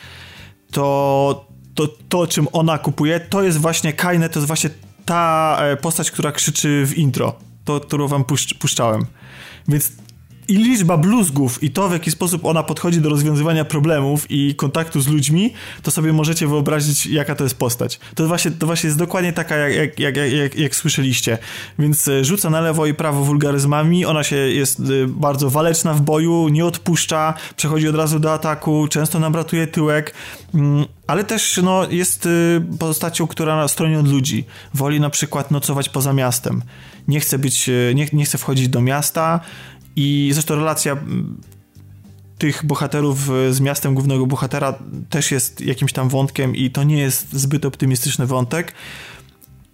Speaker 2: to to, to czym ona kupuje, to jest właśnie Kaine, to jest właśnie ta e, postać, która krzyczy w intro, to, którą wam puszcz, puszczałem. Więc i liczba bluzgów i to, w jaki sposób ona podchodzi do rozwiązywania problemów i kontaktu z ludźmi, to sobie możecie wyobrazić, jaka to jest postać. To właśnie, to właśnie jest dokładnie taka, jak, jak, jak, jak, jak słyszeliście. Więc e, rzuca na lewo i prawo wulgaryzmami, ona się jest e, bardzo waleczna w boju, nie odpuszcza, przechodzi od razu do ataku, często nam ratuje tyłek, mm, ale też no, jest y, postacią, która stroni od ludzi. Woli na przykład nocować poza miastem. Nie chce być, nie, nie chce wchodzić do miasta, i zresztą relacja tych bohaterów y, z miastem głównego bohatera też jest jakimś tam wątkiem i to nie jest zbyt optymistyczny wątek.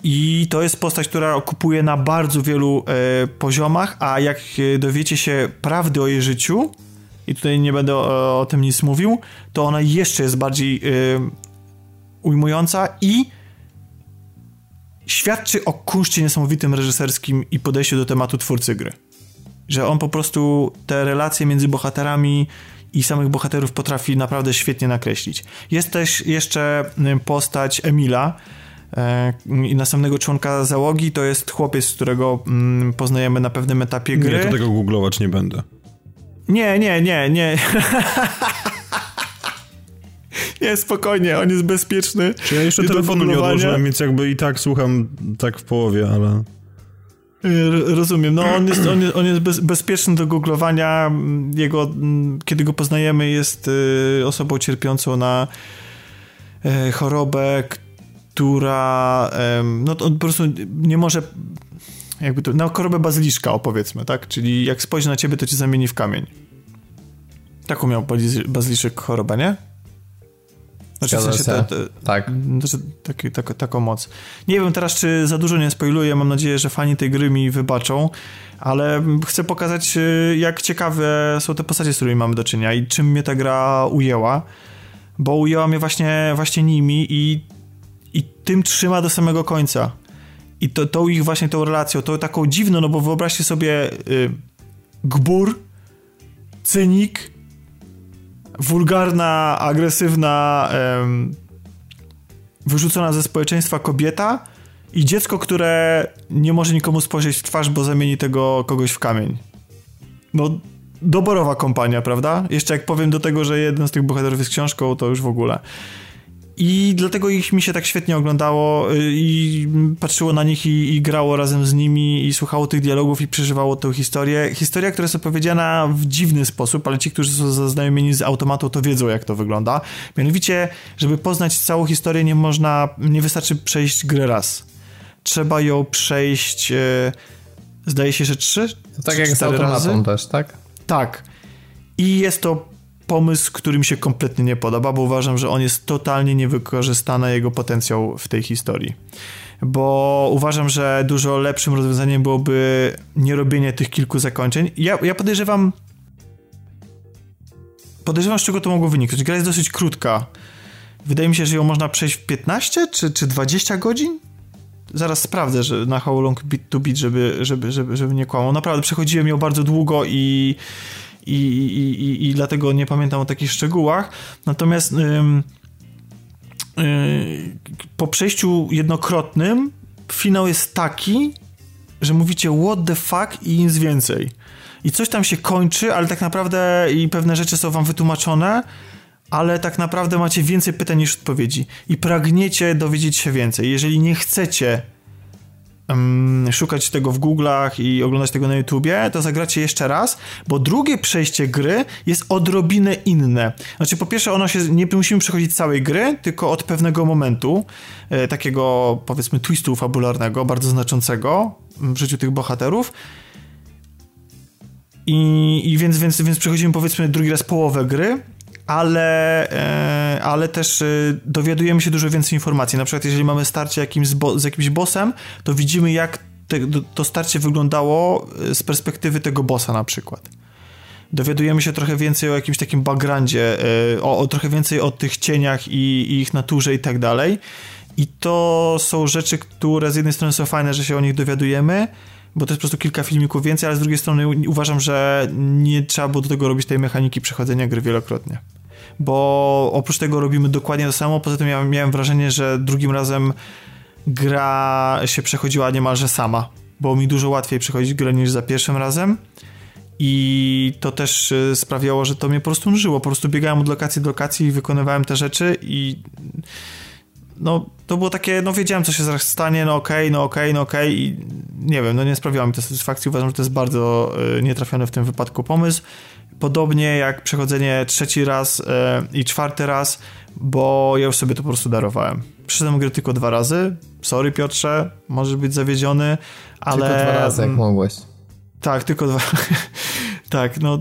Speaker 2: I to jest postać, która okupuje na bardzo wielu e, poziomach, a jak e, dowiecie się prawdy o jej życiu, i tutaj nie będę o, o tym nic mówił, to ona jeszcze jest bardziej e, ujmująca i świadczy o kunszcie niesamowitym reżyserskim i podejściu do tematu twórcy gry że on po prostu te relacje między bohaterami i samych bohaterów potrafi naprawdę świetnie nakreślić. Jest też jeszcze postać Emila e, i następnego członka załogi, to jest chłopiec, którego mm, poznajemy na pewnym etapie gry.
Speaker 3: Nie, to tego googlować nie będę.
Speaker 2: Nie, nie, nie, nie. (laughs) nie, spokojnie, on jest bezpieczny.
Speaker 3: Czy ja jeszcze telefonu nie odłożyłem, więc jakby i tak słucham tak w połowie, ale...
Speaker 2: R- Rozumiem. No on jest, on jest, on jest bez, bezpieczny do googlowania. Jego, mm, kiedy go poznajemy, jest y, osobą cierpiącą na e, chorobę, która no to on po prostu nie może jakby to, na chorobę bazyliszka, opowiedzmy, tak? Czyli jak spojrzy na ciebie, to cię zamieni w kamień. Taką miał bazyliszek chorobę, nie? Znaczy, w sensie
Speaker 1: się.
Speaker 2: te, te,
Speaker 1: Tak.
Speaker 2: znaczy, taki, tak, taką moc. Nie wiem teraz, czy za dużo nie spoiluję. Mam nadzieję, że fani tej gry mi wybaczą, ale chcę pokazać, y, jak ciekawe są te postacie, z którymi mamy do czynienia i czym mnie ta gra ujęła, bo ujęła mnie właśnie, właśnie nimi i, i tym trzyma do samego końca. I to, tą ich właśnie tą relacją, tą taką dziwną, no bo wyobraźcie sobie y, gbur, cynik, wulgarna, agresywna, em, wyrzucona ze społeczeństwa kobieta i dziecko, które nie może nikomu spojrzeć w twarz, bo zamieni tego kogoś w kamień. No, doborowa kompania, prawda? Jeszcze jak powiem do tego, że jeden z tych bohaterów jest książką, to już w ogóle. I dlatego ich mi się tak świetnie oglądało y, i patrzyło na nich i, i grało razem z nimi i słuchało tych dialogów i przeżywało tę historię. Historia, która jest opowiedziana w dziwny sposób, ale ci, którzy są zaznajomieni z automatą, to wiedzą, jak to wygląda. Mianowicie, żeby poznać całą historię, nie można, nie wystarczy przejść grę raz. Trzeba ją przejść, e, zdaje się, że trzy?
Speaker 1: Tak jak z automatą
Speaker 2: razy?
Speaker 1: też, tak?
Speaker 2: Tak. I jest to pomysł, który mi się kompletnie nie podoba, bo uważam, że on jest totalnie niewykorzystany, jego potencjał w tej historii. Bo uważam, że dużo lepszym rozwiązaniem byłoby nie robienie tych kilku zakończeń. Ja, ja podejrzewam. Podejrzewam, z czego to mogło wyniknąć. Gra jest dosyć krótka. Wydaje mi się, że ją można przejść w 15 czy, czy 20 godzin? Zaraz sprawdzę, że na How Long Beat to Beat, żeby, żeby, żeby, żeby nie kłamał. Naprawdę przechodziłem ją bardzo długo i, i, i, i, i dlatego nie pamiętam o takich szczegółach. Natomiast ym, yy, po przejściu jednokrotnym finał jest taki, że mówicie what the fuck i nic więcej. I coś tam się kończy, ale tak naprawdę i pewne rzeczy są wam wytłumaczone, ale tak naprawdę macie więcej pytań niż odpowiedzi i pragniecie dowiedzieć się więcej. Jeżeli nie chcecie szukać tego w Google'ach i oglądać tego na YouTubie, to zagracie jeszcze raz, bo drugie przejście gry jest odrobinę inne. Znaczy, po pierwsze, ono się nie musimy przechodzić całej gry, tylko od pewnego momentu, e, takiego powiedzmy twistu fabularnego, bardzo znaczącego w życiu tych bohaterów. I, i więc, więc, więc przechodzimy powiedzmy drugi raz połowę gry, ale, e, ale też e, dowiadujemy się dużo więcej informacji. Na przykład, jeżeli mamy starcie jakimś z, jakimś bossem, to widzimy, jak te, to starcie wyglądało e, z perspektywy tego bossa na przykład. Dowiadujemy się trochę więcej o jakimś takim backgroundzie, o, o trochę więcej o tych cieniach i, i ich naturze i tak dalej. I to są rzeczy, które z jednej strony są fajne, że się o nich dowiadujemy, bo to jest po prostu kilka filmików więcej, ale z drugiej strony uważam, że nie trzeba było do tego robić tej mechaniki przechodzenia gry wielokrotnie bo oprócz tego robimy dokładnie to samo. Poza tym ja miałem wrażenie, że drugim razem gra się przechodziła niemalże sama, bo mi dużo łatwiej przechodzić grę niż za pierwszym razem. I to też y, sprawiało, że to mnie po prostu nużyło. Po prostu biegałem od lokacji do lokacji i wykonywałem te rzeczy i no to było takie, no wiedziałem co się zaraz stanie, no okej, okay, no okej, okay, no okej okay. i nie wiem, no nie sprawiało mi to satysfakcji. Uważam, że to jest bardzo y, nietrafiony w tym wypadku pomysł. Podobnie jak przechodzenie trzeci raz e, i czwarty raz, bo ja już sobie to po prostu darowałem. Przyszedłem grę tylko dwa razy. Sorry Piotrze, możesz być zawiedziony, ale...
Speaker 1: Tylko dwa razy, jak mogłeś.
Speaker 2: Tak, tylko dwa. (laughs) Tak, no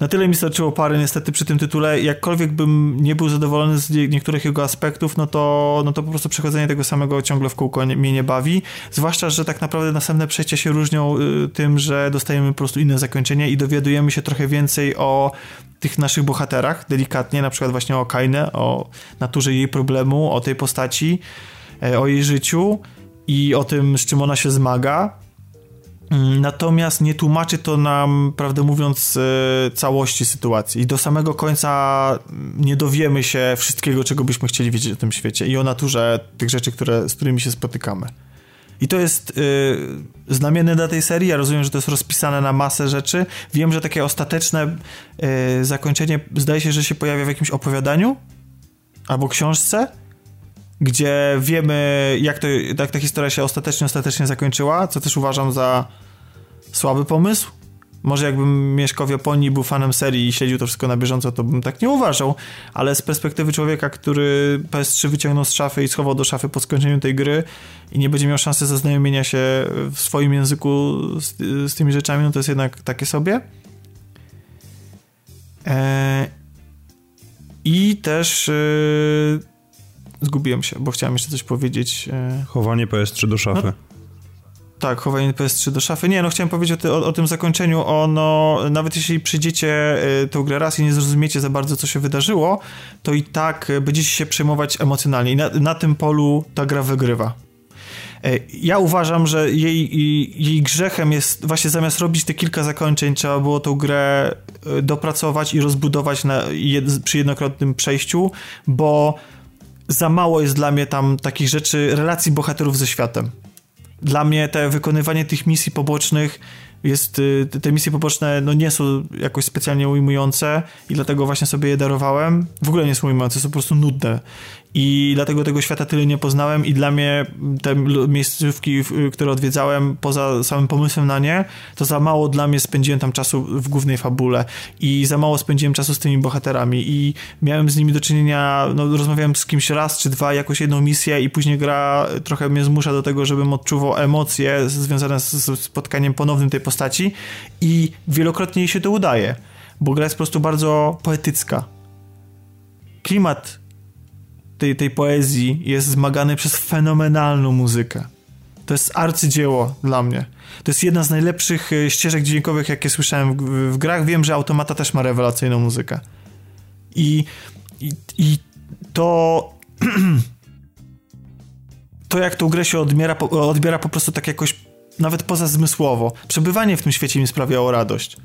Speaker 2: na tyle mi starczyło pary niestety przy tym tytule. Jakkolwiek bym nie był zadowolony z niektórych jego aspektów, no to, no to po prostu przechodzenie tego samego ciągle w kółko mnie nie bawi. Zwłaszcza, że tak naprawdę następne przejścia się różnią y, tym, że dostajemy po prostu inne zakończenie i dowiadujemy się trochę więcej o tych naszych bohaterach, delikatnie, na przykład właśnie o Kainę, o naturze jej problemu, o tej postaci, e, o jej życiu i o tym, z czym ona się zmaga natomiast nie tłumaczy to nam, prawdę mówiąc, e, całości sytuacji. I do samego końca nie dowiemy się wszystkiego, czego byśmy chcieli wiedzieć o tym świecie i o naturze tych rzeczy, które, z którymi się spotykamy. I to jest yy, znamienne dla tej serii. Ja rozumiem, że to jest rozpisane na masę rzeczy. Wiem, że takie ostateczne yy, zakończenie zdaje się, że się pojawia w jakimś opowiadaniu albo książce, gdzie wiemy, jak, to, jak ta historia się ostatecznie, ostatecznie zakończyła, co też uważam za słaby pomysł. Może jakbym mieszkał w Japonii, był fanem serii i śledził to wszystko na bieżąco, to bym tak nie uważał, ale z perspektywy człowieka, który PS3 wyciągnął z szafy i schował do szafy po skończeniu tej gry i nie będzie miał szansy zaznajomienia się w swoim języku z, z tymi rzeczami, no to jest jednak takie sobie. Eee, I też yy, zgubiłem się, bo chciałem jeszcze coś powiedzieć.
Speaker 3: Eee. Chowanie PS3 do szafy. No,
Speaker 2: tak, chowanie PS3 do szafy. Nie, no chciałem powiedzieć o, o, o tym zakończeniu. Ono, nawet jeśli przyjdziecie y, tą grę raz i nie zrozumiecie za bardzo, co się wydarzyło, to i tak będziecie się przejmować emocjonalnie. I na, na tym polu ta gra wygrywa. E, ja uważam, że jej, jej grzechem jest właśnie zamiast robić te kilka zakończeń, trzeba było tą grę dopracować i rozbudować na, przy jednokrotnym przejściu, bo za mało jest dla mnie tam takich rzeczy, relacji bohaterów ze światem dla mnie te wykonywanie tych misji pobocznych jest, y, te misje poboczne no nie są jakoś specjalnie ujmujące i dlatego właśnie sobie je darowałem. W ogóle nie są ujmujące, są po prostu nudne i dlatego tego świata tyle nie poznałem i dla mnie te miejscówki, które odwiedzałem, poza samym pomysłem na nie, to za mało dla mnie spędziłem tam czasu w głównej fabule i za mało spędziłem czasu z tymi bohaterami i miałem z nimi do czynienia, no rozmawiałem z kimś raz czy dwa, jakoś jedną misję i później gra trochę mnie zmusza do tego, żebym odczuwał emocje związane z spotkaniem ponownym tej postaci i wielokrotnie jej się to udaje, bo gra jest po prostu bardzo poetycka. Klimat tej, tej poezji jest zmagany przez fenomenalną muzykę. To jest arcydzieło dla mnie. To jest jedna z najlepszych e, ścieżek dźwiękowych, jakie słyszałem w, w grach. Wiem, że Automata też ma rewelacyjną muzykę. I, i, i to... (clears throat) to, jak tą grę się odbiera, odbiera po prostu tak jakoś nawet poza zmysłowo. Przebywanie w tym świecie mi sprawiało radość.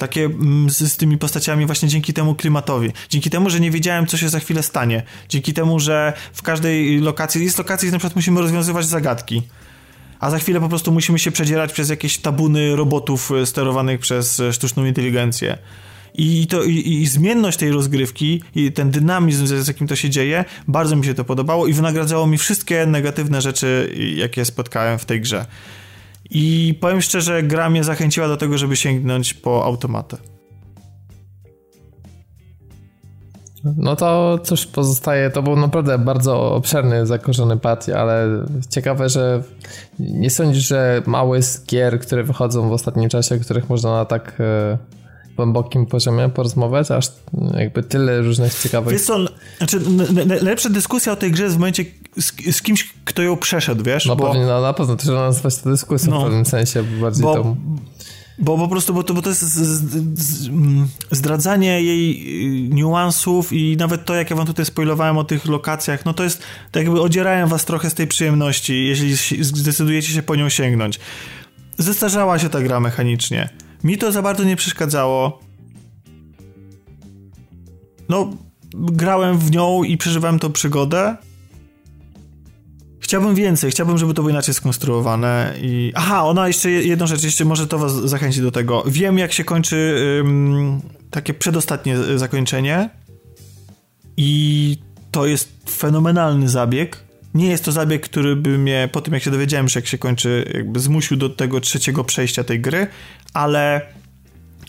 Speaker 2: Takie mm, z, z, tymi postaciami właśnie dzięki temu klimatowi. Dzięki temu, że nie wiedziałem, co się za chwilę stanie. Dzięki temu, że w każdej lokacji, jest lokacji, gdzie na przykład musimy rozwiązywać zagadki. A za chwilę po prostu musimy się przedzierać przez jakieś tabuny robotów e, sterowanych przez e, sztuczną inteligencję. I, to, i, i zmienność tej rozgrywki i ten dynamizm, z jakim to się dzieje, bardzo mi się to podobało i wynagradzało mi wszystkie negatywne rzeczy, jakie spotkałem w tej grze. I powiem szczerze, gra mnie zachęciła do tego, żeby sięgnąć po automatę.
Speaker 1: No to cóż pozostaje, to był naprawdę bardzo obszerny, zakorzony pad, ale ciekawe, że nie sądzisz, że mały z gier, które wychodzą w ostatnim czasie, których można na tak e, głębokim poziomie porozmawiać, aż jakby tyle różnych ciekawych...
Speaker 2: Wiesz co, znaczy, najlepsza dyskusja o tej grze jest w momencie z, z kimś, kto ją przeszedł, wiesz?
Speaker 1: No bo... pewnie, no, na pewno, to trzeba nazwać to dyskusją no, w pewnym sensie, bardziej bo, tą...
Speaker 2: Bo po prostu, bo to, bo to jest mm, zdradzanie jej y, niuansów i nawet to, jak ja wam tutaj spoilowałem o tych lokacjach, no to jest, tak jakby odzierają was trochę z tej przyjemności, jeśli zdecydujecie się po nią sięgnąć. Zestarzała się ta gra mechanicznie. Mi to za bardzo nie przeszkadzało. No, grałem w nią i przeżywałem tą przygodę. Chciałbym więcej, chciałbym, żeby to było inaczej skonstruowane i... Aha, ona jeszcze jedną rzecz, jeszcze może to was zachęci do tego. Wiem, jak się kończy ym, takie przedostatnie zakończenie i to jest fenomenalny zabieg. Nie jest to zabieg, który by mnie, po tym jak się dowiedziałem, że jak się kończy, jakby zmusił do tego trzeciego przejścia tej gry, ale,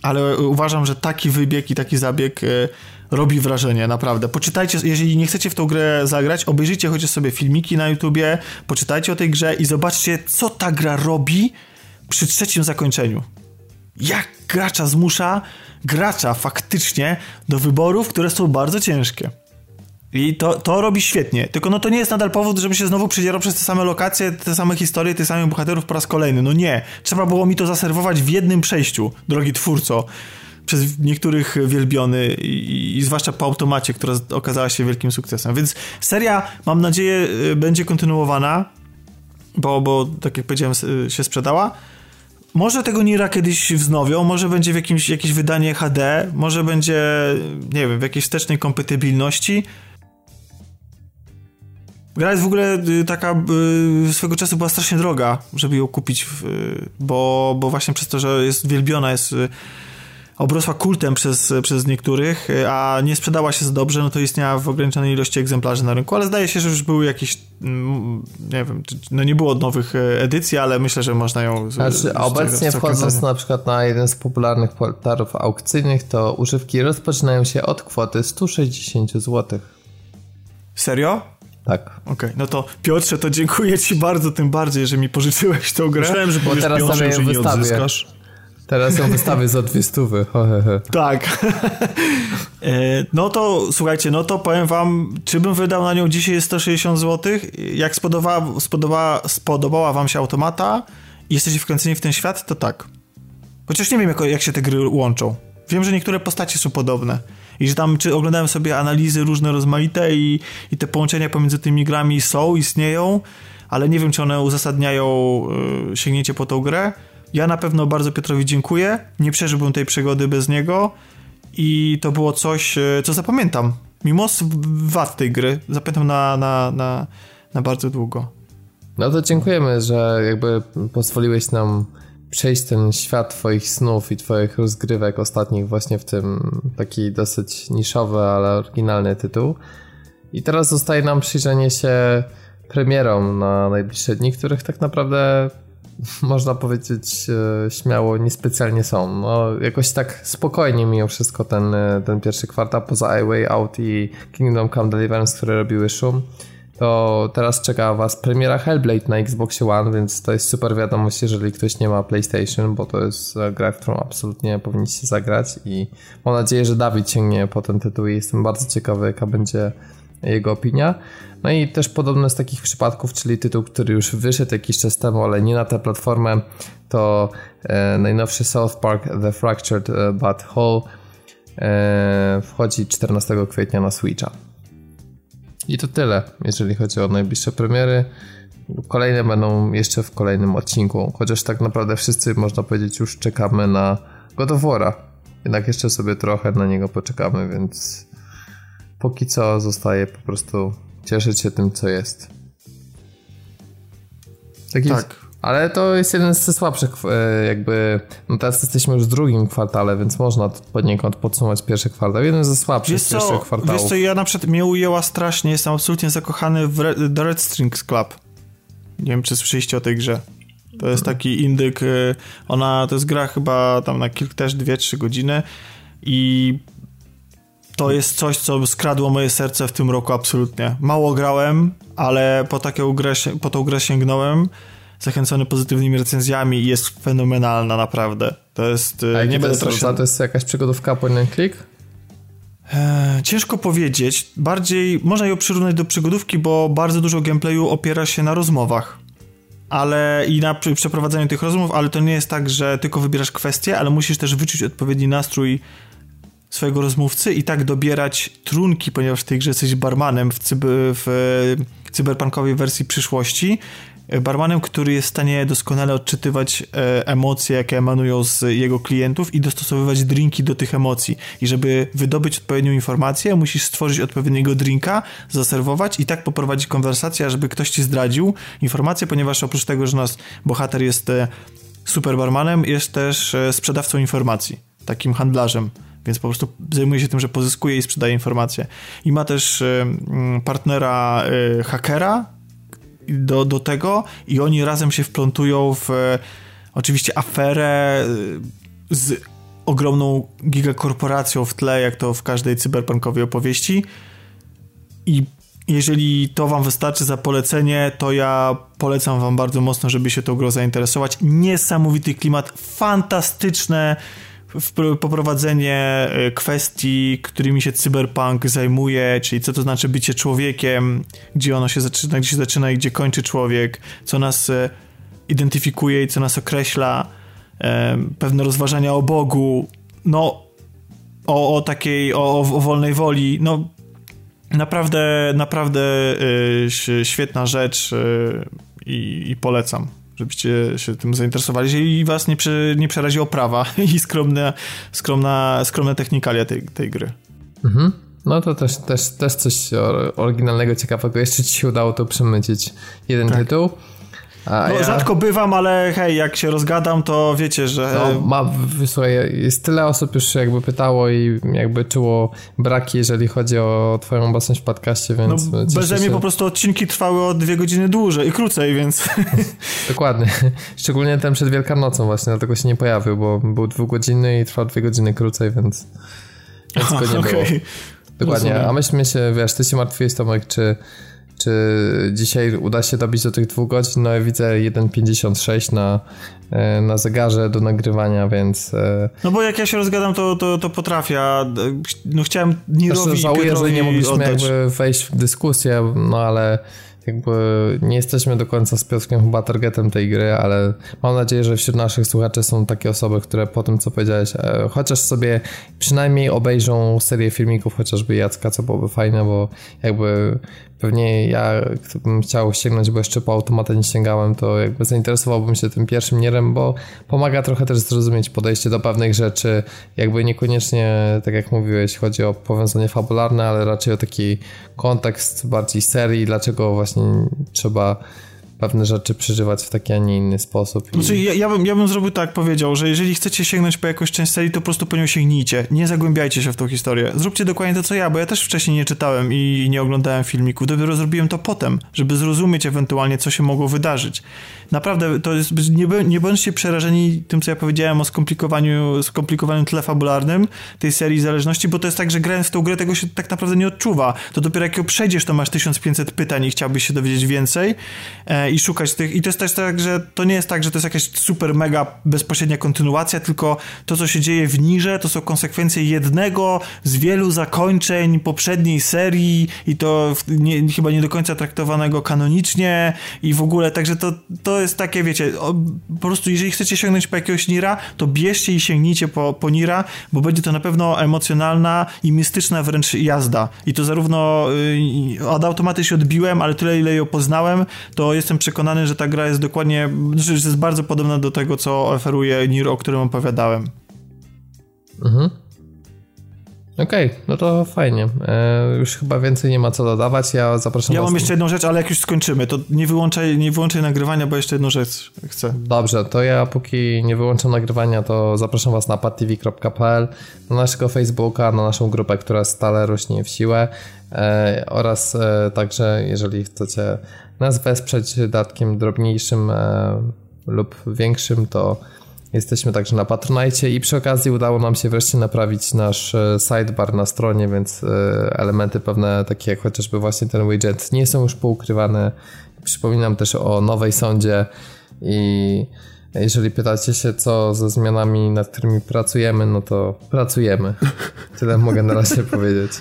Speaker 2: ale uważam, że taki wybieg i taki zabieg y, robi wrażenie, naprawdę. Poczytajcie, jeżeli nie chcecie w tą grę zagrać, obejrzyjcie chociaż sobie filmiki na YouTubie, poczytajcie o tej grze i zobaczcie, co ta gra robi przy trzecim zakończeniu. Jak gracza zmusza gracza faktycznie do wyborów, które są bardzo ciężkie. I to, to robi świetnie. Tylko no to nie jest nadal powód, żeby się znowu przydzierał przez te same lokacje, te same historie, tych samych bohaterów po raz kolejny. No nie. Trzeba było mi to zaserwować w jednym przejściu, drogi twórco przez niektórych wielbiony i, i, zwłaszcza po automacie, która okazała się wielkim sukcesem. Więc seria, mam nadzieję, y, będzie kontynuowana, bo, bo tak jak powiedziałem, się sprzedała. Może tego Nira kiedyś wznowią, może będzie w jakimś jakieś wydanie HD, może będzie, nie wiem, w jakiejś wstecznej kompatybilności. Gra jest w ogóle y, taka, y, swego czasu była strasznie droga, żeby ją kupić, bo, bo właśnie przez to, że jest wielbiona, jest obrosła kultem przez, przez niektórych, a nie sprzedała się za dobrze, no to istniała w ograniczonej ilości egzemplarzy na rynku, ale zdaje się, że już były jakieś, mm, nie wiem, no nie było nowych edycji, ale myślę, że można ją...
Speaker 1: Znaczy, z, obecnie wchodząc na przykład na jeden z popularnych portalów aukcyjnych, to używki rozpoczynają się od kwoty 160 zł.
Speaker 2: Serio?
Speaker 1: Tak.
Speaker 2: Okej, okay. no to Piotrze, to dziękuję ci bardzo, tym bardziej, że mi pożyczyłeś tą grę.
Speaker 3: Myślałem, że
Speaker 1: bo teraz
Speaker 3: Piotrze, że nie odzyskasz.
Speaker 1: Teraz ją wystawię za dwie stówy.
Speaker 2: tak. (laughs) E, no to słuchajcie, no to powiem wam, czy bym wydał na nią dzisiaj 160 zł? Jak spodobała, spodobała, spodobała wam się automata i jesteście wkręceni w ten świat, to tak. Chociaż nie wiem, jak, jak się te gry łączą. Wiem, że niektóre postacie są podobne. I że tam, czy oglądałem sobie analizy różne rozmaite i, i te połączenia pomiędzy tymi grami są, istnieją, ale nie wiem, czy one uzasadniają y, sięgnięcie po tą grę. Ja na pewno bardzo Piotrowi dziękuję. Nie przeżyłbym tej przygody bez niego i to było coś, e, co zapamiętam. Mimo wad tej gry, zapamiętam na, na, na, na bardzo długo.
Speaker 1: No to dziękujemy, że jakby pozwoliłeś nam przejść ten świat twoich snów i twoich rozgrywek ostatnich właśnie w tym taki dosyć niszowy, ale oryginalny tytuł. I teraz zostaje nam przyjrzenie się premierom na najbliższe dni, których tak naprawdę (laughs) można powiedzieć e, śmiało, niespecjalnie są. No, jakoś tak spokojnie mimo wszystko ten, e, ten pierwszy kwartał, poza iWay Out i Kingdom Come Deliverance, które robiły szum. To teraz czeka Was premiera Hellblade na Xbox One, więc to jest super wiadomość, jeżeli ktoś nie ma PlayStation, bo to jest gra, którą absolutnie powinniście zagrać i mam nadzieję, że Dawid sięgnie po ten tytuł i jestem bardzo ciekawy, jaka będzie jego opinia. No i też podobne z takich przypadków, czyli tytuł, który już wyszedł jakiś czas temu, ale nie na tę platformę, to e, najnowszy South Park The Fractured e, But Whole e, wchodzi 14 kwietnia na Switcha. I to tyle, jeżeli chodzi o najbliższe premiery. Kolejne będą jeszcze w kolejnym odcinku, chociaż tak naprawdę wszyscy, można powiedzieć, już czekamy na God of War'a. Jednak jeszcze sobie trochę na niego poczekamy, więc póki co zostaje po prostu cieszyć się tym, co jest.
Speaker 2: Taki tak.
Speaker 1: Ale to jest jeden ze słabszych e, jakby, no teraz jesteśmy już w drugim kwartale, więc można poniekąd podsumować pierwszy kwartał. Jeden ze słabszych wiesz pierwszych co, kwartałów.
Speaker 2: Wiesz co, ja na przykład mnie ujęła strasznie, jestem absolutnie zakochany w Red, The Red Strings Club. Nie wiem, czy słyszeliście o tej grze. To jest taki indyk, y, ona, to jest gra chyba tam na kilka, też dwie, trzy godziny i to jest coś, co skradło moje serce w tym roku absolutnie. Mało grałem, ale po, taką grę, po tą grę sięgnąłem, zachęcony pozytywnymi recenzjami i jest fenomenalna naprawdę. To jest...
Speaker 1: Y, A nie będę to, jest, to jest jakaś przygodówka point and click?
Speaker 2: Eee, ciężko powiedzieć. Bardziej można ją przyrównać do przygodówki, bo bardzo dużo gameplayu opiera się na rozmowach ale i na przeprowadzaniu tych rozmów, ale to nie jest tak, że tylko wybierasz kwestie, ale musisz też wyczuć odpowiedni nastrój swojego rozmówcy i tak dobierać trunki, ponieważ w tej grze jesteś barmanem w, cyber, w cyberpunkowej wersji przyszłości barmanem, który jest w stanie doskonale odczytywać e, emocje, jakie emanują z jego klientów i dostosowywać drinki do tych emocji. I żeby wydobyć odpowiednią informację, musisz stworzyć odpowiedniego drinka, zaserwować i tak poprowadzić konwersację, żeby ktoś ci zdradził informację, ponieważ oprócz tego, że nasz bohater jest e, super barmanem, jest też e, sprzedawcą informacji, takim handlarzem więc po prostu zajmuje się tym, że pozyskuje i sprzedaje informacje. I ma też partnera hakera, do, do tego i oni razem się wplątują w e, oczywiście aferę e, z ogromną gigakorporacją w tle, jak to w każdej cyberpunkowej opowieści. I jeżeli to wam wystarczy za polecenie, to ja polecam wam bardzo mocno, żeby się tą grą zainteresować. Niesamowity klimat, fantastyczne poprowadzenie e, kwestii, którymi się cyberpunk zajmuje, czyli co to znaczy bycie człowiekiem, gdzie ono się zaczyna, gdzie się zaczyna i gdzie kończy człowiek, co nas e, identyfikuje i co nas określa, e, pewne rozważania o Bogu, no o, o takiej, o, o wolnej woli, no naprawdę, naprawdę świetna rzecz i, i polecam żebyście się tym zainteresowali, jeżeli was nie, prze, nie przerazi oprawa (laughs) i skromne, skromna, skromne technikalia tej, tej gry.
Speaker 1: Mhm. No to też, też, też coś oryginalnego, ciekawego. Jeszcze ci się udało to przemycić. Jeden tak. tytuł.
Speaker 2: A no, ja... rzadko bywam, ale hej, jak się rozgadam, to wiecie, że...
Speaker 1: No, ma, słuchaj, jest tyle osób już jakby pytało i jakby czuło braki, jeżeli chodzi o twoją obecność w podcaście, więc...
Speaker 2: No, beze mnie po prostu odcinki trwały o dwie godziny dłużej i krócej, więc... (laughs)
Speaker 1: Dokładnie. Szczególnie ten przed Wielkanocą właśnie, dlatego się nie pojawił, bo był dwugodzinny i trwał dwie godziny krócej, więc... Więc go nie okay. było. Dokładnie, Rozumiem. a myśmy się, wiesz, ty się martwiłeś Tomek, czy czy dzisiaj uda się dobić do tych dwóch godzin? No ja widzę 1,56 na, e, na zegarze do nagrywania, więc... E,
Speaker 2: no bo jak ja się rozgadam, to, to, to potrafię. No chciałem Nirowi
Speaker 1: Żałuję, że nie mogliśmy oddać. jakby wejść w dyskusję, no ale jakby nie jesteśmy do końca z Piotrkiem chyba targetem tej gry, ale mam nadzieję, że wśród naszych słuchaczy są takie osoby, które po tym, co powiedziałeś, e, chociaż sobie przynajmniej obejrzą serię filmików, chociażby Jacka, co byłoby fajne, bo jakby pewnie ja bym chciał sięgnąć, bo jeszcze po automatę nie sięgałem, to jakby zainteresowałbym się tym pierwszym nierem, bo pomaga trochę też zrozumieć podejście do pewnych rzeczy, jakby niekoniecznie, tak jak mówiłeś, chodzi o powiązanie fabularne, ale raczej o taki kontekst bardziej serii, dlaczego właśnie trzeba pewne rzeczy przeżywać w taki, a nie inny sposób.
Speaker 2: I... Znaczy, ja, ja, bym, ja bym zrobił tak, powiedział, że jeżeli chcecie sięgnąć po jakąś część serii, to po prostu po nią sięgnijcie. Nie zagłębiajcie się w tą historię. Zróbcie dokładnie to, co ja, bo ja też wcześniej nie czytałem i nie oglądałem filmików. Dopiero zrobiłem to potem, żeby zrozumieć ewentualnie, co się mogło wydarzyć. Naprawdę, to jest, nie, nie bądźcie przerażeni tym, co ja powiedziałem o skomplikowaniu, skomplikowanym tle fabularnym tej serii zależności, bo to jest tak, że grając w tą grę tego się tak naprawdę nie odczuwa. To dopiero jak ją przejdziesz, to masz 1500 pytań i chciałbyś się dowiedzieć więcej e, i szukać tych. I to jest też tak, że to nie jest tak, że to jest jakaś super mega bezpośrednia kontynuacja, tylko to, co się dzieje w Nirze, to są konsekwencje jednego z wielu zakończeń poprzedniej serii i to nie, chyba nie do końca traktowanego kanonicznie i w ogóle, także to, to jest takie, wiecie, po prostu jeżeli chcecie sięgnąć po jakiegoś Nira, to bierzcie i sięgnijcie po, po Nira, bo będzie to na pewno emocjonalna i mistyczna wręcz jazda. I to zarówno y, od automaty się odbiłem, ale tyle ile ją poznałem, to jestem przekonany, że ta gra jest dokładnie, że jest bardzo podobna do tego, co oferuje Nir, o którym opowiadałem.
Speaker 1: Mhm. Okej, okay, no to fajnie. E, już chyba więcej nie ma co dodawać. Ja zapraszam
Speaker 2: Ja mam jeszcze jedną rzecz, ale jak już skończymy, to nie wyłączaj, nie wyłączaj nagrywania, bo jeszcze jedną rzecz chcę.
Speaker 1: Dobrze, to ja póki nie wyłączam nagrywania, to zapraszam was na patv.pl, na naszego Facebooka, na naszą grupę, która stale rośnie w siłę e, oraz e, także, jeżeli chcecie nas wesprzeć datkiem drobniejszym e, lub większym, to Jesteśmy także na Patronite i przy okazji udało nam się wreszcie naprawić nasz e, sidebar na stronie, więc e, elementy pewne takie jak chociażby właśnie ten widget nie są już poukrywane. Przypominam też o nowej sądzie i jeżeli pytacie się co ze zmianami, nad którymi pracujemy, no to pracujemy. (laughs) Tyle mogę na razie powiedzieć.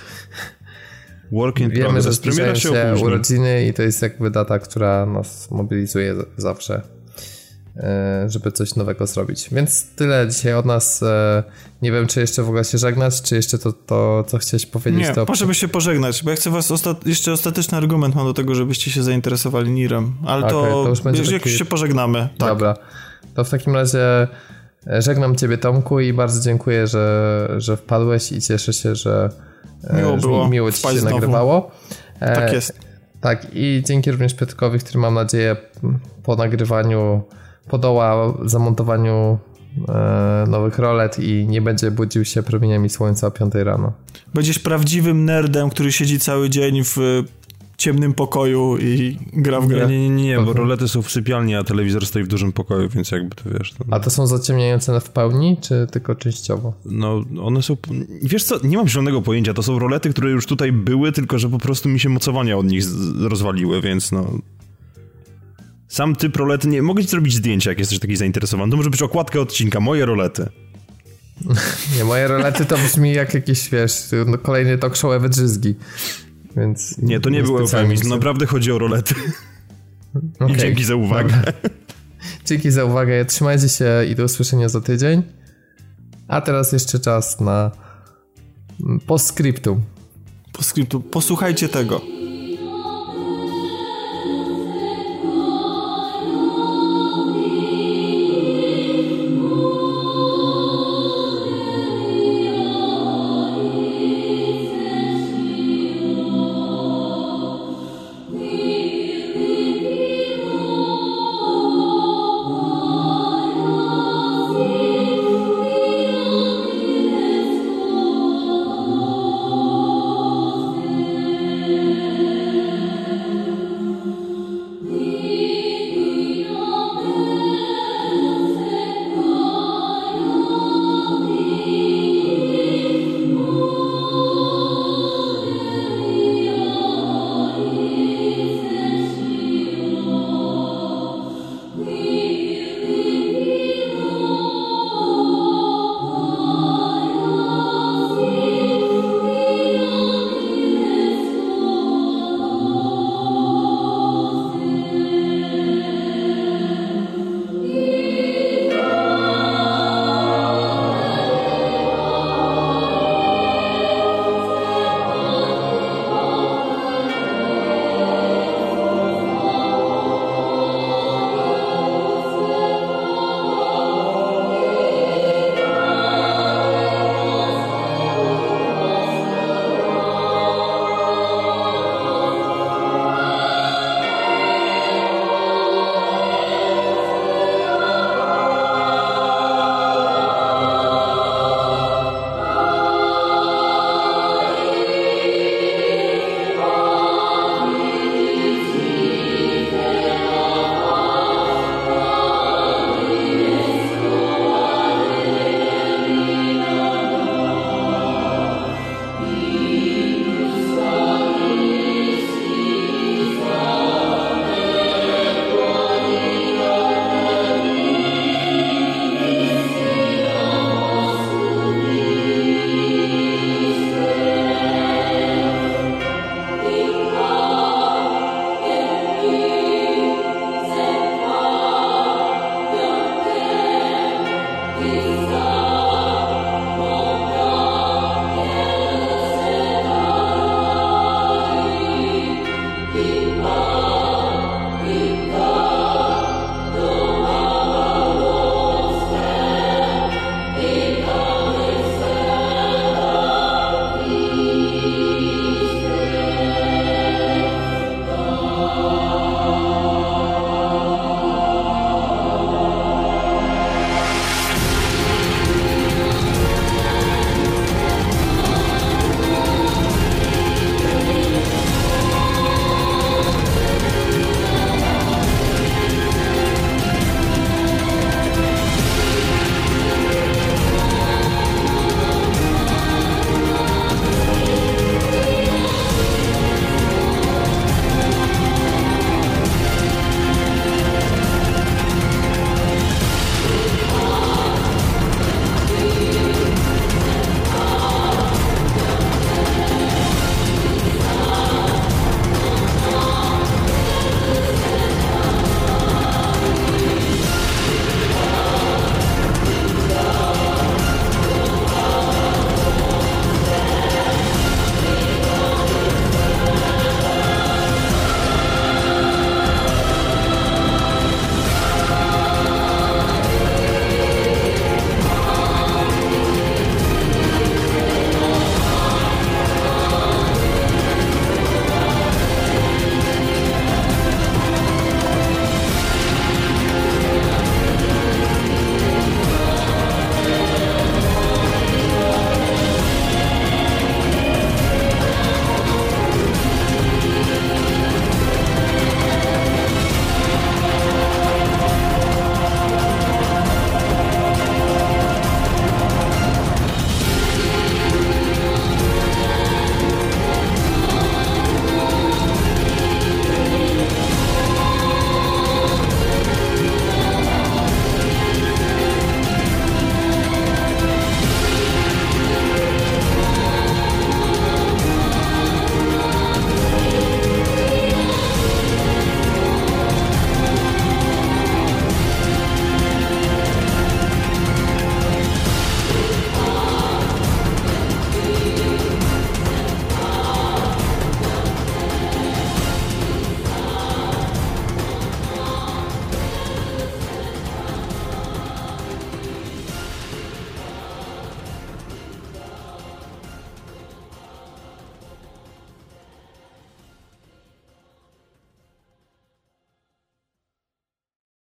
Speaker 3: Work in
Speaker 1: Wiemy,
Speaker 3: progress.
Speaker 1: że zbliżają się,
Speaker 3: się
Speaker 1: urodziny i to jest jakby data, która nas mobilizuje zawsze. E, żeby coś nowego zrobić. Więc tyle dzisiaj od nas. E, nie wiem, czy jeszcze w ogóle się żegnać, czy jeszcze to, to co chciałeś powiedzieć.
Speaker 2: Nie,
Speaker 1: to...
Speaker 2: może się pożegnać, bo ja chcę was ostat... jeszcze ostateczny argument mam do tego, żebyście się zainteresowali Nirem, ale okay, to, to już będzie jak taki... się pożegnamy. Tak.
Speaker 1: Dobra, to w takim razie e, żegnam ciebie Tomku i bardzo dziękuję, że, że wpadłeś i cieszę się, że
Speaker 2: miło, było
Speaker 1: miło ci się znowu. nagrywało.
Speaker 2: Tak jest.
Speaker 1: Tak i dzięki również Piotrkowi, który mam nadzieję po nagrywaniu podoła zamontowaniu e, nowych rolet i nie będzie budził się promieniami słońca o 5 rano.
Speaker 2: Będziesz prawdziwym nerdem, który siedzi cały dzień w ciemnym pokoju i gra w grę.
Speaker 3: Nie, nie, nie, nie bo rolety są w sypialni, a telewizor stoi w dużym pokoju, więc jakby to wiesz. To...
Speaker 1: A to są zaciemniające w pełni, czy tylko częściowo?
Speaker 3: No, one są. Wiesz co, nie mam zielonego pojęcia. To są rolety, które już tutaj były, tylko że po prostu mi się mocowania od nich rozwaliły, więc no. Sam typ rolety, nie mogę ci zrobić zdjęcia, jak jesteś taki zainteresowany. To może być okładka odcinka, moje rolety. (laughs)
Speaker 1: Nie, moje rolety to brzmi jak jakieś, wiesz, no, kolejny talk show Ewy Drzyzgi. Więc
Speaker 3: nie, to nie, nie był eufemizm, naprawdę chodzi o rolety. Okay. I dzięki za uwagę. Dobra.
Speaker 1: Dzięki za uwagę, trzymajcie się i do usłyszenia za tydzień. A teraz jeszcze czas na postscriptum.
Speaker 2: Postscriptum, posłuchajcie tego.